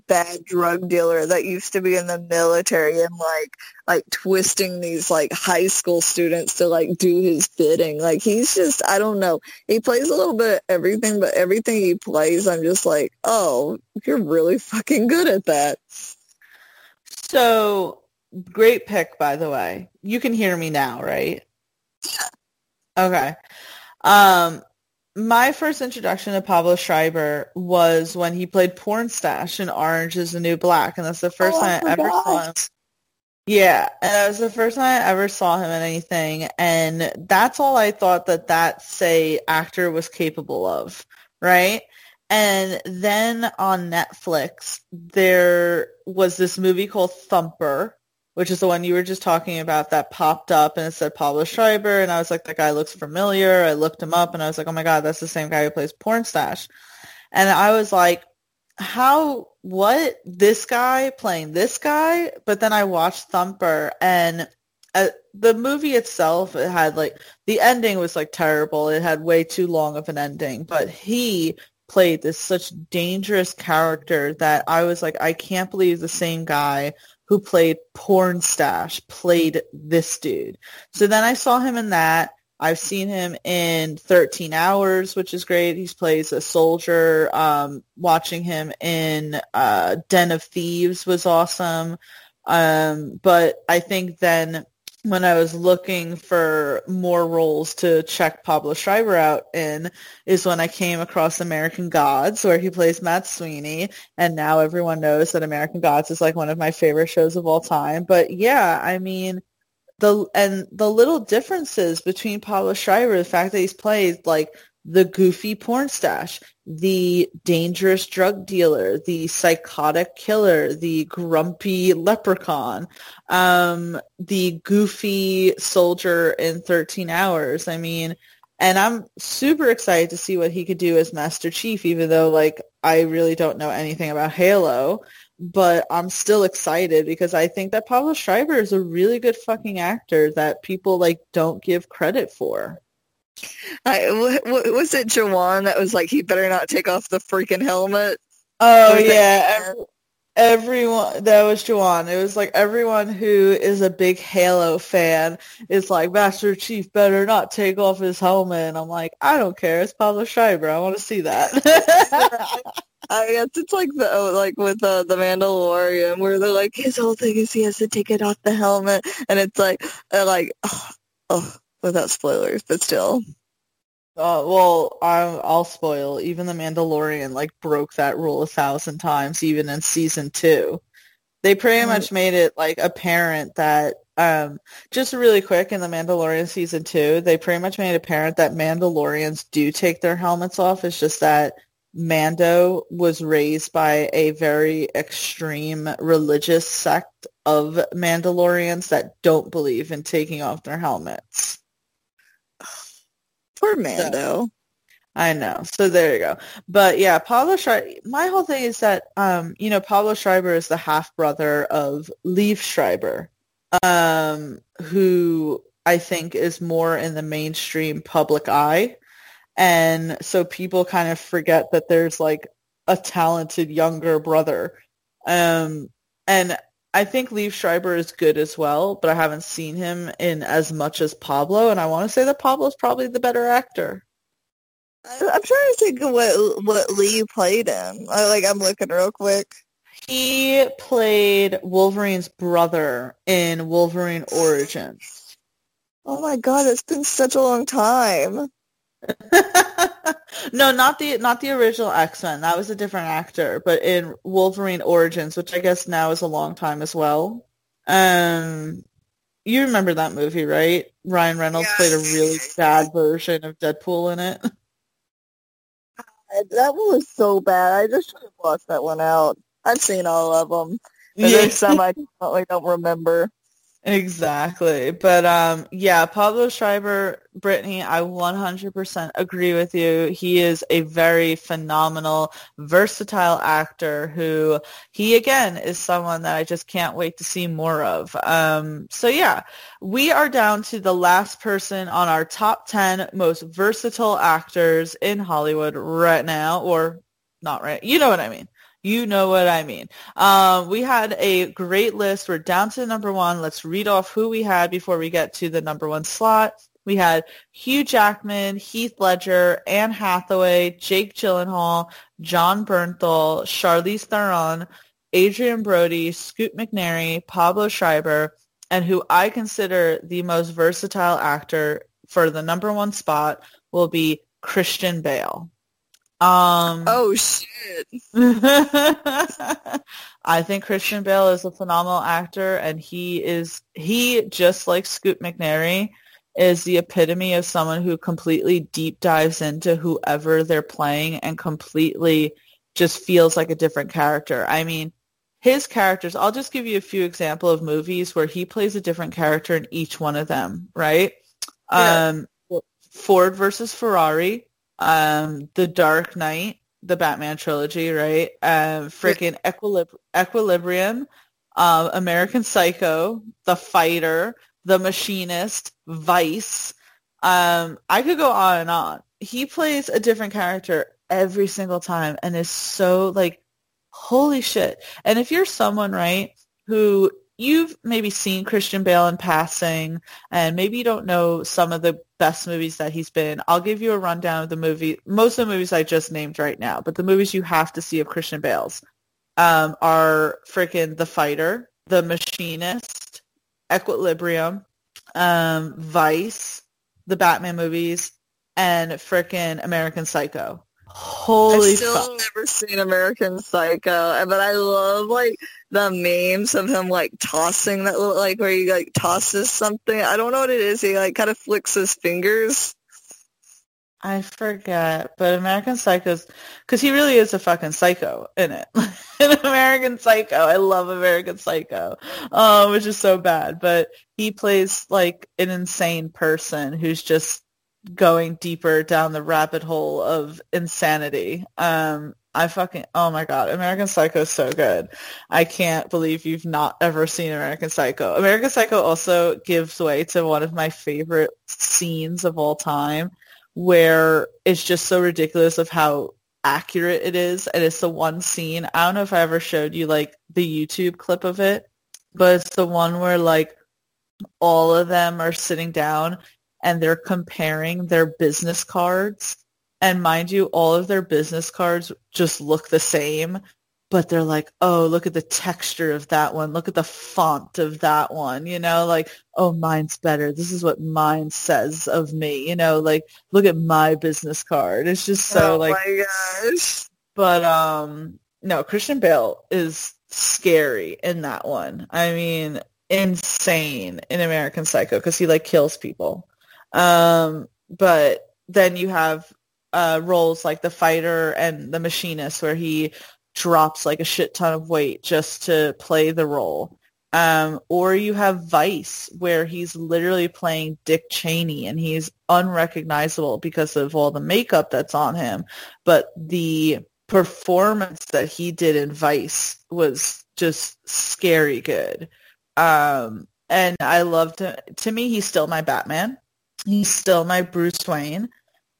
bad drug dealer that used to be in the military and like like twisting these like high school students to like do his bidding. Like he's just i don't know. He plays a little bit of everything but everything he plays i'm just like oh you're really fucking good at that. So great pick by the way. You can hear me now right? Yeah. Okay. Um my first introduction to Pablo Schreiber was when he played Pornstache in Orange is the New Black, and that's the first oh, time I, I ever saw him. Yeah, and that was the first time I ever saw him in anything, and that's all I thought that that say actor was capable of, right? And then on Netflix, there was this movie called Thumper, which is the one you were just talking about that popped up and it said Pablo Schreiber and I was like, that guy looks familiar. I looked him up and I was like, oh my God, that's the same guy who plays Pornstache. And I was like, how, what, this guy playing this guy? But then I watched Thumper and uh, the movie itself, it had like, the ending was like terrible. It had way too long of an ending, but he played this such dangerous character that I was like, I can't believe the same guy who played Pornstache played this dude. So then I saw him in that. I've seen him in 13 Hours, which is great. He plays a soldier. Um, watching him in uh, Den of Thieves was awesome. Um, but I think then when I was looking for more roles to check Pablo Schreiber out in is when I came across American Gods where he plays Matt Sweeney and now everyone knows that American Gods is like one of my favorite shows of all time. But yeah, I mean the and the little differences between Pablo Schreiber, the fact that he's played like the goofy Pornstache, the dangerous drug dealer, the psychotic killer, the grumpy leprechaun, um, the goofy soldier in 13 hours. I mean, and I'm super excited to see what he could do as Master Chief, even though like I really don't know anything about Halo. But I'm still excited because I think that Pablo Schreiber is a really good fucking actor that people like don't give credit for. I, what was it Jawan that was like, he better not take off the freaking helmet? Oh, yeah. everyone, that was Jawan. It was like everyone who is a big Halo fan is like, Master Chief better not take off his helmet. And I'm like, I don't care. It's Pablo Schreiber. I want to see that. I guess it's like the oh, like with uh, the Mandalorian where they're like his whole thing is he has to take it off the helmet and it's like uh, like oh, oh without spoilers, but still. Uh, well, I'll, I'll spoil. Even the Mandalorian like broke that rule a thousand times, even in season two. They pretty much made it like apparent that um, just really quick in the Mandalorian season two, they pretty much made it apparent that Mandalorians do take their helmets off. It's just that Mando was raised by a very extreme religious sect of Mandalorians that don't believe in taking off their helmets. Poor Mando. So, I know. So there you go. But yeah, Pablo Schreiber, my whole thing is that, um, you know, Pablo Schreiber is the half brother of Liev Schreiber, um, who I think is more in the mainstream public eye. And so people kind of forget that there's like a talented younger brother. Um, and I think Liev Schreiber is good as well, but I haven't seen him in as much as Pablo. And I want to say that Pablo is probably the better actor. I'm trying to think of what what Lee played in. I, like I'm looking real quick. He played Wolverine's brother in Wolverine Origins. Oh my god, it's been such a long time. no, not the not the original X Men. That was a different actor, but in Wolverine Origins, which I guess now is a long time as well. Um, you remember that movie, right? Ryan Reynolds yeah. played a really bad version of Deadpool in it. That one was so bad. I just should have watched that one out. I've seen all of them. yeah. There's some I definitely don't remember. Exactly. But um yeah, Pablo Schreiber, Brittany, I 100% agree with you. He is a very phenomenal, versatile actor who he again is someone that I just can't wait to see more of. Um so yeah, we are down to the last person on our top 10 most versatile actors in Hollywood right now or not right. You know what I mean. You know what I mean. Um, we had a great list. We're down to number one. Let's read off who we had before we get to the number one slot. We had Hugh Jackman, Heath Ledger, Anne Hathaway, Jake Gyllenhaal, Jon Bernthal, Charlize Theron, Adrien Brody, Scoot McNairy, Pablo Schreiber, and who I consider the most versatile actor for the number one spot will be Christian Bale. Um, oh shit! I think Christian Bale is a phenomenal actor, and he is he just like Scoot McNairy is the epitome of someone who completely deep dives into whoever they're playing and completely just feels like a different character. I mean, his characters. I'll just give you a few examples of movies where he plays a different character in each one of them. Right? Yeah. Um, Ford versus Ferrari um, The Dark Knight, the Batman trilogy, right? Um, freaking Equilib- Equilibrium, um, American Psycho, The Fighter, The Machinist, Vice. Um, I could go on and on. He plays a different character every single time and is so like, holy shit. And if you're someone, right, who you've maybe seen Christian Bale in passing, and maybe you don't know some of the best movies that he's been. I'll give you a rundown of the movie, most of the movies I just named right now, but the movies you have to see of Christian Bale's um, are freaking The Fighter, The Machinist, Equilibrium, um, Vice, the Batman movies, and freaking American Psycho. Holy I've still fuck. never seen American Psycho, but I love like the memes of him like tossing that little like where he like tosses something. I don't know what it is. He like kind of flicks his fingers. I forget, but American Psycho's because he really is a fucking psycho in it. in American Psycho, I love American Psycho, um, which is so bad. But he plays like an insane person who's just going deeper down the rabbit hole of insanity. Um, I fucking oh my god, American Psycho is so good. I can't believe you've not ever seen American Psycho. American Psycho also gives way to one of my favorite scenes of all time where it's just so ridiculous of how accurate it is and it's the one scene. I don't know if I ever showed you like the YouTube clip of it, but it's the one where like all of them are sitting down and they're comparing their business cards. And mind you, all of their business cards just look the same, but they're like, oh, look at the texture of that one. Look at the font of that one. You know, like, oh, mine's better. This is what mine says of me. You know, like, look at my business card. It's just so oh like, my gosh. But um, no, Christian Bale is scary in that one. I mean, insane in American Psycho because he like kills people. Um, but then you have uh, roles like the fighter and the machinist where he drops like a shit ton of weight just to play the role. Um, or you have Vice, where he's literally playing Dick Cheney, and he's unrecognizable because of all the makeup that's on him. But the performance that he did in Vice was just scary good. Um, and I loved him. To me, he's still my Batman. He's still my Bruce Wayne.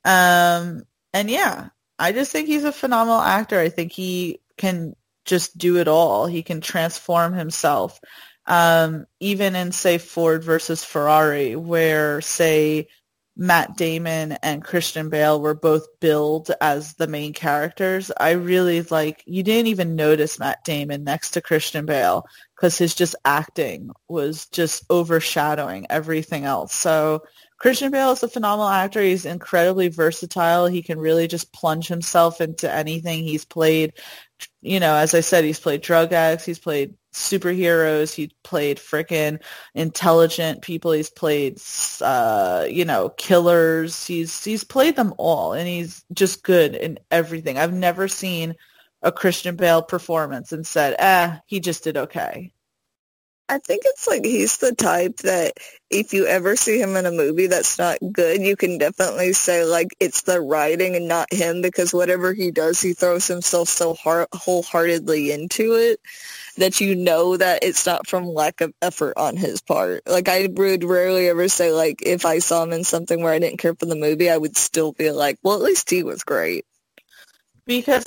Um, and yeah, I just think he's a phenomenal actor. I think he can just do it all. He can transform himself. Um, even in say Ford versus Ferrari, where say Matt Damon and Christian Bale were both billed as the main characters. I really like you didn't even notice Matt Damon next to Christian Bale because his just acting was just overshadowing everything else. So Christian Bale is a phenomenal actor. He's incredibly versatile. He can really just plunge himself into anything. He's played, you know, as I said, he's played drug addicts. He's played superheroes. He played freaking intelligent people. He's played, uh, you know, killers. He's he's played them all, and he's just good in everything. I've never seen a Christian Bale performance and said, "Ah, eh, he just did okay." I think it's like he's the type that if you ever see him in a movie that's not good, you can definitely say like it's the writing and not him because whatever he does, he throws himself so hard, wholeheartedly into it that you know that it's not from lack of effort on his part. Like I would rarely ever say like if I saw him in something where I didn't care for the movie, I would still feel like, well, at least he was great. Because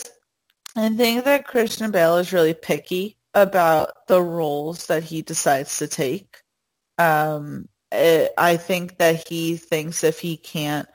I think that Christian Bale is really picky about the roles that he decides to take. Um, it, I think that he thinks if he can't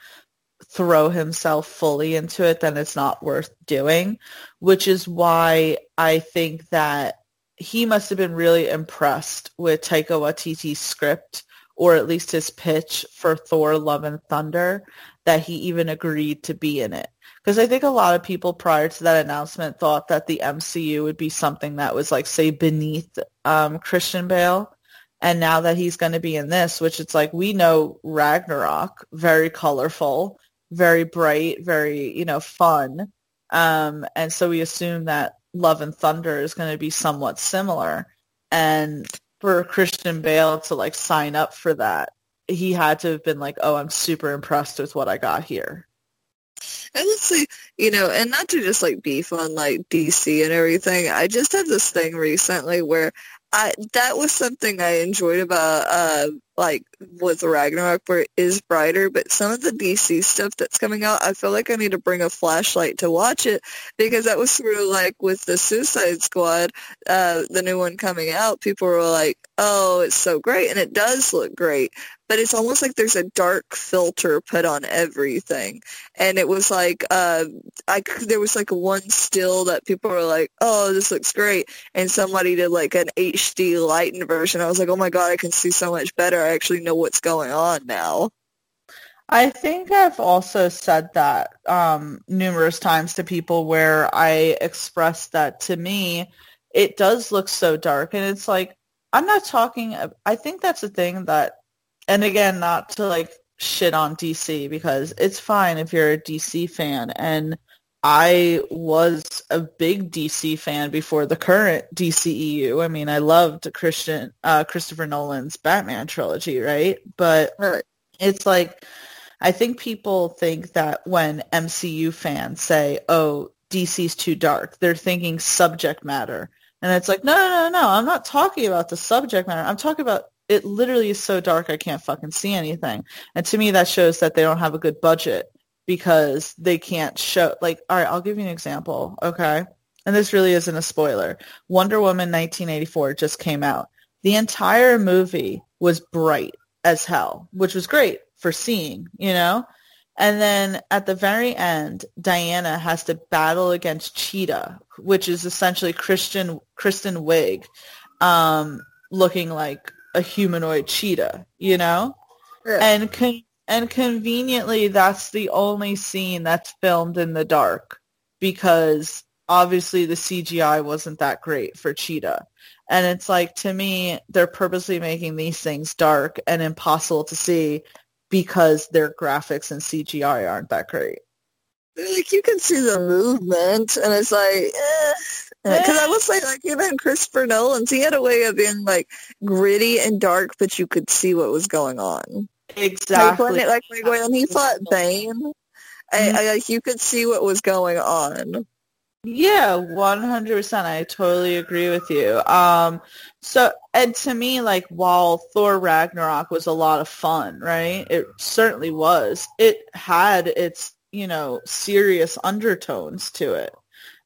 throw himself fully into it, then it's not worth doing, which is why I think that he must have been really impressed with Taika Waititi's script or at least his pitch for Thor Love and Thunder that he even agreed to be in it. Because I think a lot of people prior to that announcement thought that the MCU would be something that was like, say, beneath um, Christian Bale. And now that he's going to be in this, which it's like, we know Ragnarok, very colorful, very bright, very, you know, fun. Um, and so we assume that Love and Thunder is going to be somewhat similar. And for Christian Bale to like sign up for that, he had to have been like, oh, I'm super impressed with what I got here. And let's see, you know, and not to just like beef on like DC and everything. I just had this thing recently where I that was something I enjoyed about uh like with Ragnarok where it is brighter, but some of the DC stuff that's coming out, I feel like I need to bring a flashlight to watch it because that was sort of like with the Suicide Squad, uh, the new one coming out, people were like, oh, it's so great, and it does look great, but it's almost like there's a dark filter put on everything, and it was like, uh, I there was like one still that people were like, oh, this looks great, and somebody did like an HD lightened version. I was like, oh my god, I can see so much better. I actually know what's going on now. I think I've also said that um, numerous times to people where I expressed that to me, it does look so dark. And it's like, I'm not talking, I think that's the thing that, and again, not to like shit on DC because it's fine if you're a DC fan. And I was a big DC fan before the current DCEU. I mean, I loved Christian uh, Christopher Nolan's Batman trilogy, right? But it's like I think people think that when MCU fans say, "Oh, DC's too dark," they're thinking subject matter. And it's like, no, no, no, no. I'm not talking about the subject matter. I'm talking about it literally is so dark I can't fucking see anything. And to me that shows that they don't have a good budget because they can't show like all right i'll give you an example okay? And this really isn't a spoiler. Wonder woman 1984 just came out. The entire movie was bright as hell which was great for seeing you know? And then at the very end diana has to battle against cheetah which is essentially christian kristen wiig um, looking like a humanoid cheetah you know yeah. and can and conveniently, that's the only scene that's filmed in the dark because obviously the CGI wasn't that great for Cheetah. And it's like, to me, they're purposely making these things dark and impossible to see because their graphics and CGI aren't that great. Like, you can see the movement, and it's like, eh, Because I will say, like, even Christopher Nolan's, he had a way of being, like, gritty and dark, but you could see what was going on. Exactly. Like, when, like, when he fought Bane, I, I, like, you could see what was going on. Yeah, one hundred percent. I totally agree with you. Um, so and to me, like while Thor Ragnarok was a lot of fun, right? It certainly was. It had its you know serious undertones to it,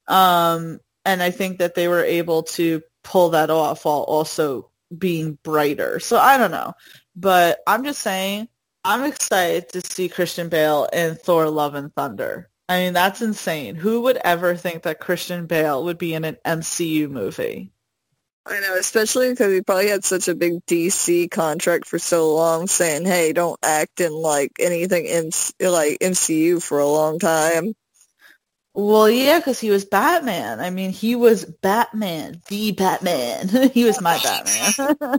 um, and I think that they were able to pull that off while also being brighter. So I don't know, but I'm just saying I'm excited to see Christian Bale in Thor: Love and Thunder. I mean, that's insane. Who would ever think that Christian Bale would be in an MCU movie? I know, especially because he probably had such a big DC contract for so long, saying, "Hey, don't act in like anything in like MCU for a long time." Well, yeah, because he was Batman. I mean, he was Batman, the Batman. he was my Batman.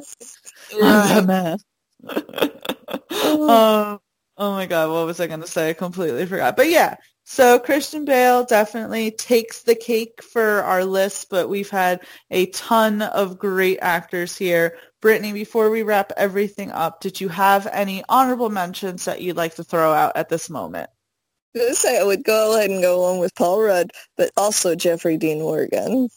Batman. um, oh my God, what was I going to say? I completely forgot. But yeah, so Christian Bale definitely takes the cake for our list, but we've had a ton of great actors here. Brittany, before we wrap everything up, did you have any honorable mentions that you'd like to throw out at this moment? Say I would go ahead and go along with Paul Rudd, but also Jeffrey Dean Morgan.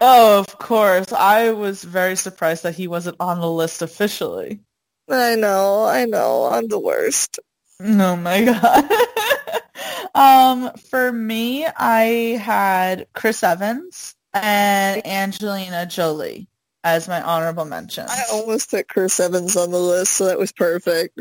Oh, of course. I was very surprised that he wasn't on the list officially. I know, I know. I'm the worst. Oh my god. um, for me, I had Chris Evans and Angelina Jolie as my honorable mention. I almost put Chris Evans on the list, so that was perfect.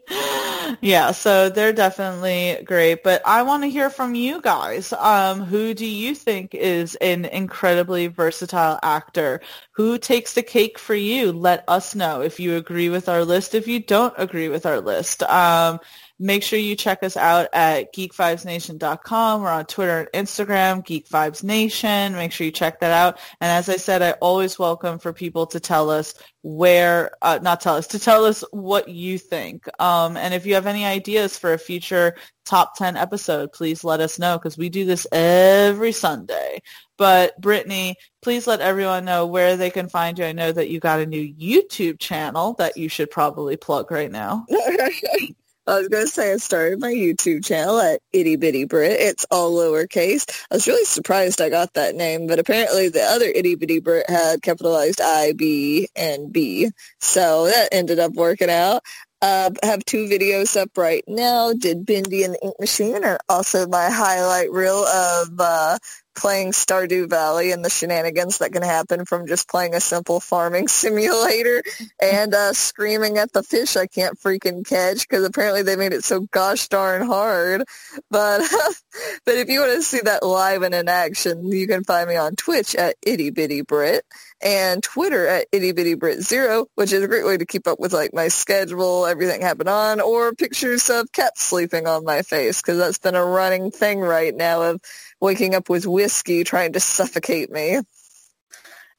yeah, so they're definitely great. But I want to hear from you guys. Um, who do you think is an incredibly versatile actor? Who takes the cake for you? Let us know if you agree with our list, if you don't agree with our list. Um, Make sure you check us out at geekvibesnation.com. We're on Twitter and Instagram, Geek Vibes Nation. Make sure you check that out. And as I said, I always welcome for people to tell us where, uh, not tell us, to tell us what you think. Um, and if you have any ideas for a future top 10 episode, please let us know because we do this every Sunday. But Brittany, please let everyone know where they can find you. I know that you got a new YouTube channel that you should probably plug right now. I was going to say I started my YouTube channel at Itty Bitty Brit. It's all lowercase. I was really surprised I got that name, but apparently the other Itty Bitty Brit had capitalized I, B, and B. So that ended up working out. Uh, have two videos up right now. Did Bendy and the Ink Machine are also my highlight reel of uh, playing Stardew Valley and the shenanigans that can happen from just playing a simple farming simulator and uh, screaming at the fish I can't freaking catch because apparently they made it so gosh darn hard. But but if you want to see that live and in action, you can find me on Twitch at Itty Bitty Brit and Twitter at Itty Bitty Brit Zero, which is a great way to keep up with like my schedule, everything happen on, or pictures of cats sleeping on my face because that's been a running thing right now of waking up with whiskey trying to suffocate me.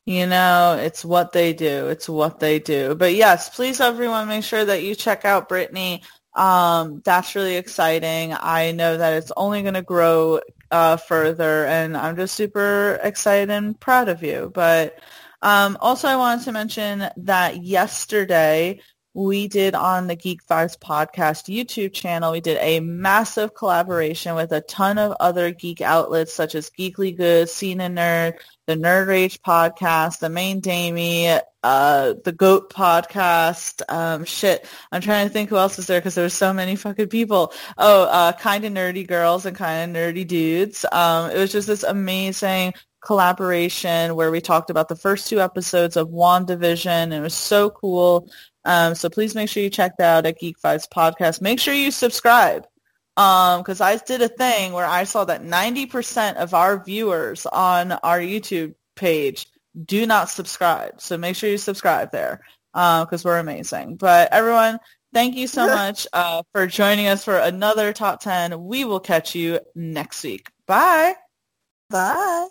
You know, it's what they do. It's what they do. But yes, please everyone make sure that you check out Brittany. Um, that's really exciting. I know that it's only going to grow uh, further and I'm just super excited and proud of you. But um, also I wanted to mention that yesterday we did on the Geek Vibes podcast YouTube channel, we did a massive collaboration with a ton of other geek outlets such as Geekly Good, Scene and Nerd, the Nerd Rage podcast, the Main Damie, uh, the Goat podcast. Um, shit, I'm trying to think who else is there because there were so many fucking people. Oh, uh, kind of nerdy girls and kind of nerdy dudes. Um, it was just this amazing collaboration where we talked about the first two episodes of WandaVision. And it was so cool. Um, so please make sure you check that out at Geek Vibes Podcast. Make sure you subscribe because um, I did a thing where I saw that 90% of our viewers on our YouTube page do not subscribe. So make sure you subscribe there because uh, we're amazing. But everyone, thank you so much uh, for joining us for another Top 10. We will catch you next week. Bye. Bye.